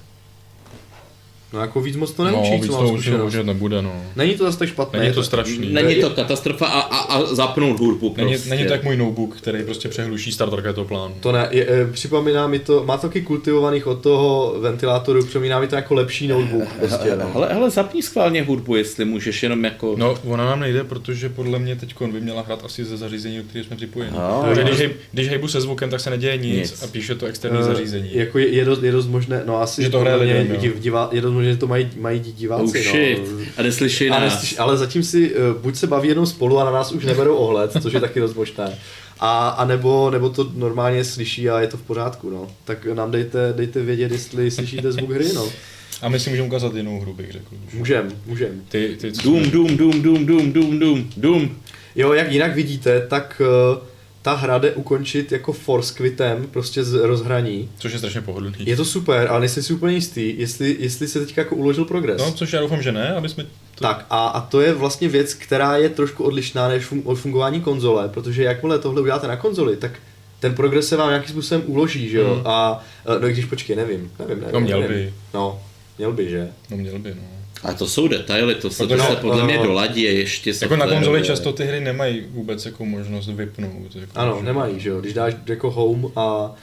No jako víc moc to No, neučí, víc co to zkušenost. určitě nebude, no. Není to zase tak špatné. Není to strašný. Není je- to katastrofa a, a, a zapnout hudbu Není, prostě. není to jak můj notebook, který prostě přehluší start raketoplánu. To ne, je, e, připomíná mi to, má to taky kultivovaných od toho ventilátoru, připomíná mi to jako lepší notebook prostě, no. Hele, hele, zapni schválně hudbu, jestli můžeš jenom jako... No, ona nám nejde, protože podle mě teď by měla hrát asi ze zařízení, do kterého jsme připojeni. No, no. když, když hejbu se zvukem, tak se neděje nic, Nic. a píše to externí Eh, zařízení. Jako je, je, dost, je dost možné, no asi Že to hraje lidem, divá, je dost že to mají, mají diváci, Oh shit. no. A neslyší A nás. neslyš, ale zatím si uh, buď se baví jenom spolu a na nás už neberou ohled, což je taky dost možné. A, a nebo, nebo to normálně slyší a je to v pořádku, no. Tak nám dejte, dejte vědět, jestli slyšíte zvuk hry, no. A my si můžeme ukázat jinou hru, bych řekl. Můžem, můžem. Ty, ty, Doom, Doom, Doom, Doom, Doom, Doom, Doom. Jo, jak jinak vidíte, tak uh, ta hra jde ukončit jako force quitem, prostě z rozhraní. Což je strašně pohodlný. Je to super, ale nejsem si úplně jistý, jestli, jestli se teďka jako uložil progres. No, což já doufám, že ne, aby jsme... To... Tak a, a to je vlastně věc, která je trošku odlišná než fun- od fungování konzole, protože jakmile tohle uděláte na konzoli, tak ten progres se vám nějakým způsobem uloží, že jo? Mm. A no i když počkej, nevím, nevím, nevím. No, měl nevím. by. No, měl by, že? No, měl by, no. A to jsou detaily, to se, to Protože- se podle mě no. doladí ještě Jako na konzoli často ty hry nemají vůbec jako možnost vypnout. Jako, Ano, že- nemají, že jo? Když dáš jako home a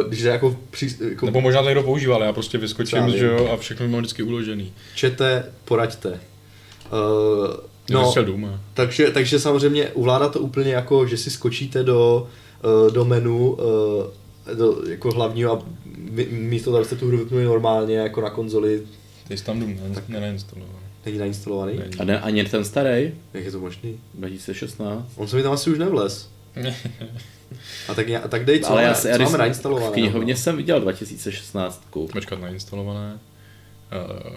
uh, když jde jako, při, jako Nebo možná to někdo používá, ale já prostě vyskočím, že jo, a všechno mám vždycky uložený. čete, poraďte. Uh, No. no, Duma. takže, takže samozřejmě uvládá to úplně jako, že si skočíte do, uh, do menu uh, do jako hlavního a mí- místo toho, abyste tu hru vypnuli normálně jako na konzoli, Ty jsi tam Doom ne, ne, neinstalovaný. není nainstalovaný. Není. A ne, ani ten starý, Jak je to možný? 2016. On se mi tam asi už nevlez. A tak, já- tak dej, co, Ale máme, já se, co já máme nainstalované. v knihovně jsem viděl 2016. Počkat nainstalované. Uh,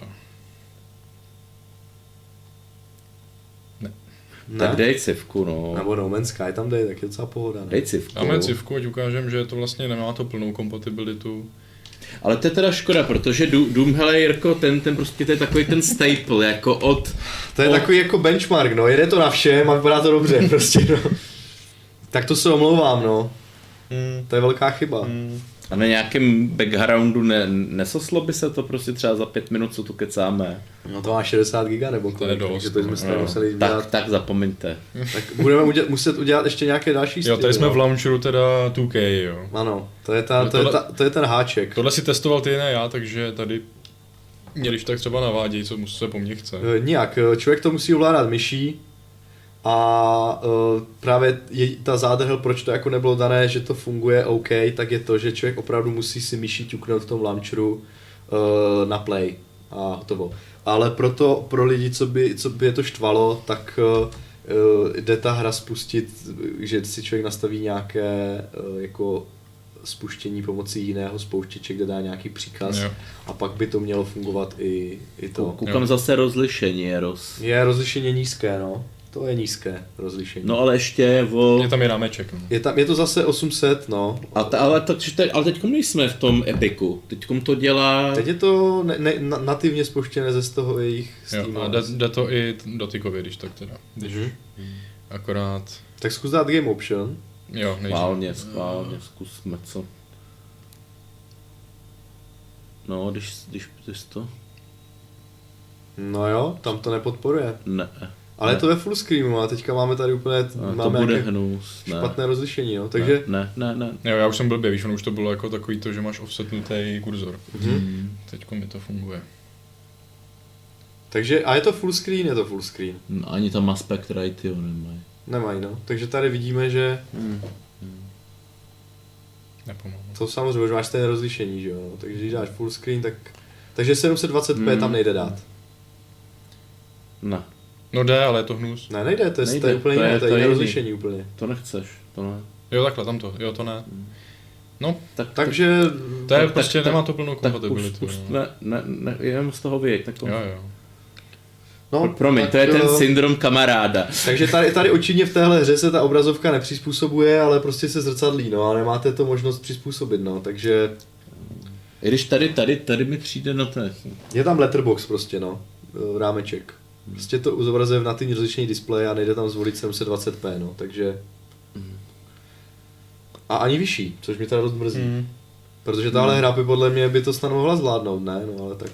Ne? Tak dej civku, no. Nebo No Man's Sky tam dej, tak je docela pohoda. Ne? Dej civku. Dáme civku, ať ukážeme, že to vlastně nemá to plnou kompatibilitu. Ale to je teda škoda, protože Doom, hele Jirko, ten, ten prostě to je takový ten staple, jako od... To je od- takový jako benchmark, no, jede to na všem a vypadá to dobře, prostě, no. Tak to se omlouvám, no. Hmm. To je velká chyba. Hmm. A na nějakém backgroundu ne, nesoslo by se to prostě třeba za pět minut, co tu kecáme. No to má 60 giga nebo To je kolik, dost, takže to jsme no. museli tak, dělat. tak zapomeňte. Tak budeme udělat, muset udělat ještě nějaké další Jo, styly, tady jsme no. v launcheru teda 2K, jo. Ano, to je, ta, No to, je ta, to je ten háček. Tohle si testoval ty, ne já, takže tady mě když tak třeba naváděj, co se po mně chce. Eh, Nijak, eh, člověk to musí ovládat myší a uh, právě je ta zádrhel, proč to jako nebylo dané, že to funguje OK, tak je to, že člověk opravdu musí si myší ťuknout v tom launcheru uh, na play a hotovo. Ale proto pro lidi, co by, co by je to štvalo, tak uh, jde ta hra spustit, že si člověk nastaví nějaké uh, jako spuštění pomocí jiného spouštěče, kde dá nějaký příkaz Jo. a pak by to mělo fungovat i, i to. Koukám Jo. zase rozlišení, Eros. Je rozlišení nízké, no. To je nízké rozlišení. No ale ještě o... Je tam i rámeček. No. Je, tam, je to zase 800, no. A ta, ale, to, te, ale teď nejsme v tom Epiku. Teď to dělá... Teď je to ne, ne, na- nativně spouštěné ze z toho jejich Jo, Steamu. a jde, jde, to i dotykově, když tak teda. Když Mhm. akorát, Tak zkus dát Game Option. jo, nejdřív. Schválně, schválně, zkusme co. No, když, když když to... No jo, tam to nepodporuje. Ne. Ale je to ve full screenu a teďka máme tady úplně, A to máme bude nějaké hnus. Ne. špatné rozlišení, no. Takže Ne, ne, ne. Jo, já už jsem blbě, víš, ono už to bylo jako takový to, že máš offsetnutý kurzor. Mhm. Teďko mi to funguje. Takže, a je to full screen, je to full screen. No, ani tam aspect ratio nemají. Nemají, no. Takže tady vidíme, že Nepomohu. to samozřejmě, že máš stejné rozlišení, že jo. No. Takže když dáš full screen, tak... Takže 720p Hmm. tam nejde dát. Ne, No jde, ale je to hnus. Ne, nejde, to je, Nejde, to je úplně to je- jiné, to je to jiné rozlišení úplně. to nechceš, to ne. Jo, takhle, tam to, jo, to ne. No, Tak, Takže... to je tak- prostě, tak- nemá to plnou tak, tak už, kompatibilitu. už no. ne, ne, ne, jenom z toho vyjeď. Tak to, Jo, jo. No, Promiň, tak, to je ten eh, syndrom kamaráda. Takže tady, tady očividně v téhle hře se ta obrazovka nepřizpůsobuje, ale prostě se zrcadlí, no a nemáte to možnost přizpůsobit, no, takže I když tady, tady, tady mi přijde na ten. je tam letterbox prostě, no, eh, rámeček. Prostě to zobrazuje v nativní rozlišení displeje a nejde tam zvolit 720p, no, takže... A ani vyšší, což mě teda dost mrzí. Mm. Protože tahle hra by podle mě by to snad mohla zvládnout, ne? No ale tak...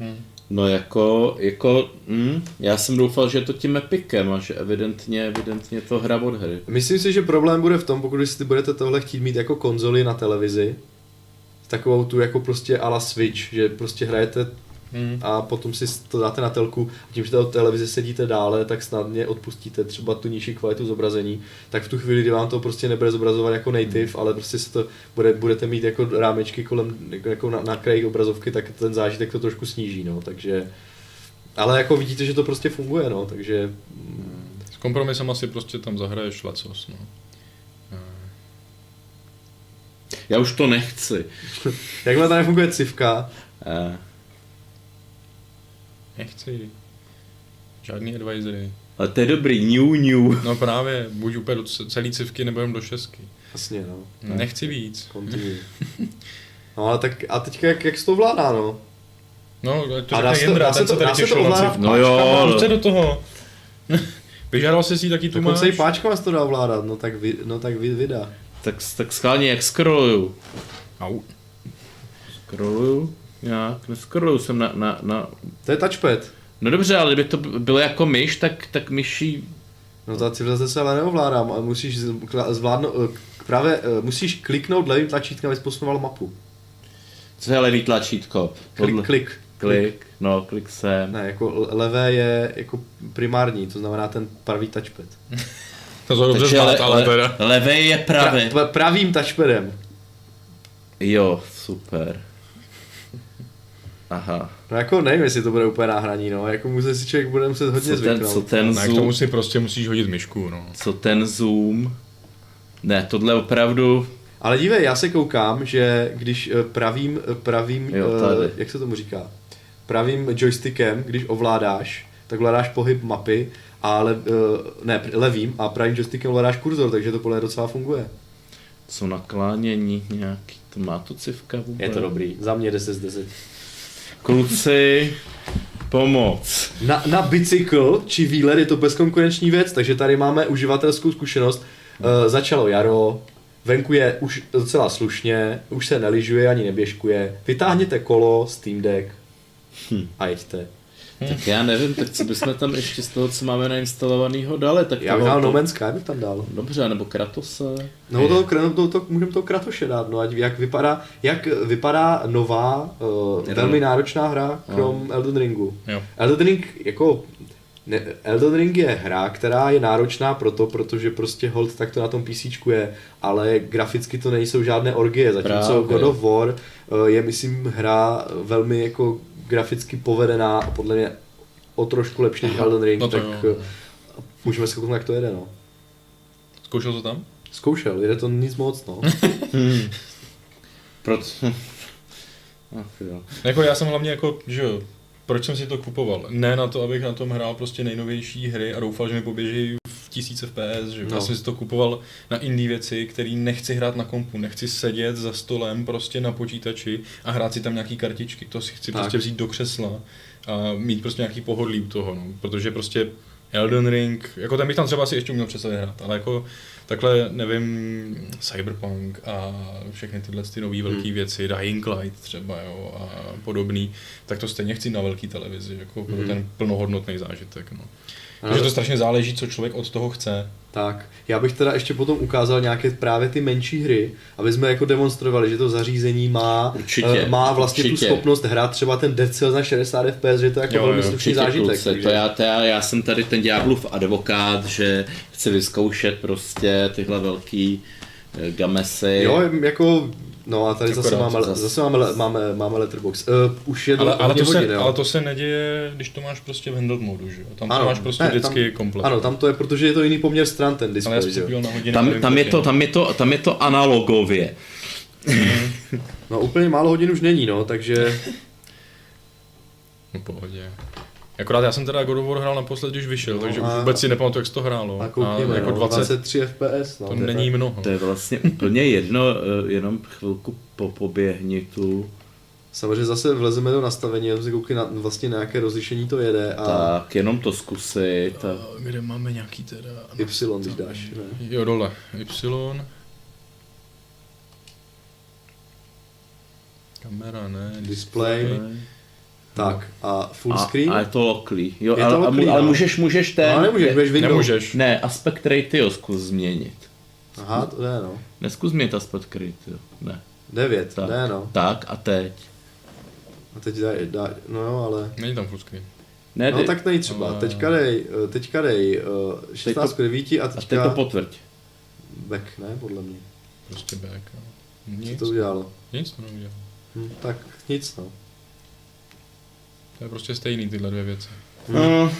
Mm. No jako, jako, hm, já jsem doufal, že je to tím epikem a že evidentně, evidentně to hra od hry. Myslím si, že problém bude v tom, pokud si budete tohle chtít mít jako konzoli na televizi, takovou tu jako prostě ala Switch, že prostě hrajete Mm. a potom si to dáte na telku a tím, že ta televize sedíte dále, tak snadně odpustíte třeba tu nižší kvalitu zobrazení, tak v tu chvíli, kdy vám to prostě nebude zobrazovat jako native, ale prostě se to bude, budete mít jako rámečky kolem, jako- na, na kraji obrazovky, tak ten zážitek to trošku sníží, no, takže ale jako vidíte, že to prostě funguje, no, takže mm, S kompromisem asi prostě tam zahraješ lecos, no. Já už to nechci. jakmile tady funguje civka, Eh, Nechci. Žádný advisory. ale to je dobrý, new, new. No právě, buď úplně do celý civky nebo jen do šestky. jasně, no, Nechci víc. continue. No ale tak a teďka jak, jak se to vládá, no? No, to A řekne se to- Jindra, ten to- se tady těšil na civku. No jo, Pojďte do toho. Vyžádal jsi si taky tu máš? Dokonce i páčkama se to dá ovládat, no tak, vy, no tak vy, vydá. tak, tak schválně, jak scrolluju. Au. Scrolluju? Jak? Nescrolluju jsem na, na, na... To je touchpad. No dobře, ale kdyby to bylo jako myš, tak, tak myší... No ta civilizace se ale neovládá, ale musíš zvládnout, eh, právě eh, musíš kliknout levým tlačítkem, abys posunoval mapu. Co je levý tlačítko? Klik, klik. Klik, no, klik sem. Ne, jako levé je jako primární, to znamená ten pravý touchpad. To jsou dobře znát, le, ale le, teda. levej je pravý. Pra, pravým touchpadem. Jo, super. Aha. No jako nevím, jestli to bude úplně náhraní, no, jako může si člověk bude muset hodně Co ten, zvyknout. co ten Ne, k tomu zoom? si prostě musíš hodit myšku, no. Co ten zoom? Ne, tohle opravdu... Ale dívej, já se koukám, že když eh, pravým, eh, pravým, Jo, tady. jak se tomu říká, pravým joystickem, když ovládáš, tak ovládáš pohyb mapy a le, uh, ne, levým a pravým joystickem ovládáš kurzor, takže to podle docela funguje. Co naklánění nějaký, to má to civka vůbec? Je to dobrý, za mě 10 z 10. Kluci, pomoc. Na, na bicykl či výlet je to bezkonkurenční věc, takže tady máme uživatelskou zkušenost. Uh, začalo jaro, venku je už docela slušně, už se neližuje ani neběžkuje. Vytáhněte kolo, Steam Deck Hm. a jeďte. Tak já nevím, tak co bychom tam ještě z toho, co máme nainstalovaného dali, tak Já bych toho dal to- No Man's Sky, bych tam dal. Dobře, nebo Kratose. No to, to, to, to můžeme toho Kratoše dát, no, ať jak vypadá, jak vypadá nová, uh, velmi náročná hra krom Elden Ringu. Jo. Elden Ring jako ne, Elden Ring je hra, která je náročná proto, protože prostě hold tak to na tom PC je, ale graficky to nejsou žádné orgie, zatímco Právě. God of War eh, je myslím hra velmi jako graficky povedená a podle mě o trošku lepší než Elden Ring, no to tak jo. eh, můžeme se jak to jede, no. Zkoušel to tam? Zkoušel, jede to nic moc, no. Proto... Ach jo. Jako já jsem hlavně jako, že jo, proč jsem si to kupoval? Ne na to, abych na tom hrál prostě nejnovější hry a doufal, že mi poběží v tisíce FPS, že jo. No. Já jsem si to kupoval na indie věci, které nechci hrát na kompu, nechci sedět za stolem prostě na počítači a hrát si tam nějaký kartičky, to si chci Tak. prostě vzít do křesla a mít prostě nějaký pohodlí u toho, no. protože prostě Elden Ring, jako ten bych tam třeba si ještě uměl přestat hrát, ale jako takhle, nevím, Cyberpunk a všechny tyhle ty nové velké Hmm. věci, Dying Light třeba, jo, a podobný, tak to stejně chci na velké televizi, jako pro Hmm. ten plnohodnotný zážitek, no. Ano. Takže to strašně záleží, co člověk od toho chce. Tak, já bych teda ještě potom ukázal nějaké právě ty menší hry, aby jsme jako demonstrovali, že to zařízení má, Určitě, eh, má vlastně určitě. tu schopnost hrát třeba ten Dead Cells na 60 FPS, že to je jako Jo, velmi jo, slušný zážitek. kluci, takže- to já, to já, já jsem tady ten ďáblův advokát, že chci vyzkoušet prostě tyhle velký eh, gamesy. Jo, jako, no a tady zase Akorát máme, zase- zase máme, máme, máme letterbox. Uh, už je to Ale, ale, to se, hodin, jo. ale to se neděje, když to máš prostě v handled modu, že jo? Tam to Ano, máš prostě ne, vždycky tam, komplet. Ano, tam to je, protože je to jiný poměr stran ten ale já se na hodiny. Tam, nevím, tam, je to, tam, je to, tam je to analogově. No úplně málo hodin už není, no, takže No pohodě. Akorát já jsem teda God of War hrál naposled, když vyšel, No takže a- už vůbec si nepamatuju, jak se to hrálo. a koukněme, jako no, 20, 23 FPS, no. to není tak. mnoho. To je vlastně úplně jedno, eh, jenom chvilku po poběhni tu. Samozřejmě zase vlezeme do nastavení, jenom si koukli na vlastně na jaké rozlišení to jede a Tak, jenom to zkusit. A... A Kde máme nějaký teda... Y, když dáš, ne. Jo, dole. Y. Kamera, ne. Display. Tak a full screen? A, a je to loklý. Jo, Je to ale, ale, loklý, ale no. můžeš, můžeš ten... No, nemůžeš, budeš Windows. Nemůžeš. Ne, aspect ratio zkus změnit. Aha, to jde, no. Neskus změnit aspect ratio. Ne. 9, Tak. ne, no. Tak a teď. A teď daj, daj, no jo, ale... Není tam full screen. Ne, No dej- tak nej třeba, Ale- teďka dej, eh, teďka dej eh, 16 k 9 a a teď to teďka potvrď. back, ne, podle mě. Prostě back. no. Co Nic, to udělalo? nic to neudělal. Hm, tak nic, no. To je prostě stejný tyhle dvě věci. Mm.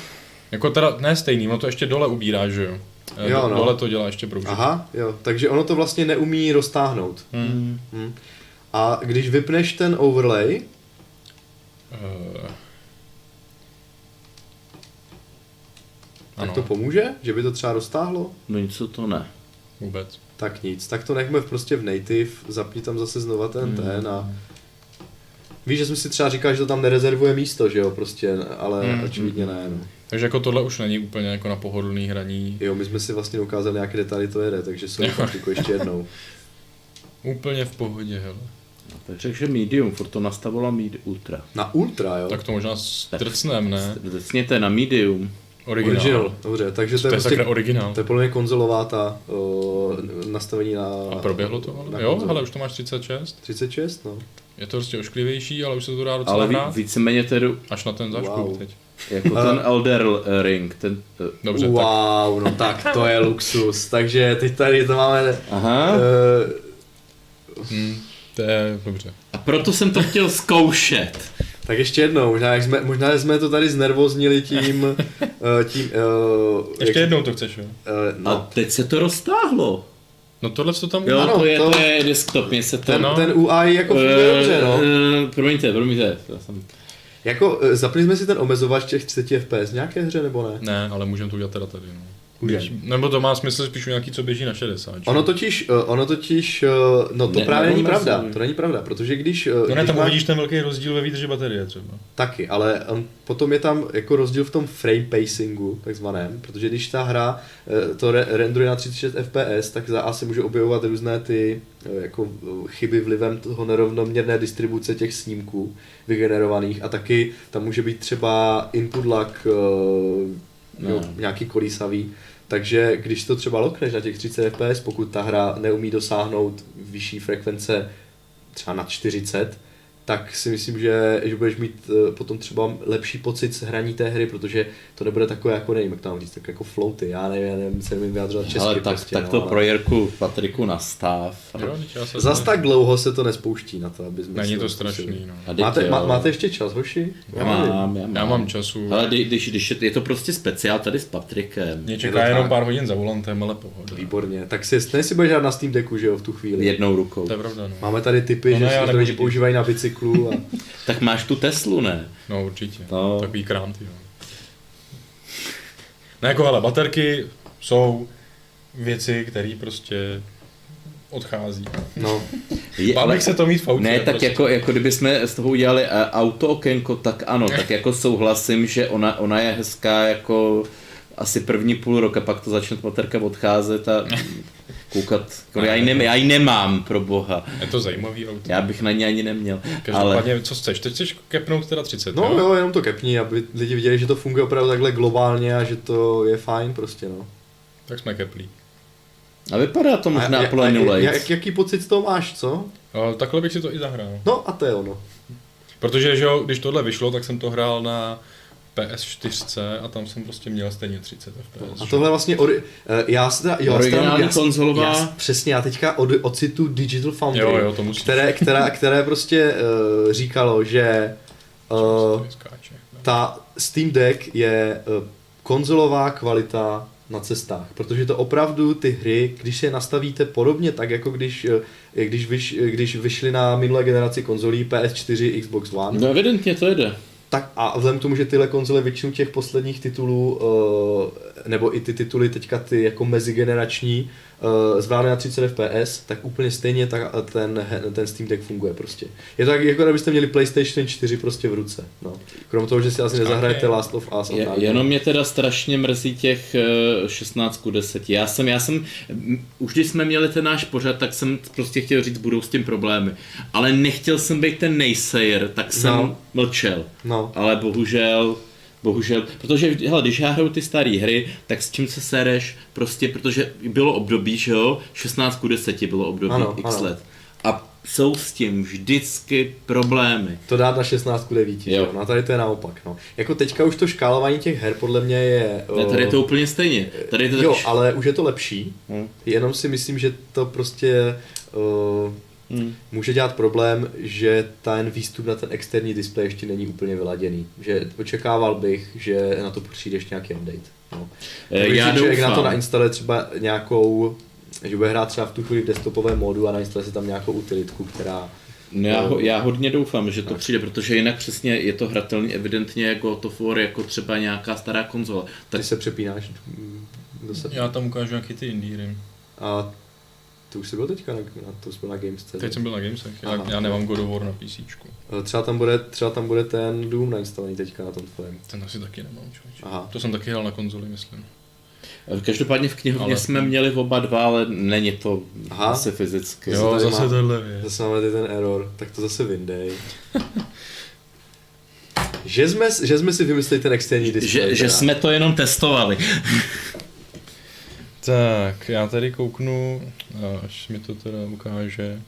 Jako teda ne stejný, ono to ještě dole ubírá, že jo? Eh, Jo, no. Dole to dělá ještě proužek. Aha, jo, takže ono to vlastně neumí roztáhnout. Hmm. Hm. A když vypneš ten overlay, Uh, tak to pomůže? Že by to třeba roztáhlo? No nic to ne. vůbec. Tak nic, tak to nechme prostě v native, zapni tam zase znova ten Hmm. ten a... Víš, že jsem si třeba říkal, že to tam nerezervuje místo, že jo, prostě, ale Hmm. očividně ne, no. Takže jako tohle už není úplně jako na pohodlný hraní. Jo, my jsme si vlastně ukázali, jaké detaily to jede, takže jsou jako ještě jednou. Úplně v pohodě, hele. Tak řekl, že medium, furt to nastavila medi- ultra. Na ultra, jo? Tak to možná strcnem, ne? Zdecněte na medium. Originál. Original, dobře, takže to To je, je prostě, sakra originál. to je podle mě konzolová ta o, nastavení na... A proběhlo to? Ale? na Jo, ale už to máš 36. 36, no. Je to prostě ošklivější, ale už se to dá docela Ale ví, hrát. víceméně tedy Až na ten záškup Wow. teď. jako ten Elder Ring. Ten, Dobře, tak wow, no tak to je luxus. Takže teď tady to máme... Aha. Uh, hm, to je dobře. A proto jsem to chtěl zkoušet. Tak ještě jednou, možná, jak jsme, možná jsme to tady znervoznili tím... uh, tím uh, Ještě jednou to chceš, jo? Uh, No. A teď se to roztáhlo. No tohle to tam... Jo, Ano, to, je, to- to je desktop, mě se to... ten, no. ten UI jako funguje dobře, no. Eh, eh, promiňte, promiňte. Já jsem... Jako, eh, zapli jsme si ten omezovač těch 30 FPS v nějaké hře, nebo ne? Ne, ale můžeme to udělat teda tady. No. Když- Nebo to má smysl spíš u nějaký, co běží na 60. že? Ono totiž, eh, ono totiž, eh, no to Ne, právě není pravda, to není pravda, protože když... eh, No ne, když tam máš- uvidíš ten velký rozdíl ve výdrži baterie třeba. Taky, ale um, potom je tam jako rozdíl v tom frame pacingu, takzvaném, protože když ta hra to re- renderuje na 36 fps, tak za A se může objevovat různé ty jako chyby vlivem toho nerovnoměrné distribuce těch snímků vygenerovaných a taky tam může být třeba input lag jo, No. nějaký kolísavý, takže když to třeba lokneš na těch 30 fps, pokud ta hra neumí dosáhnout vyšší frekvence třeba na 40, tak si myslím, že, že budeš mít eh, potom třeba lepší pocit z hraní té hry, protože to nebude takové jako, nevím, jak mám říct, tak jako floaty, já nevím, já nevím, se nevím vyjádřovat česky Ale tak, prostě, tak no, to ale Jirku Patriku nastav. Jo, se Zas tak dlouho se to nespouští na to, aby jsme Není to strašný, no. Máte, má, máte ještě čas, hoši? Já mám, já mám. Já mám času. Ale kdy- když, když je, je to prostě speciál tady s Patrikem. Mě Je to čeká jenom tak. pár hodin za volantem, ale pohoda. Výborně, tak si, si budeš hrát na Steam Decku, že jo, v tu chvíli. Jednou rukou. To je pravda, no. Máme tady typy, No že ne, jít. používají na bicyklu a Tak máš tu Teslu, ne? No určitě. No. Takový krám, ty jo. No jako ale baterky jsou věci, které prostě odchází. no, Je, Bál bych se to mít v autě. Ne, tak prostě. jako, jako kdyby jsme z toho udělali eh, auto okénko, tak ano, tak jako souhlasím, že ona, ona je hezká jako asi první půl roka, pak to začne baterka odcházet a koukat, jako já, ji ne, já ji nemám, pro boha. Je to zajímavý auto. Já bych na ní ani neměl, ale Každopádně, co chceš? Teď chceš kepnout teda 30, no jo? jo, jenom to kepni, aby lidi viděli, že to funguje opravdu takhle globálně a že to je fajn prostě, no. Tak jsme keplí. a vypadá to možná A- a- a- plynulejc. jak, jaký pocit z toho máš, co? Ale takhle bych si to i zahrál. No a to je ono. Protože, že jo, když tohle vyšlo, tak jsem to hrál na PS4 a tam jsem prostě měl stejně 30 FPS. A tohle vlastně, ori- eh, já se teda, jo, Originální já, konzolová. Já, přesně, já teďka od, ocitu Digital Foundry, Jo, jo, to musíš. které, která, které prostě uh, říkalo, že uh, ta Steam Deck je uh, konzolová kvalita na cestách, protože to opravdu ty hry, když si je nastavíte podobně tak, jako když, když, vyš, když vyšly na minulé generaci konzolí PS4, Xbox One, No evidentně to jde. Tak a vzhledem k tomu, že tyhle konzole většinu těch posledních titulů, eh, nebo i ty tituly teďka ty jako mezigenerační, eh, zvládne na 30 fps, tak úplně stejně ta, ten, ten Steam Deck funguje prostě. Je to tak, jako kdybyste měli PlayStation 4 prostě v ruce. No. Krom toho, že si asi nezahrajete Last of Us. Je, jenom mě teda strašně mrzí těch eh, 16 ku 10. Já jsem, já jsem, už když jsme měli ten náš pořad, tak jsem prostě chtěl říct, budou s tím problémy. Ale nechtěl jsem být ten nejsayer, tak jsem No. mlčel. No. Ale bohužel, bohužel, protože hele, když já hraju ty staré hry, tak s čím se sereš, prostě, protože bylo období, že jo, 16 ku 10 bylo období Ano, x ano. let. A jsou s tím vždycky problémy. To dát na 16 ku 9, Jo. jo. No a tady to je naopak. No. Jako teďka už to škálování těch her podle mě je... Ne, tady je eh, to úplně stejně. Tady je to Jo, taky... ale už je to lepší. Hm. Jenom si myslím, že to prostě uh, Hm. může dělat problém, že ten výstup na ten externí displej ještě není úplně vyladěný. Že očekával bych, že na to přijde ještě nějaký update. No. Takže já si člověk na to doufám. nainstaluje třeba nějakou, že bude hrát třeba v tu chvíli v desktopovém módu a nainstaluje si tam nějakou utilitku, která No já, ho, já hodně doufám, že to přijde, protože jinak přesně je to hratelný evidentně jako of War, jako třeba nějaká stará konzola. Tak ty se přepínáš mm, do sebe. Já tam ukážu nějaký ty indíry. A ty už jsi byl teďka na, na to jsi byl na Games Teď jsem byl na Gamesech, já, Aha. já nemám God of War na PC. Třeba tam bude, třeba tam bude ten Doom nainstalovaný teďka na tom tvém. Ten asi taky nemám, člověče. Aha. To jsem taky hrál na konzoli, myslím. každopádně v knihovně Ale- jsme měli oba dva, ale není to Aha. asi fyzicky. Jo, tady zase má- tohle věc. Zase máme tady ten error, tak to zase vyndej. že, jsme, že jsme si vymysleli ten externí display. Že, že jsme to jenom testovali. Tak, já tady kouknu, až mi to teda ukáže.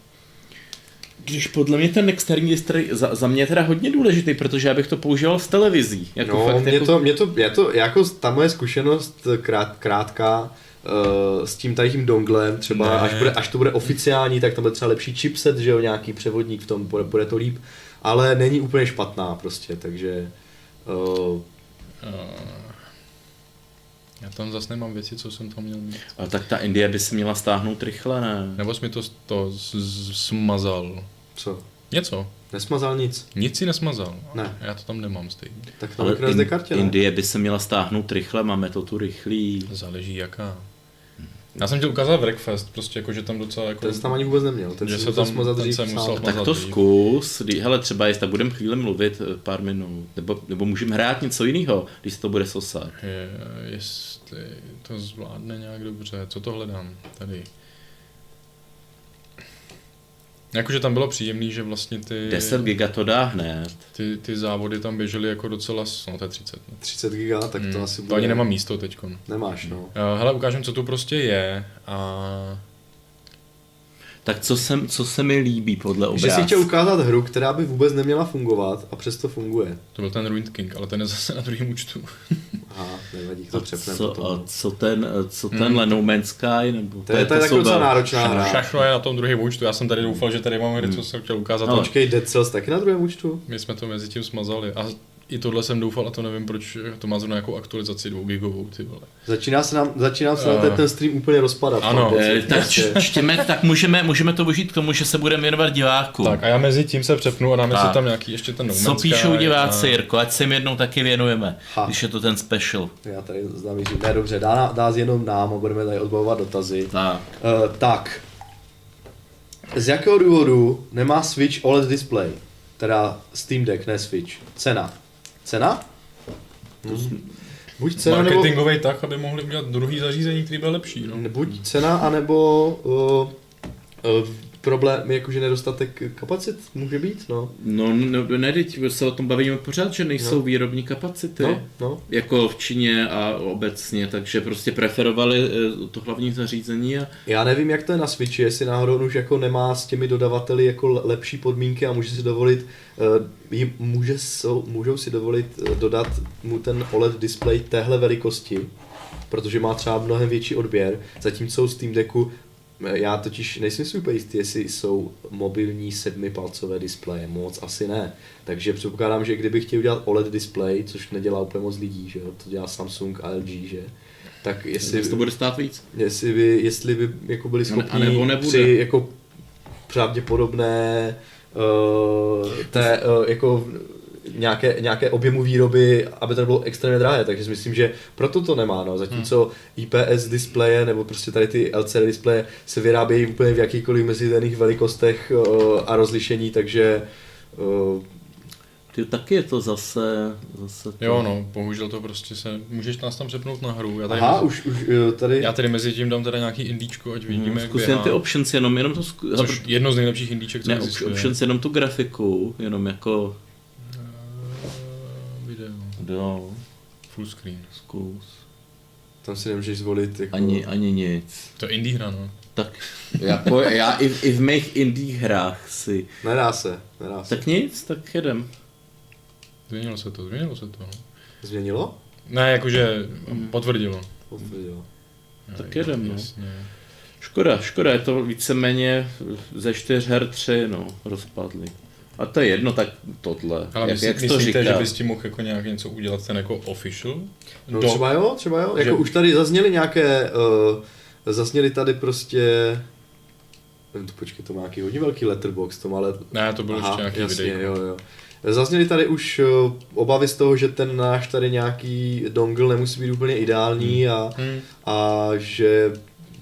Když podle mě ten externí display za, za mě je teda hodně důležitý, protože já bych to používal s televizí. Jako No, fakt, mě jako, to, mě to, je to, jako ta moje zkušenost krát, krátká uh, s tím tady tím donglem, třeba Ne. až, bude, až to bude oficiální, tak tam bude třeba lepší chipset, že jo, nějaký převodník v tom, bude, bude to líp, ale není úplně špatná prostě, takže uh, Uh, já tam zase nemám věci, co jsem tam měl mít. Ale tak ta Indie by se měla stáhnout rychle, ne? Nebo jsi mi to, to z- z- smazal. co? Něco. Nesmazal nic. Nic si nesmazal. Ne. Já to tam nemám stejně. Tak tam Ale in, kartě, ne? Indie by se měla stáhnout rychle, máme to tu rychlý. Záleží jaká. Já jsem chtěl ukázat Breakfast, prostě jako, že tam docela jako... Ten jsi tam ani vůbec neměl. Ten Že se musel tam- smazat ten dřív se sám. musel- Tak to zkus, kdy- hele třeba jestli tak budeme chvíli mluvit eh, pár minut, nebo, nebo můžeme hrát něco jiného, když se to bude sosat. Je, jestli to zvládne nějak dobře. Co to hledám? Tady. Jakože tam bylo příjemný, že vlastně ty, 10 giga to dá hned. ty, ty závody tam běžely jako docela, no to je 30. No. 30 giga, tak to Hmm, asi bude... to ani nemám místo teďkon. Nemáš, no. Uh, hele, ukážem, co tu prostě je a Tak co se, co se mi líbí podle Že si obrázku? chtěl ukázat hru, která by vůbec neměla fungovat a přesto funguje. to byl ten Ruined King, ale ten je zase na druhém účtu. Aha, nevadí, to A přepneme co, potom. a co ten, co ten Hmm. No Man's Sky? Nebo To je, to je taková docela náročná hra. Všechno je na tom druhém účtu, já jsem tady doufal, že tady mám hry, co jsem chtěl ukázat, Ale- ale Počkej, Dead Cells taky na druhém účtu? my jsme to mezi tím smazali. A i tohle jsem doufal a to nevím, proč to má zrovna nějakou aktualizaci 2 gigovou, ty vole. Začíná se nám, začíná se nám Eh. ten, ten stream úplně rozpadat. Ano. Eh, tak Prostě. čtěme, tak můžeme, můžeme to využít k tomu, že se budeme věnovat divákům. Tak a já mezi tím se přepnu a dáme Tak. si tam nějaký ještě ten No Co píšou diváci, a- Jirko, ať se jim jednou taky věnujeme, Ha. když je to ten special. Já tady znám Jiří. Ne, dobře, dá, dá jenom nám a budeme tady odbavovat dotazy. Tak. Uh, tak. Z jakého důvodu nemá Switch OLED display? Teda Steam Deck, ne Switch. Cena. Cena? Hmm. Buď cena nebo, Marketingový tak, aby mohli udělat druhý zařízení, který byl lepší. No. buď cena, anebo uh, uh, problém, jakože nedostatek kapacit může být, no. No, no ne, teď se o tom bavíme pořád, že nejsou No. výrobní kapacity. No, no. Jako v Číně a obecně, takže prostě preferovali eh, to hlavní zařízení a Já nevím, jak to je na Switchi, jestli náhodou už jako nemá s těmi dodavateli jako le- lepší podmínky a může si dovolit, uh, jim může, můžou si dovolit uh, dodat mu ten OLED display téhle velikosti, protože má třeba mnohem větší odběr, zatímco u Steam Decku eh, já totiž nejsem si úplně jistý, jestli jsou mobilní sedmipalcové displeje, moc asi ne. Takže předpokládám, že kdybych chtěl udělat OLED display, což nedělá úplně moc lidí, že jo, to dělá Samsung a LG, že? Tak jestli, to bude stát víc. jestli by, jestli by jako byli ne- schopni a nebo nebude. při jako pravděpodobné uh, té, uh, jako nějaké, nějaké objemu výroby, aby to nebylo extrémně drahé, takže si myslím, že proto to nemá, no. zatímco Hmm. IPS displeje nebo prostě tady ty LCD displeje se vyrábějí úplně v jakýkoliv mezidenných velikostech uh, a rozlišení, takže uh, Ty taky je to zase, zase to. Jo, no, bohužel to prostě se... Můžeš nás tam přepnout na hru. Já tady, aha, mezi, už, už uh, tady, já tady mezi tím dám teda nějaký indíčko, ať vidíme, Hmm, jak běhá. ty options, jenom, jenom to zku... Což jedno z nejlepších indíček, co ne, existuje. options, jenom tu grafiku, jenom jako, Eh, Jo, Full screen. zkus. tam si nemůžeš zvolit jako... Ani, ani nic. To je indie hra, no. Tak jako já i, i v mých indie hrách si. Nedá se, nedá se. Tak nic, tak jedem. Změnilo se to, změnilo se to. No. Změnilo? Ne, jakože potvrdilo. Potvrdilo. Tak jedem, no. Jasně. Škoda, škoda, je to víceméně ze čtyř her tři, no, rozpadly. A to je jedno, tak tohle. Ale jak, myslí, jak to myslíte, říká? že bys tím mohl jako nějak něco udělat ten jako official? No Do- třeba jo, třeba jo. Jako Že- už tady zazněly nějaké, uh, zazněly tady prostě, nevím, to počkej, to má nějaký hodně velký letterbox, to má let... Ne, to bylo ještě nějaký jasně, video. jo, jo. Zazněly tady už uh, obavy z toho, že ten náš tady nějaký dongle nemusí být úplně ideální a, Hmm. a že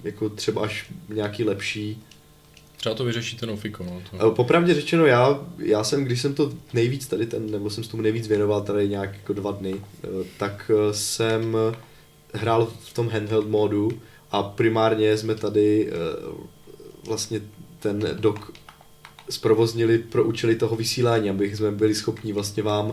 jako třeba až nějaký lepší. Třeba to vyřeší ten Ofiko, no. To... Eh, Popravdě řečeno, já, já jsem, když jsem to nejvíc tady ten, nebo jsem se tomu nejvíc věnoval tady nějak jako dva dny, eh, tak eh, jsem hrál v tom handheld módu a primárně jsme tady vlastně ten dok zprovoznili pro účely toho vysílání, aby jsme byli schopni vlastně vám uh,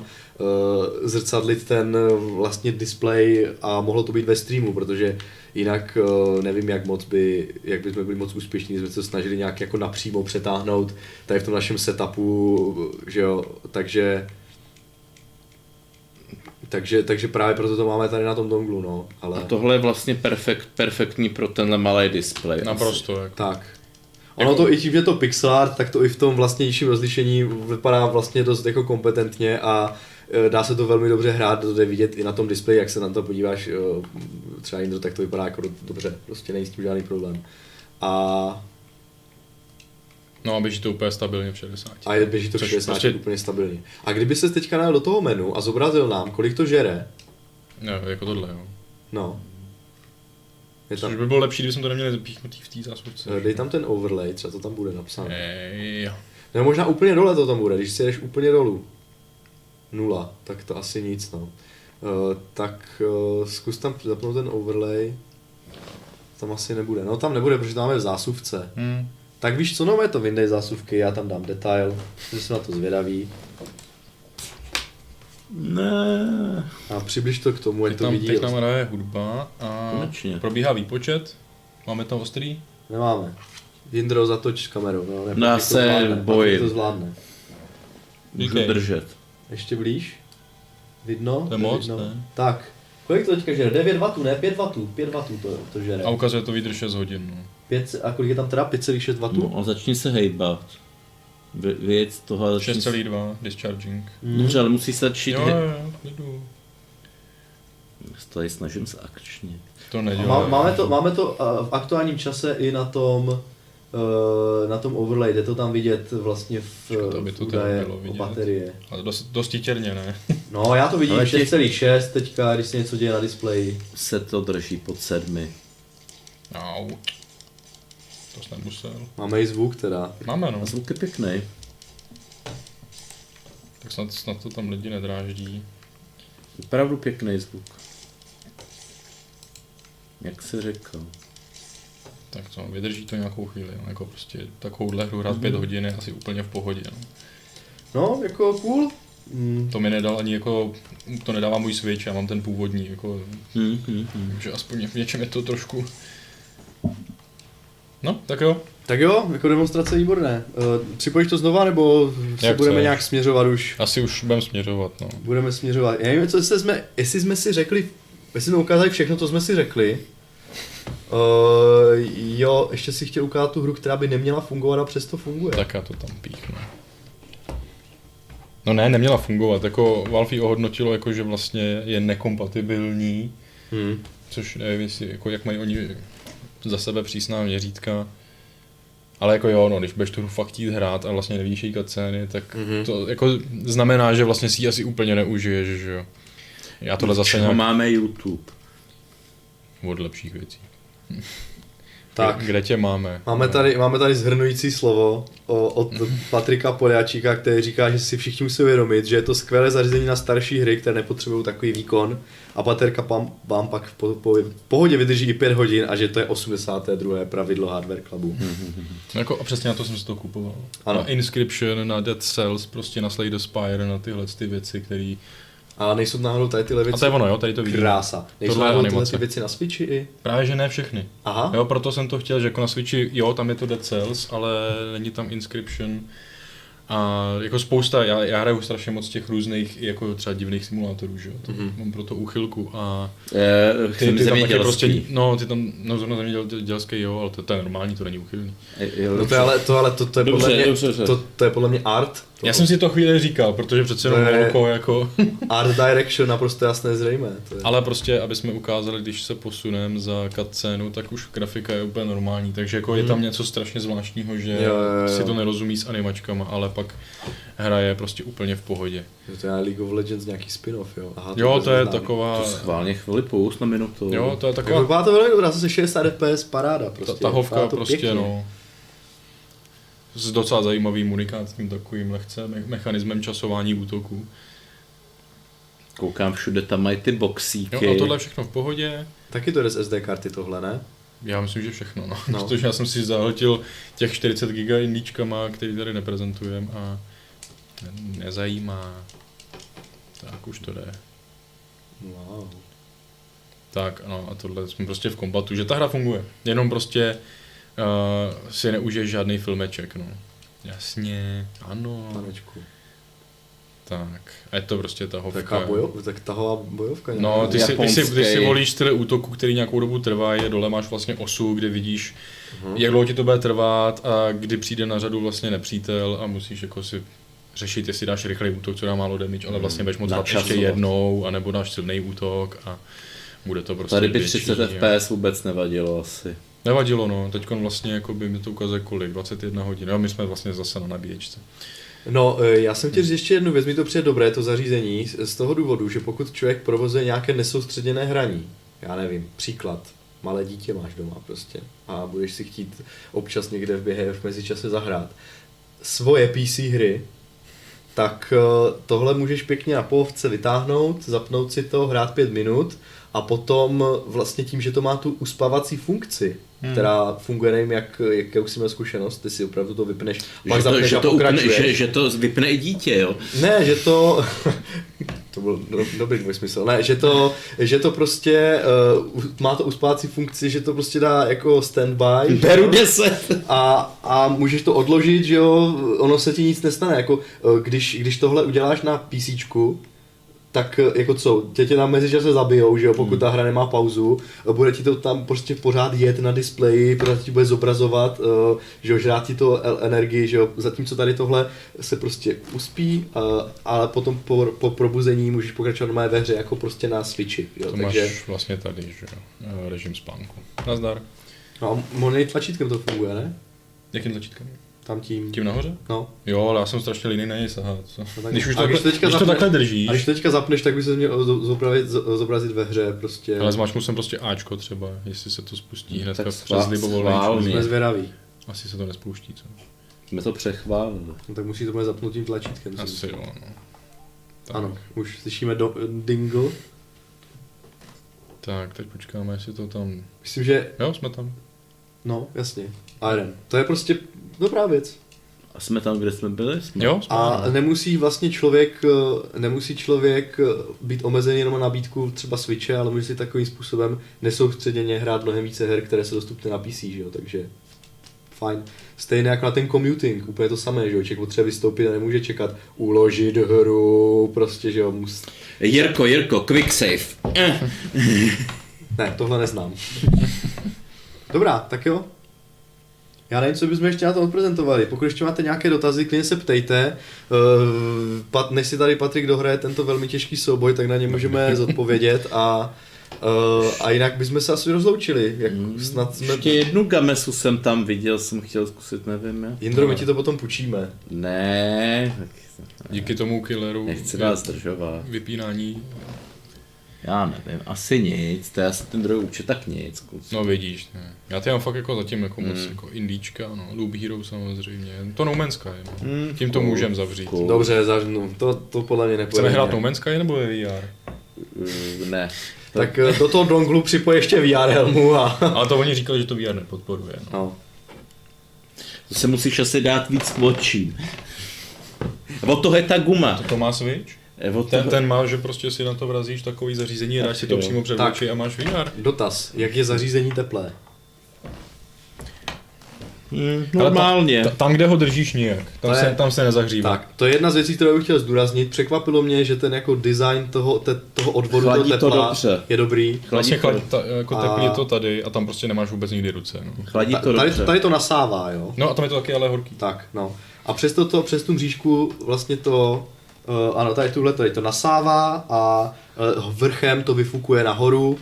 zrcadlit ten eh, vlastně display a mohlo to být ve streamu, protože jinak uh, nevím, jak moc by, jak by jsme byli moc úspěšní, jsme se to snažili nějak jako napřímo přetáhnout tady v tom našem setupu, že jo, takže takže, takže právě proto to máme tady na tom donglu, no, ale A tohle je vlastně perfekt, perfektní pro tenhle malý displej. Naprosto, jako. tak. Ono to i tím, že je to pixel art, tak to i v tom vlastnějším rozlišení vypadá vlastně dost jako kompetentně a e, dá se to velmi dobře hrát, to jde vidět i na tom displeji, jak se na to podíváš, třeba Indro, tak to vypadá jako do- dobře, prostě není s tím žádný problém. A No a běží to úplně stabilně v 60. A je běží to v Což 60 prostě- úplně stabilně. A kdyby se teďka dal do toho menu a zobrazil nám, kolik to žere, No, jako tohle, jo. no. Je Což tam, by bylo lepší, kdyby jsme to neměli zapíchnutý v té zásuvce. eh, dej tam ten overlay, třeba to tam bude napsáno. Ej, jo. Nebo možná úplně dole to tam bude, když si jdeš úplně dolů. Nula, tak to asi nic, no. Uh, tak uh, zkus tam zapnout ten overlay. Tam asi nebude. No tam nebude, protože tam máme v zásuvce. Hm. Tak víš co, no je to vyndej zásuvky, já tam dám detail, že jsem na to zvědavý. Ne. A přibliž to k tomu, Teď to nám, vidí. teď nám hraje hudba a Konečně. probíhá výpočet. Máme tam ostrý? Nemáme. Jindro, zatoč s kamerou. No, ne, No, já to se zvládne, bojím. To zvládne. Můžu Díkej. držet. Ještě blíž. Vidno? To je moc, vidno. ne? Tak. Kolik to teďka žere? 9 W, ne 5 W. 5 W to, to žere. A ukazuje to výdrž 6 hodin. No. 5, a kolik je tam teda? 5,6 W? No a začni se hejbat. Věc začni... 6,2 discharging. Dobře, ale musí se začít... Jo, jo, jo. Tady snažím se akčně. To A nedělá. má, máme to, máme to v aktuálním čase i na tom uh, na tom overlay, jde to tam vidět vlastně v, Počkat, aby to údaje bylo o vidět. baterie. Ale dost, dost titěrně, ne? No já to vidím Ale těch- 6,6 teďka, když se něco děje na displeji. Se to drží pod sedmi. Au. To jsem nemusel. Máme i zvuk teda. Máme, no. A zvuk je pěkný. Tak snad, snad to tam lidi nedráždí. Opravdu pěkný zvuk. Jak se řekl. Tak co, vydrží to nějakou chvíli. No. Jako prostě takovouhle hru hrát 5 hodin je asi úplně v pohodě. No. No, jako cool. Mm, To mi nedal ani jako, to nedává můj Switch, já mám ten původní, jako, Hm, hm, hm. že aspoň v něčem je to trošku... No, tak jo. tak jo, jako demonstrace výborné. Uh, připojíš to znova, nebo se Jak budeme chceš. nějak směřovat už? Asi už budeme směřovat, no. Budeme směřovat. Já nevím, co jestli jsme, jestli jsme si řekli, jestli jsme ukázali všechno, to jsme si řekli. Uh, jo, ještě si chtěl ukázat tu hru, která by neměla fungovat a přesto funguje. Tak já to tam píchnu. No ne, neměla fungovat, jako Valve ohodnotilo, jako že vlastně je nekompatibilní, Hmm. což nevím, jestli, jako jak mají oni za sebe přísná měřítka. Ale jako jo, no, když budeš tu hru fakt chtít hrát a vlastně nevíš její ceny, tak Mhm. mm-hmm. to jako znamená, že vlastně si ji asi úplně neužiješ, že jo. Já tohle zase nějak máme YouTube. od lepších věcí. Tak. Kde, tě máme? Máme No. tady, máme tady zhrnující slovo o, od Patrika Podáčíka, který říká, že si všichni musí uvědomit, že je to skvělé zařízení na starší hry, které nepotřebují takový výkon a Paterka vám, vám pak v po, po, pohodě vydrží i 5 hodin a že to je 82. pravidlo Hardware Clubu. No jako, a přesně na to jsem si to kupoval. Ano. Na Inscription, na Dead Cells, prostě na Slay the Spire, na tyhle ty věci, které... A nejsou náhodou tady tyhle věci A to je ono, jo, tady to vidíme. krása. Nejsou Tohle náhodou tyhle ty věci na Switchi i? Právě, že ne všechny. Aha. Jo, proto jsem to chtěl, že jako na Switchi, jo, tam je to Dead Cells, ale není tam Inscription. A jako spousta, já, já hraju strašně moc těch různých, jako třeba divných simulátorů, že jo, Mhm. mám pro to úchylku a Eh, ty, ty tam taky prostě, no, ty tam, no zrovna zemědělský, jo, ale to, to je normální, to není úchylný. Jo, No to je ale, to, ale to, to, je Dobře, podle mě, dobře, dobře. to, to, je podle mě art. To, Já jsem si to chvíli říkal, protože přece jenom Volko jako... Art direction naprosto jasné zřejmé. To je. Ale prostě, aby jsme ukázali, když se posuneme za cutscénu, tak už grafika je úplně normální, takže jako je tam něco strašně zvláštního, že Hmm. Jo, jo, jo. si to nerozumí s animačkama, ale pak hra je prostě úplně v pohodě. To je League of Legends nějaký spin-off, jo? Aha, Jo, vůbec to je taková, To schválně chvíli půst na minutu. jo, to je taková vypadá to velmi dobrá, zase 60 FPS, paráda ta, prostě. tahovka Vypadá to prostě, pěkně. no. S docela zajímavým unikátním takovým lehce me- mechanismem časování útoků. Koukám, všude tam mají ty boxíky. Jo, a tohle je všechno v pohodě. Taky to jde z SD karty tohle, ne? Já myslím, že všechno, no. No. Protože já jsem si zahltil těch 40 giga indíčkama, který tady neprezentujem a ne- nezajímá. Tak už to jde. Wow. Tak, ano, a tohle jsme prostě v kombatu, že ta hra funguje. Jenom prostě uh, si neužiješ žádný filmeček, no. Jasně, ano. Panečku. Tak, a je to prostě ta hovka. Taková bojov, tak tahová bojovka. No, nějaká. ty si, ty, si, ty si volíš styl útoku, který nějakou dobu trvá, je dole máš vlastně osu, kde vidíš, jak dlouho ti to bude trvat a kdy přijde na řadu vlastně nepřítel a musíš jako si řešit, jestli dáš rychlý útok, co dá málo damage, ale vlastně budeš moc dát ještě jednou, anebo dáš silný útok a bude to prostě Tady by větší, 30 jo. FPS vůbec nevadilo asi. Nevadilo, no. Teď vlastně jako by mi to ukazuje kolik, 21 hodin. Jo, my jsme vlastně zase na nabíječce. No, e, já jsem chtěl říct ještě jednu věc, mi to přijde dobré, to zařízení, z- toho důvodu, že pokud člověk provozuje nějaké nesoustředěné hraní, já nevím, příklad, malé dítě máš doma prostě a budeš si chtít občas někde v běhe v mezičase zahrát svoje PC hry, tak eh, tohle můžeš pěkně na pohovce vytáhnout, zapnout si to, hrát pět minut a potom eh, vlastně tím, že to má tu uspávací funkci, hmm. která funguje, nevím, jak, jak, jak už jsi měl zkušenost, ty si opravdu to vypneš, pak Že to, zapneš že, a to upne, že, že to vypne i dítě, jo. Ne, že to... to byl do, dobrý tvůj smysl. Ne, že to, že to prostě uh, má to uspávací funkci, že to prostě dá jako standby. Beru jo? 10. a, a můžeš to odložit, že jo, ono se ti nic nestane, jako eh, když, když tohle uděláš na PC, tak eh, jako co, tě tě tam mezičase zabijou, že jo, pokud ta hra nemá pauzu, eh, bude ti to tam prostě pořád jet na displeji, pořád ti bude zobrazovat, eh, že jo, žrát ti to energii, že jo, zatímco tady tohle se prostě uspí, ale potom po, po probuzení můžeš pokračovat normálně ve hře, jako prostě na Switchi, jo, To takže, máš vlastně tady, že jo, režim spánku. Nazdar. no a tlačítkem to funguje, ne? Jakým začítkem? Tam tím, Tím nahoře? no. Jo, ale já jsem strašně líný na něj sahat. Co? No tak- Když už a to, když takhle, teďka když to takhle držíš, A když to teďka zapneš, tak by se měl zo- zobrazit, zo- zobrazit ve hře prostě. ale zmáčknu jsem prostě Ačko třeba, jestli se to spustí No, hnedka tak přes libovolný. Jsme zvědaví. Asi se to nespouští, co? Jsme to přechválili. No, tak musí to být zapnutým tlačítkem. si Asi myslím. jo, no. Tak, Ano, už slyšíme do, dingle. tak, teď počkáme, jestli to tam... Myslím, že, Jo, jsme tam. no, jasně. Iron. To je prostě dobrá věc. A jsme tam, kde jsme byli? Jsme. Jo, jsme A tam. nemusí vlastně člověk, eh, nemusí člověk eh, být omezený jenom na nabídku třeba Switche, ale může si takovým způsobem nesoustředěně hrát mnohem více her, které jsou dostupné na PC, že jo, takže fajn. Stejně jako na ten commuting, úplně to samé, že jo, člověk potřebuje vystoupit a nemůže čekat, uložit hru, prostě, že jo, mus... Jirko, Jirko, quick save. Eh. Ne, tohle neznám. Dobrá, tak jo. Já nevím, co bychom ještě na to odprezentovali. Pokud ještě máte nějaké dotazy, klidně se ptejte. Pat, než si tady Patrik dohraje tento velmi těžký souboj, tak na ně můžeme zodpovědět a, uh, a jinak bychom se asi rozloučili. Jak snad jsme... Ještě jednu gamesu jsem tam viděl, jsem chtěl zkusit, nevím jak. Jindro, my ti to potom půjčíme. Ne, tak Díky tomu killeru nechci vás zdržovat. vypínání, Já nevím, asi nic, to je asi ten druhý účet, tak nic. kluci. no vidíš, ne. Já ty mám fakt jako zatím jako moc Mm. jako indíčka, no, Loop Hero samozřejmě, to No Man's Sky, no. Mm, Tím to cool, můžem zavřít. cool. Dobře, zažnu. To, to podle mě nepůjde. Chceme hrát nějak. No Man's Sky nebo ve VR? Uh, ne. Tak eh, do toho donglu připoj ještě VR helmu a... Ale to oni říkali, že to VR nepodporuje. No. No. To se musíš asi dát víc k očím. Od toho je ta guma. To, to má Switch? Eh, Od Ten, toho... ten má, že prostě si na to vrazíš takový zařízení, dáš si to jo. přímo před oči a máš VR. Dotaz. Jak je zařízení teplé? Hmm, normálně. Ta, tam, kde ho držíš nijak, tam, To se, tam se nezahřívá. Tak, to je jedna z věcí, kterou bych chtěl zdůraznit. Překvapilo mě, že ten jako design toho, te, toho odvodu Chladí toho to tepla dobře. je dobrý. Vlastně Chladí chlad, ta, jako A- teplý je to tady a tam prostě nemáš vůbec nikdy ruce. No, Chladí Ta, to tady, dobře. tady to nasává, jo. no a tam je to taky ale horký. Tak, no. A přes to, to přes tu mřížku vlastně to, uh, ano, tady tuhle tady to nasává a uh, vrchem to vyfukuje nahoru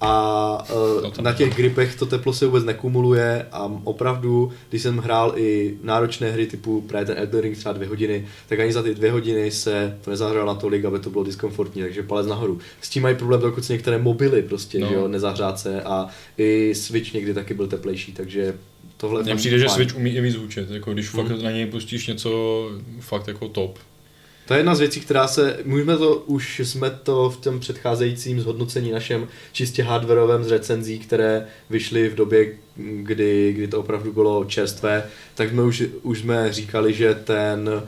a uh, na těch gripech to teplo se vůbec nekumuluje a opravdu, když jsem hrál i náročné hry typu právě ten Elden Ring třeba dvě hodiny, tak ani za ty dvě hodiny se to nezahřálo natolik, aby to bylo diskomfortní, takže palec nahoru. S tím mají problém dokonce některé mobily prostě, No. že jo, nezahřát se a i Switch někdy taky byl teplejší, takže tohle je Mně přijde, že fajn. Switch umí i víc jako když fakt Mhm. na něj pustíš něco fakt jako top. To je jedna z věcí, která se, můžeme to, už jsme to v tom předcházejícím zhodnocení našem čistě hardwareovém z recenzí, které vyšly v době, kdy, kdy to opravdu bylo čerstvé, tak jsme už, už jsme říkali, že ten,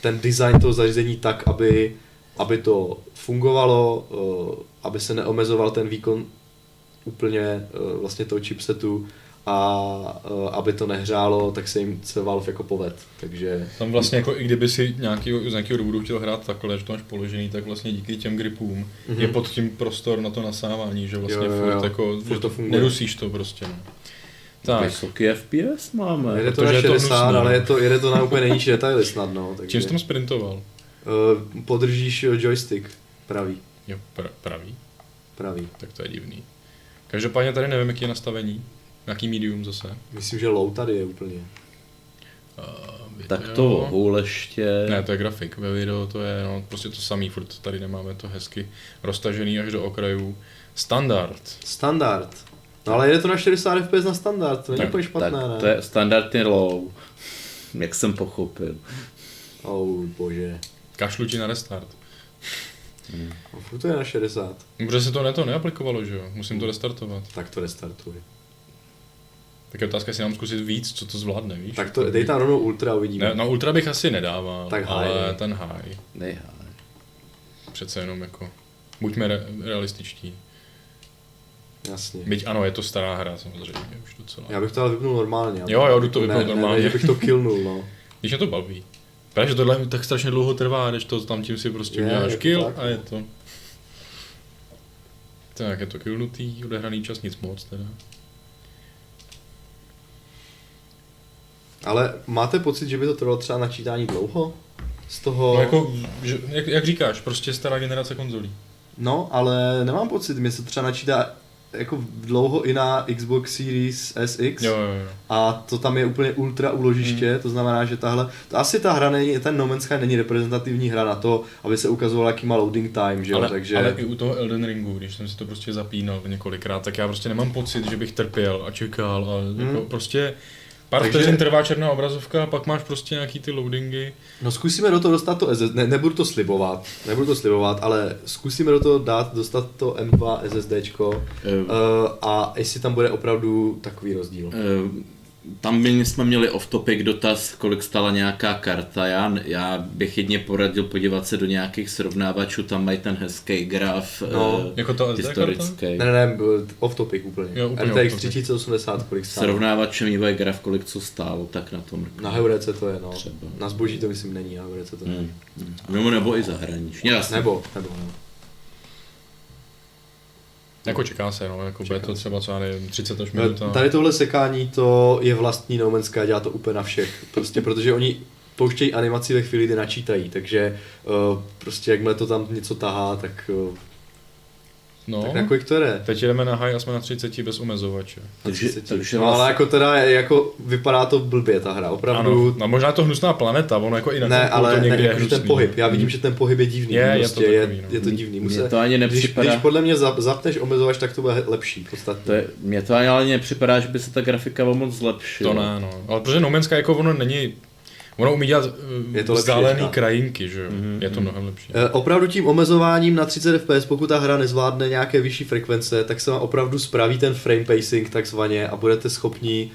ten design toho zařízení tak, aby, aby to fungovalo, eh, aby se neomezoval ten výkon úplně eh, vlastně toho chipsetu a eh, aby to nehřálo, tak se jim se Valve jako poved. Takže Tam vlastně jako i kdyby si nějaký, z nějakého důvodu chtěl hrát takhle, že to máš položený, tak vlastně díky těm gripům Mhm. je pod tím prostor na to nasávání, že vlastně Jo, jo, furt jo. jako, Furt to funguje. nedusíš to prostě. No. Tak, Vysoký FPS máme. Jede to protože na je to 60, hnusné. ale je to, jede to na úplně nejnižší detaily snadno. Takže, čím jsi tam sprintoval? uh, podržíš eh, joystick, pravý, Jo, pra, pravý, pravý. tak to je divný. Každopádně tady nevím, jaký je nastavení. Jaký medium zase? Myslím, že low tady je úplně. Uh, Tak to vohůl ještě. Ne, to je grafik. Ve videu to je no, prostě to samý, furt tady nemáme to hezky roztažený až do okrajů. Standard. Standard. No ale jde to na 60 fps na standard, to není úplně špatné, tak ne? to je standardně low. Jak jsem pochopil. Oh bože. Kašlu ti na restart. No, furt to je na 60. Protože se to ne to neaplikovalo, že jo? Musím to restartovat. Tak to restartuj. Tak je otázka, jestli nám zkusit víc, co to zvládne, víš? Tak to, dej tam rovnou ultra, uvidíme. Ne, no ultra bych asi nedával, Tak high, ale ne? ten high. Nejhaj. Přece jenom jako, buďme re- realističtí. Jasně. Byť ano, je to stará hra samozřejmě, už docela. Já bych to ale vypnul normálně. Jo, jo, jdu to ne, vypnout ne, normálně. Ne, že bych to killnul, no. Když je to baví. Právě, že tohle tak strašně dlouho trvá, než to tam tím si prostě Je, uděláš kill tak, a je to. Tak, je to killnutý, odehraný čas, nic moc teda. Ale máte pocit, že by to trvalo třeba načítání dlouho? Z toho... No jako, že, jak, jak, říkáš, prostě stará generace konzolí. No, ale nemám pocit, mě se třeba načítá jako dlouho i na Xbox Series SX. Jo, jo, jo. A to tam je úplně ultra uložiště, Hmm. to znamená, že tahle, to asi ta hra není, ten No Man's Sky není reprezentativní hra na to, aby se ukazoval, jaký má loading time, že jo, Ale, takže... ale i u toho Elden Ringu, když jsem si to prostě zapínal několikrát, tak já prostě nemám pocit, že bych trpěl a čekal a jako prostě pár Takže- vteřin trvá černá obrazovka a pak máš prostě nějaký ty loadingy. No zkusíme do toho dostat to SSD, ne, nebudu to slibovat, nebudu to slibovat, ale zkusíme do toho dát, dostat to M2 SSDčko uh, Eh, a jestli tam bude opravdu takový rozdíl. eh, Tam by jsme měli off-topic dotaz, kolik stala nějaká karta. Já, já bych jedně poradil podívat se do nějakých srovnávačů, tam mají ten hezký graf No, eh, jako to SD historický. Ne, ne, ne, off topic úplně. Jo, úplně RTX off topic. 3080, kolik stálo? Srovnávačem mývají graf, kolik co stálo, tak na tom. Na Heurece to je, no. Třeba. Na zboží to myslím není, na Heurece to není. Hmm. hmm. Nebo, nebo i zahraničně. Jasně. Nebo, nebo, no. Jako čeká se, no, jako bude to třeba co já nevím, 30 až minut. a- Tady tohle sekání to je vlastní No Man's Sky, dělá to úplně na všech. Prostě protože oni pouštějí animaci ve chvíli, kdy načítají, takže uh, prostě jakmile to tam něco tahá, tak, uh, No, tak na kolik to jde? teď jdeme na high a jsme na 30 bez omezovače. Takže- 30. takže no, ale vlastně- jako teda, jako vypadá to blbě ta hra, opravdu. Ano, no možná je to hnusná planeta, ono jako i na Ne, ale to ne, někdy je jako, že ten pohyb, já vidím, že ten pohyb je divný, Je, je to prostě je, takový, no. je to divný. Musí, to ani když, nepřipadá. když podle mě zap- zapneš omezovač, tak to bude lepší, podstatně. To je, mně to ani ale nepřipadá, že by se ta grafika moc zlepšila. To ne, no. Ale protože No Man's Sky jako ono není, ono umí dělat Je je to lepší vzdálený teďka. krajinky, že jo. Mhm, Je to mnohem lepší. Eh, Opravdu tím omezováním na 30 fps, pokud ta hra nezvládne nějaké vyšší frekvence, tak se vám opravdu spraví ten frame pacing takzvaně a budete schopni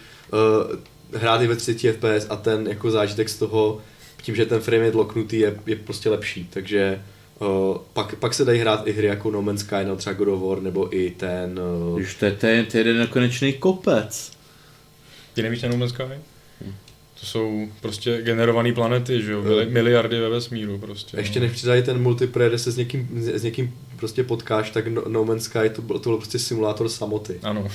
uh, hrát i ve 30 fps a ten jako zážitek z toho, tím, že ten frame je dloknutý, je, je prostě lepší. Takže uh, pak, pak se dají hrát i hry jako No Man's Sky, no třeba God of War, nebo i ten... Uh, Když to je ten, je jeden nekonečný kopec. Ty nevíš ten No Man's Sky? To jsou prostě generované planety, že jo, Mili- miliardy ve vesmíru prostě. ještě no. než přidají ten multiplayer, kde se s někým, s někým prostě potkáš, tak No, no Man's Sky to byl, to byl prostě simulátor samoty. Ano.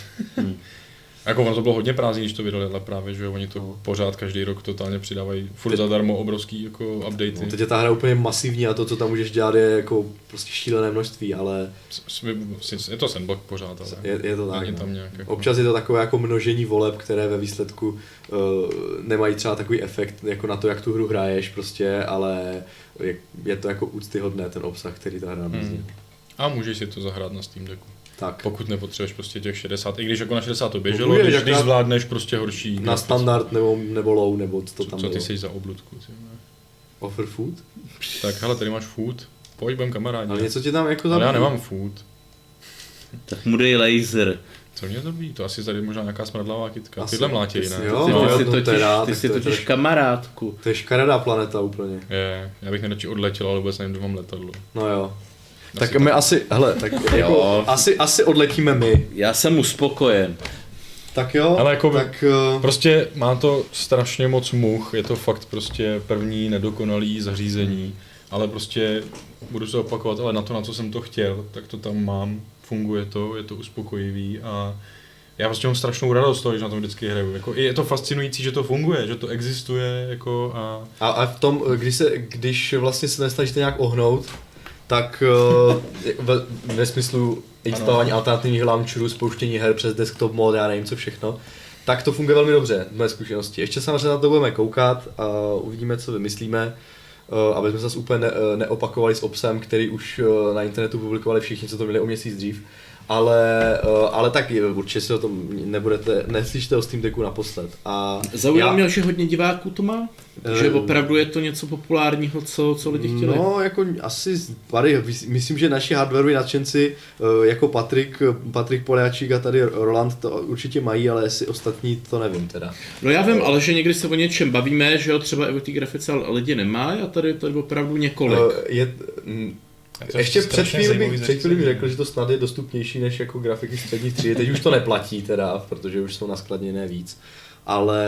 Jako ono to bylo hodně prázdný, když to vydali, ale právě, že oni to pořád každý rok totálně přidávají furt Teď- zadarmo obrovský jako updaty. No, teď je ta hra úplně masivní a to, co tam můžeš dělat, je jako prostě šílené množství, ale Je to sandbox pořád, ale je, je to tak. není no. tam nějak jako... Občas je to takové jako množení voleb, které ve výsledku uh, nemají třeba takový efekt jako na to, jak tu hru hraješ prostě, ale je, je to jako úctyhodné ten obsah, který ta hra nabízí. Hmm. A můžeš si to zahrát na Steam Decku. Tak, Pokud nepotřebuješ prostě těch 60, i když jako na 60 to běželo, Můžeš, když, když zvládneš prostě horší na grafice. standard nebo, nebo low, nebo co to Co, tam co ty jsi za obludku? Ty, ne? Offer food? tak hele, tady máš food, pojď, budem kamarádi. Ale něco ti tam jako Ale já nemám food. Tak mu dej laser. Co mě to ví? To asi tady možná nějaká smradlavá kytka. Asi. Tyhle mlátějí, Ty ne? si- jo, Ty, no, ty, jo, jsi to totiž, teda, ty jsi to je totiž kamarádku. To je škaredá planeta úplně. Je, já bych nejradši odletěl, ale vůbec nevím, kde mám letadlo. No jo. Tak to- my asi, hele, tak jako, Jo. asi, asi odletíme my. Já jsem uspokojen. Tak jo, Ale jako by- tak uh, Prostě má to strašně moc much, je to fakt prostě první nedokonalý zařízení, ale prostě budu se opakovat, ale na to, na co jsem to chtěl, tak to tam mám, funguje to, je to uspokojivý a já prostě mám strašnou radost z toho, když na tom vždycky hraju. Jako, i je to fascinující, že to funguje, že to existuje jako a A, a v tom, když, se, když vlastně se nesnažíte nějak ohnout, tak uh, ve, ve smyslu instalování alternativních launcherů, spouštění her přes desktop mod, já nevím co všechno. Tak to funguje velmi dobře, v mé zkušenosti. Ještě samozřejmě na to budeme koukat a uvidíme, co vymyslíme. Uh, aby jsme se zase úplně ne, eh, neopakovali s obsem, který už na internetu publikovali všichni, co to měli o měsíc dřív. Ale, uh, ale tak určitě si o tom nebudete, neslyšte o Steam Decku naposled. A Zaujalo mě, že hodně diváků to má? Že opravdu je to něco populárního, co, co lidi chtěli? No, jako asi pary, myslím, že naši hardwareoví nadšenci, jako Patrik, Patrik Poliačík a tady Roland to určitě mají, ale jestli ostatní to nevím teda. No já vím, ale že někdy se o něčem bavíme, že jo, třeba i o té grafice lidi nemají a tady to je opravdu několik. Je, ještě před chvíli bych, před chvíli bych řekl, že to snad je dostupnější než jako grafiky střední třídy. Teď už to neplatí teda, protože už jsou naskladněné víc. Ale,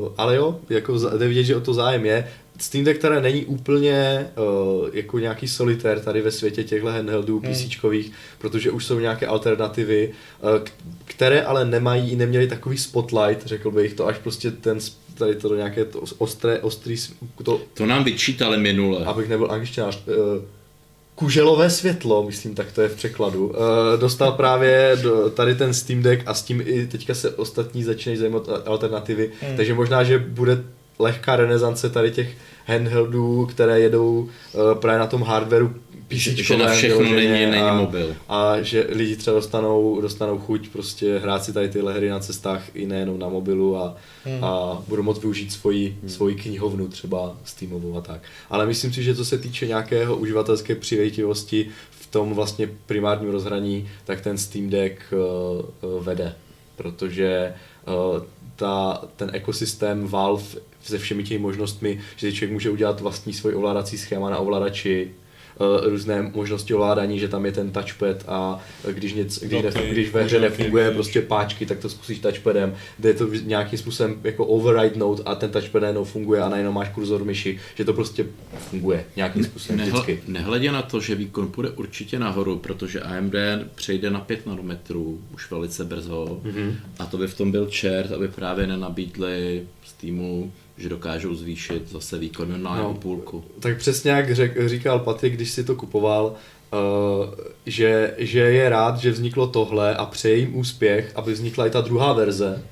uh, ale jo, jako jde vidět, že o to zájem je. Steam Deck které není úplně uh, jako nějaký solitér tady ve světě těchto handheldů hmm. PCčkových, protože už jsou nějaké alternativy, uh, které ale nemají, neměli takový spotlight, řekl bych to, až prostě ten tady to do nějaké to ostré, ostrý... To, to nám vyčítali minule. Abych nebyl angličtinář. Uh, kuželové světlo, myslím, tak to je v překladu, uh, dostal právě do, tady ten Steam Deck a s tím i teďka se ostatní začínají zajímat alternativy, hmm. takže možná, že bude lehká renesance tady těch handheldů, které jedou uh, právě na tom hardwareu PC, že na všechno není, není a, mobil. A že lidi třeba dostanou, dostanou chuť prostě hrát si tady tyhle hry na cestách i nejenom na mobilu a, hmm. a budou moct využít svoji, hmm. svoji knihovnu třeba Steamovou a tak. Ale myslím si, že co se týče nějakého uživatelské přivětivosti v tom vlastně primárním rozhraní, tak ten Steam Deck uh, vede, protože uh, ta, ten ekosystém Valve se všemi těmi možnostmi, že si člověk může udělat vlastní svůj ovládací schéma na ovladači, různé možnosti ovládání, že tam je ten touchpad a když, něco, když, ne, když ve hře nefunguje prostě páčky, tak to zkusíš touchpadem, jde to nějakým způsobem jako override node a ten touchpad najednou funguje a najednou máš kurzor myši, že to prostě funguje nějakým způsobem Nehle, vždycky. Nehledě na to, že výkon půjde určitě nahoru, protože AMD přejde na 5 nanometrů už velice brzo mm-hmm. a to by v tom byl čert, aby právě nenabídli Steamu že dokážou zvýšit zase výkon na no, půlku. Tak přesně jak řek, říkal Patrik, když si to kupoval, uh, že, že je rád, že vzniklo tohle a přeje jim úspěch, aby vznikla i ta druhá verze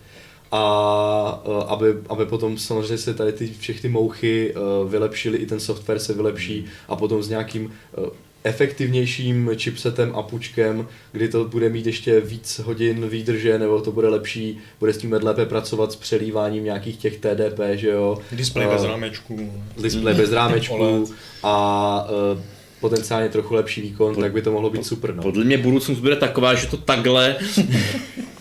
a uh, aby, aby potom samozřejmě se tady ty všechny mouchy uh, vylepšily, i ten software se vylepší a potom s nějakým efektivnějším chipsetem a pučkem, kdy to bude mít ještě víc hodin výdrže, nebo to bude lepší, bude s tím lépe pracovat s přelíváním nějakých těch TDP, že jo. Display uh, bez rámečků. Display bez rámečků a uh, potenciálně trochu lepší výkon, Pod, tak by to mohlo být super. No. Podle mě budoucnost bude taková, že to takhle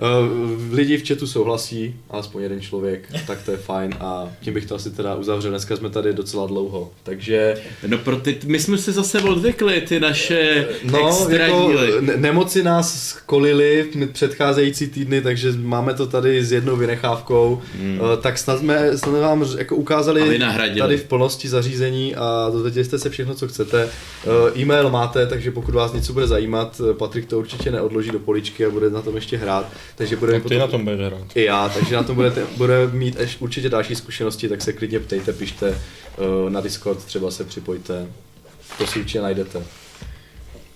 Uh, lidi v chatu souhlasí, alespoň jeden člověk, tak to je fajn a tím bych to asi teda uzavřel. Dneska jsme tady docela dlouho, takže... No pro ty, my jsme si zase odvykli ty naše no, extra jako ne- nemoci nás kolily předcházející týdny, takže máme to tady s jednou vynechávkou, hmm. uh, tak snad jsme, snad vám jako ukázali tady v plnosti zařízení a dozvěděli jste se všechno, co chcete. Uh, e-mail máte, takže pokud vás něco bude zajímat, Patrik to určitě neodloží do poličky a bude na tom ještě hrát. Takže bude tak ty potom... na tom budeš hrát. I já, takže na tom budete, bude mít až určitě další zkušenosti, tak se klidně ptejte, pište uh, na Discord, třeba se připojte, to si určitě najdete.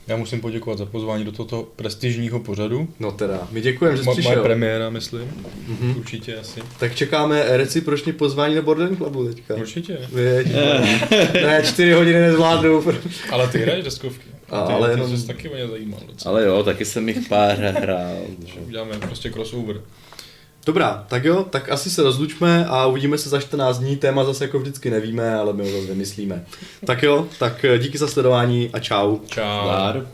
Já musím poděkovat za pozvání do tohoto prestižního pořadu. No teda, my děkujeme, že jsi přišel. Moje premiéra, myslím. Mm-hmm. Určitě asi. Tak čekáme recipročně pozvání do Borden Clubu teďka. Určitě. Věď, ne, čtyři hodiny nezvládnu. Ale ty hraješ deskovky. A, ty, ale ty jenom... taky mě zajímal docela. Ale jo, taky jsem jich pár hrál. Uděláme prostě crossover. Dobrá, tak jo, tak asi se rozlučme a uvidíme se za 14 dní. Téma zase jako vždycky nevíme, ale my ho zase vymyslíme. Tak jo, tak díky za sledování a čau. Čau. Zdar.